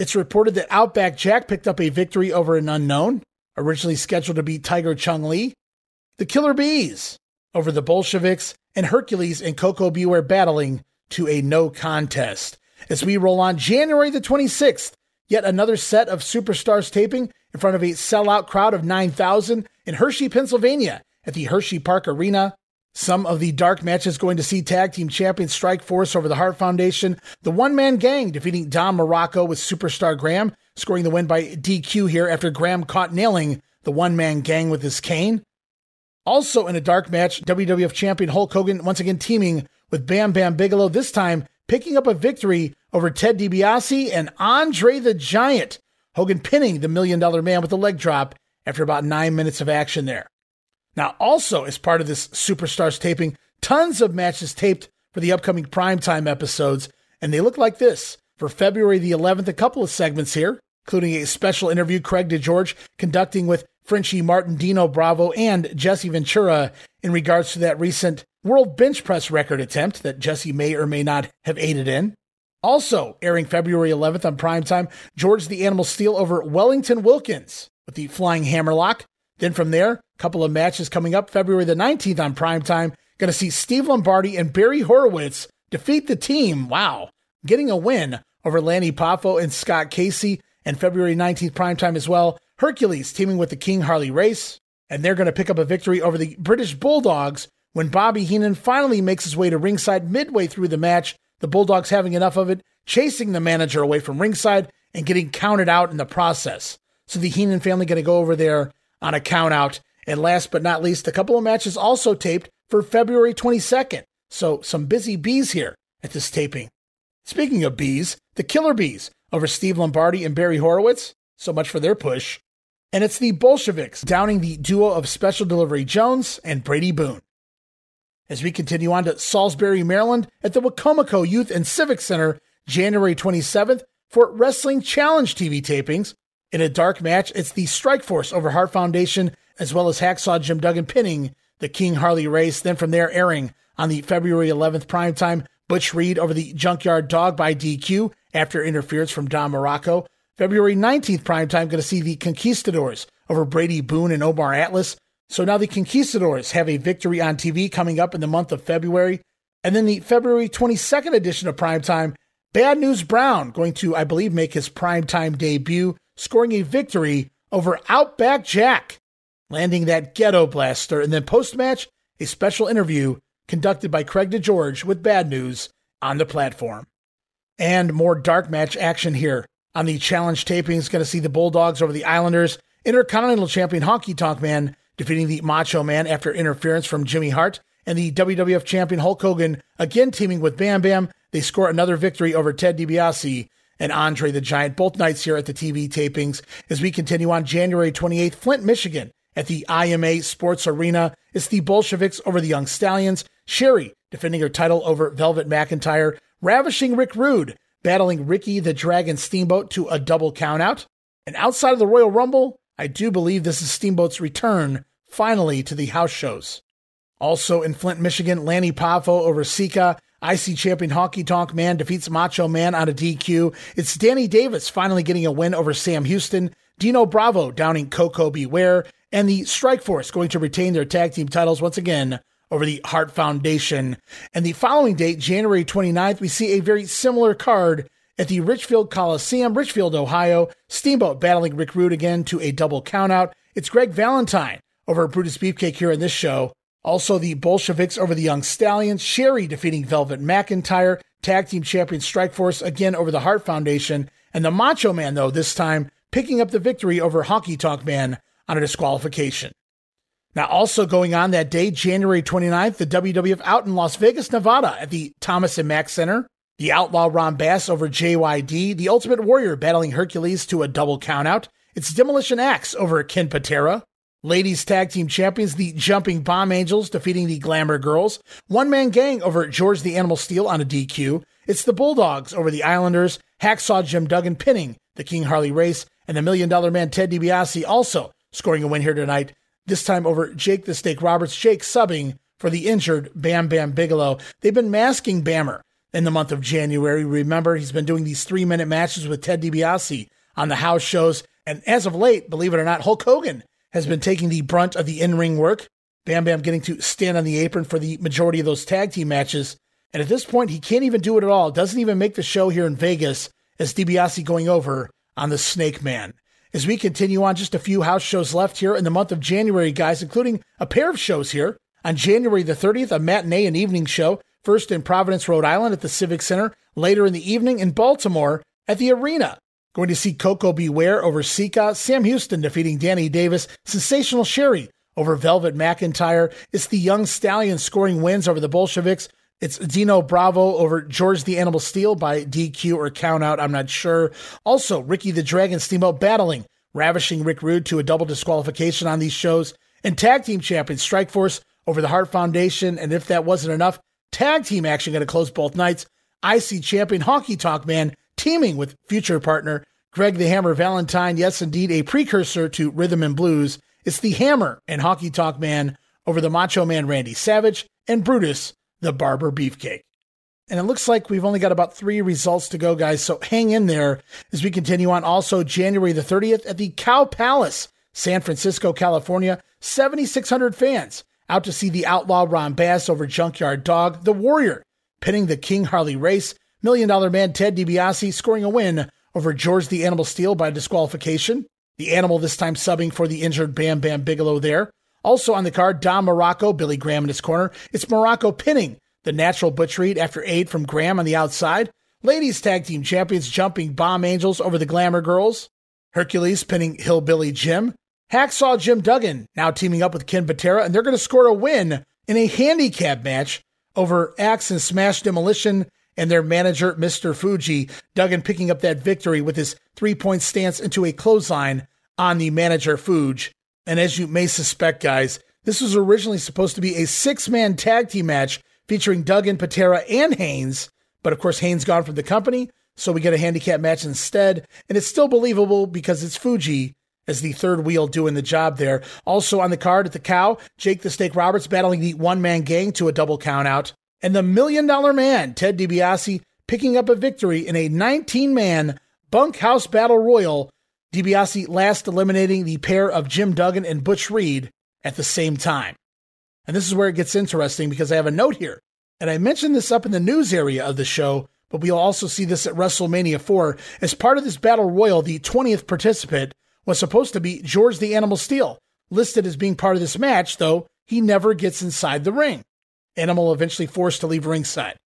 It's reported that Outback Jack picked up a victory over an unknown, originally scheduled to beat Tiger Chung Lee. The Killer Bees over the Bolsheviks, and Hercules and Koko B. Ware battling to a no contest. As we roll on January the 26th, yet another set of superstars taping in front of a sellout crowd of 9,000 in Hershey, Pennsylvania at the Hershey Park Arena. Some of the dark matches going to see tag team champion Strike Force over the Hart Foundation, the one man gang defeating Don Muraco with Superstar Graham, scoring the win by DQ here after Graham caught nailing the one man gang with his cane. Also in a dark match, WWF champion Hulk Hogan once again teaming with Bam Bam Bigelow, this time picking up a victory over Ted DiBiase and Andre the Giant. Hogan pinning the Million Dollar Man with a leg drop after about nine minutes of action there. Now, also as part of this Superstars taping, tons of matches taped for the upcoming primetime episodes, and they look like this. For February the 11th, a couple of segments here, including a special interview Craig DeGeorge conducting with Frenchie Martin, Dino Bravo, and Jesse Ventura in regards to that recent world bench press record attempt that Jesse may or may not have aided in. Also airing February 11th on primetime, George the Animal Steele over Wellington Wilkins with the Flying Hammerlock. Then from there, a couple of matches coming up February the 19th on primetime. Going to see Steve Lombardi and Barry Horowitz defeat the team. Wow. Getting a win over Lanny Poffo and Scott Casey. And February 19th primetime as well. Hercules teaming with the King Harley Race, and they're going to pick up a victory over the British Bulldogs when Bobby Heenan finally makes his way to ringside midway through the match. The Bulldogs having enough of it, chasing the manager away from ringside and getting counted out in the process. So the Heenan family going to go over there on a count out. And last but not least, a couple of matches also taped for February 22nd. So some busy bees here at this taping. Speaking of bees, the Killer Bees over Steve Lombardi and Barry Horowitz. So much for their push and it's the Bolsheviks downing the duo of Special Delivery Jones and Brady Boone. As we continue on to Salisbury, Maryland, at the Wicomico Youth and Civic Center, January 27th, for Wrestling Challenge TV tapings. In a dark match, it's the Strike Force over Hart Foundation, as well as Hacksaw Jim Duggan pinning the King Harley race. Then from there, airing on the February 11th primetime, Butch Reed over the Junkyard Dog by DQ after interference from Don Muraco. February 19th, primetime, going to see the Conquistadors over Brady Boone and Omar Atlas. So now the Conquistadors have a victory on TV coming up in the month of February. And then the February 22nd edition of primetime, Bad News Brown going to, I believe, make his primetime debut, scoring a victory over Outback Jack, landing that ghetto blaster. And then post match, a special interview conducted by Craig DeGeorge with Bad News on the platform. And more dark match action here on the challenge tapings. Going to see the Bulldogs over the Islanders. Intercontinental champion Honky Tonk Man defeating the Macho Man after interference from Jimmy Hart. And the WWF champion Hulk Hogan again teaming with Bam Bam. They score another victory over Ted DiBiase and Andre the Giant, both nights here at the TV tapings. As we continue on January 28th, Flint, Michigan, at the IMA Sports Arena, it's the Bolsheviks over the Young Stallions. Sherri defending her title over Velvet McIntyre. Ravishing Rick Rude battling Ricky the Dragon Steamboat to a double countout. And outside of the Royal Rumble, I do believe this is Steamboat's return finally to the house shows. Also in Flint, Michigan, Lanny Poffo over Sika. IC champion Honky Tonk Man defeats Macho Man on a DQ. It's Danny Davis finally getting a win over Sam Houston. Dino Bravo downing Koko B. Ware. And the Strike Force going to retain their tag team titles once again over the Hart Foundation. And the following date, January 29th, we see a very similar card at the Richfield Coliseum, Richfield, Ohio. Steamboat battling Rick Rude again to a double countout. It's Greg Valentine over Brutus Beefcake here in this show. Also, the Bolsheviks over the Young Stallions. Sherri defeating Velvet McIntyre. Tag Team Champion Strikeforce again over the Hart Foundation. And the Macho Man, though, this time picking up the victory over Honky Tonk Man on a disqualification. Now, also going on that day, January 29th, the WWF out in Las Vegas, Nevada at the Thomas and Mack Center. The Outlaw Ron Bass over JYD. The Ultimate Warrior battling Hercules to a double countout. It's Demolition Axe over Ken Patera. Ladies Tag Team Champions, the Jumping Bomb Angels defeating the Glamour Girls. One Man Gang over George the Animal Steele on a DQ. It's the Bulldogs over the Islanders. Hacksaw Jim Duggan pinning the King Harley Race. And the Million Dollar Man Ted DiBiase also scoring a win here tonight this time over Jake the Snake Roberts. Jake subbing for the injured Bam Bam Bigelow. They've been masking Bammer in the month of January. Remember, he's been doing these three minute matches with Ted DiBiase on the house shows. And as of late, believe it or not, Hulk Hogan has been taking the brunt of the in ring work. Bam Bam getting to stand on the apron for the majority of those tag team matches. And at this point, he can't even do it at all. Doesn't even make the show here in Vegas as DiBiase going over on the Snake Man as we continue on just a few house shows left here in the month of January, guys, including a pair of shows here. On January the 30th, a matinee and evening show, first in Providence, Rhode Island at the Civic Center, later in the evening in Baltimore at the Arena. Going to see Coco Beware Ware over Sika, Sam Houston defeating Danny Davis, Sensational Sherri over Velvet McIntyre. It's the Young Stallion scoring wins over the Bolsheviks. It's Dino Bravo over George the Animal Steele by DQ or countout. I'm not sure. Also, Ricky the Dragon Steamboat battling, ravishing Rick Rude to a double disqualification on these shows. And tag team champions Strikeforce over the Hart Foundation. And if that wasn't enough, tag team action going to close both nights. IC champion Honky Tonk Man teaming with future partner Greg the Hammer Valentine. Yes, indeed, a precursor to Rhythm and Blues. It's the Hammer and Honky Tonk Man over the Macho Man Randy Savage and Brutus the Barber Beefcake. And it looks like we've only got about three results to go, guys. So hang in there as we continue on. Also, January the 30th at the Cow Palace, San Francisco, California. 7,600 fans out to see the outlaw Ron Bass over Junkyard Dog, the Warrior, pinning the King Harley race. Million Dollar Man Ted DiBiase scoring a win over George the Animal Steele by disqualification. The animal this time subbing for the injured Bam Bam Bigelow there. Also on the card, Don Muraco, Billy Graham in his corner. It's Muraco pinning the natural Butch Reed after aid from Graham on the outside. Ladies Tag Team Champions jumping Bomb Angels over the Glamour Girls. Hercules pinning Hillbilly Jim. Hacksaw Jim Duggan now teaming up with Ken Patera, and they're going to score a win in a handicap match over Axe and Smash Demolition and their manager, Mr. Fuji. Duggan picking up that victory with his three point stance into a clothesline on the manager Fuji. And as you may suspect, guys, this was originally supposed to be a six man tag team match featuring Duggan, Patera, and Haynes. But of course, Haynes gone from the company, so we get a handicap match instead. And it's still believable because it's Fuji as the third wheel doing the job there. Also on the card at the cow, Jake the Snake Roberts battling the one man gang to a double count out. And the million dollar man, Ted DiBiase, picking up a victory in a 19 man bunkhouse battle royal DiBiase last eliminating the pair of Jim Duggan and Butch Reed at the same time. And this is where it gets interesting because I have a note here. And I mentioned this up in the news area of the show, but we'll also see this at WrestleMania 4. As part of this Battle Royal, the 20th participant was supposed to be George the Animal Steele, listed as being part of this match, though he never gets inside the ring. Animal eventually forced to leave ringside.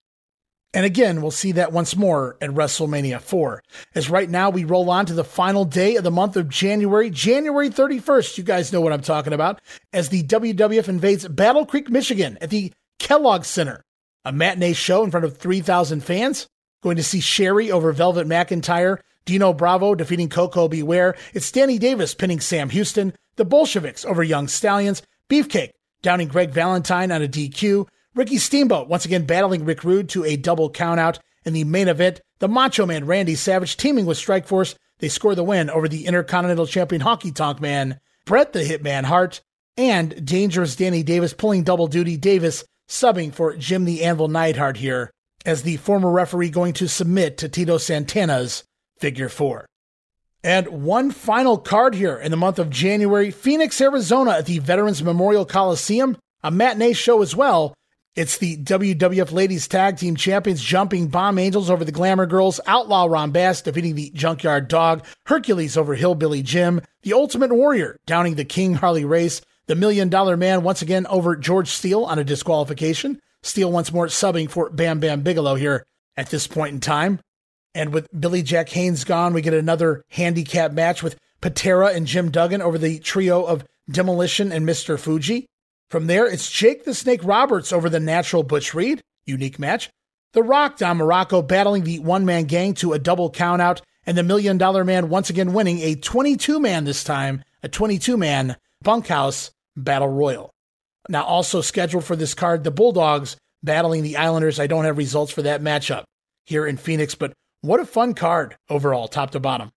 And again, we'll see that once more at WrestleMania 4. As right now we roll on to the final day of the month of January, January 31st. You guys know what I'm talking about. As the WWF invades Battle Creek, Michigan at the Kellogg Center. A matinee show in front of 3,000 fans. Going to see Sherri over Velvet McIntyre. Dino Bravo defeating Koko B. Ware. It's Danny Davis pinning Sam Houston. The Bolsheviks over Young Stallions. Beefcake downing Greg Valentine on a DQ. Ricky Steamboat once again battling Rick Rude to a double countout. In the main event, the Macho Man Randy Savage teaming with Strikeforce, they score the win over the Intercontinental Champion Honky Tonk Man, Bret the Hitman Hart, and Dangerous Danny Davis pulling double duty. Davis subbing for Jim the Anvil Neidhart here as the former referee going to submit to Tito Santana's figure four. And one final card here in the month of January Phoenix, Arizona at the Veterans Memorial Coliseum, a matinee show as well it's the WWF Ladies Tag Team Champions jumping Bomb Angels over the Glamour Girls, Outlaw Ron Bass defeating the Junkyard Dog, Hercules over Hillbilly Jim, the Ultimate Warrior downing the King Harley Race, the Million Dollar Man once again over George Steele on a disqualification. Steele once more subbing for Bam Bam Bigelow here at this point in time. And with Billy Jack Haynes gone, we get another handicap match with Patera and Jim Duggan over the trio of Demolition and Mr. Fuji. From there, it's Jake the Snake Roberts over the Natural Butch Reed, unique match. The Rock Don Muraco battling the one man gang to a double countout, and the Million Dollar Man once again winning a 22 man this time, a 22 man bunkhouse battle royal. Now, also scheduled for this card, the Bulldogs battling the Islanders. I don't have results for that matchup here in Phoenix, but what a fun card overall, top to bottom.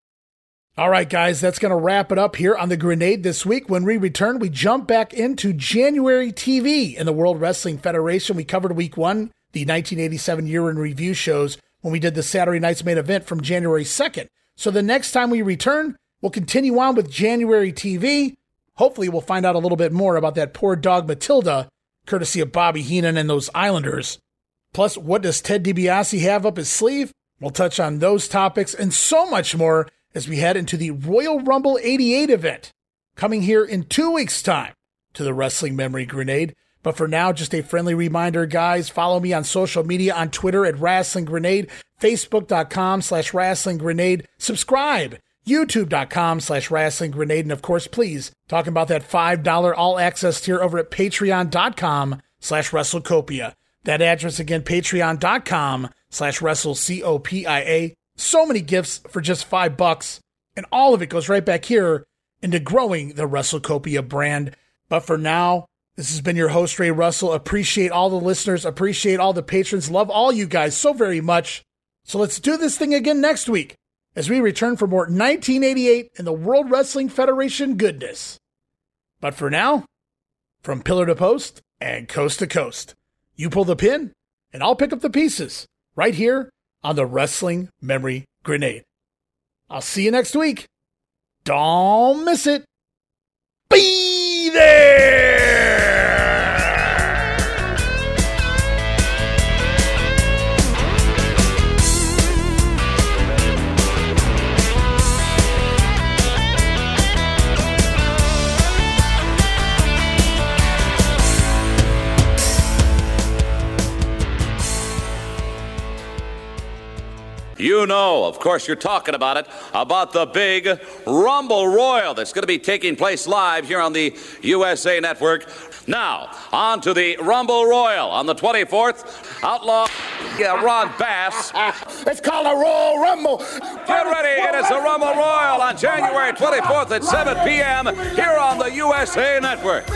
All right, guys, that's going to wrap it up here on the grenade this week. When we return, we jump back into January TV in the World Wrestling Federation. We covered week one, the 1987 year in review shows when we did the Saturday night's main event from January 2nd. So the next time we return, we'll continue on with January TV. Hopefully, we'll find out a little bit more about that poor dog Matilda, courtesy of Bobby Heenan and those Islanders. Plus, what does Ted DiBiase have up his sleeve? We'll touch on those topics and so much more as we head into the Royal Rumble 88 event, coming here in two weeks' time to the Rasslin Memory Grenade. But for now, just a friendly reminder, guys, follow me on social media on Twitter at Rasslin Grenade, Facebook.com slash Rasslin Grenade, subscribe, YouTube.com slash Rasslin Grenade, and of course, please, talking about that $5 all access tier over at Patreon.com slash WrestleCopia. That address again, Patreon.com slash WrestleCopia. So many gifts for just five bucks, and all of it goes right back here into growing the WrestleCopia brand. But for now, this has been your host, Ray Russell. Appreciate all the listeners, appreciate all the patrons, love all you guys so very much. So let's do this thing again next week as we return for more 1988 and the World Wrestling Federation goodness. But for now, from pillar to post and coast to coast, you pull the pin and I'll pick up the pieces right here on the Rasslin Memory Grenade. I'll see you next week. Don't miss it. Be there! You know, of course, you're talking about it, about the big Rumble Royal that's going to be taking place live here on the USA Network. Now, on to the Rumble Royal on the 24th. Outlaw yeah, Ron Bass. it's called a Royal Rumble. Get ready, it is the Rumble Royal on January 24th at 7 p.m. here on the USA Network.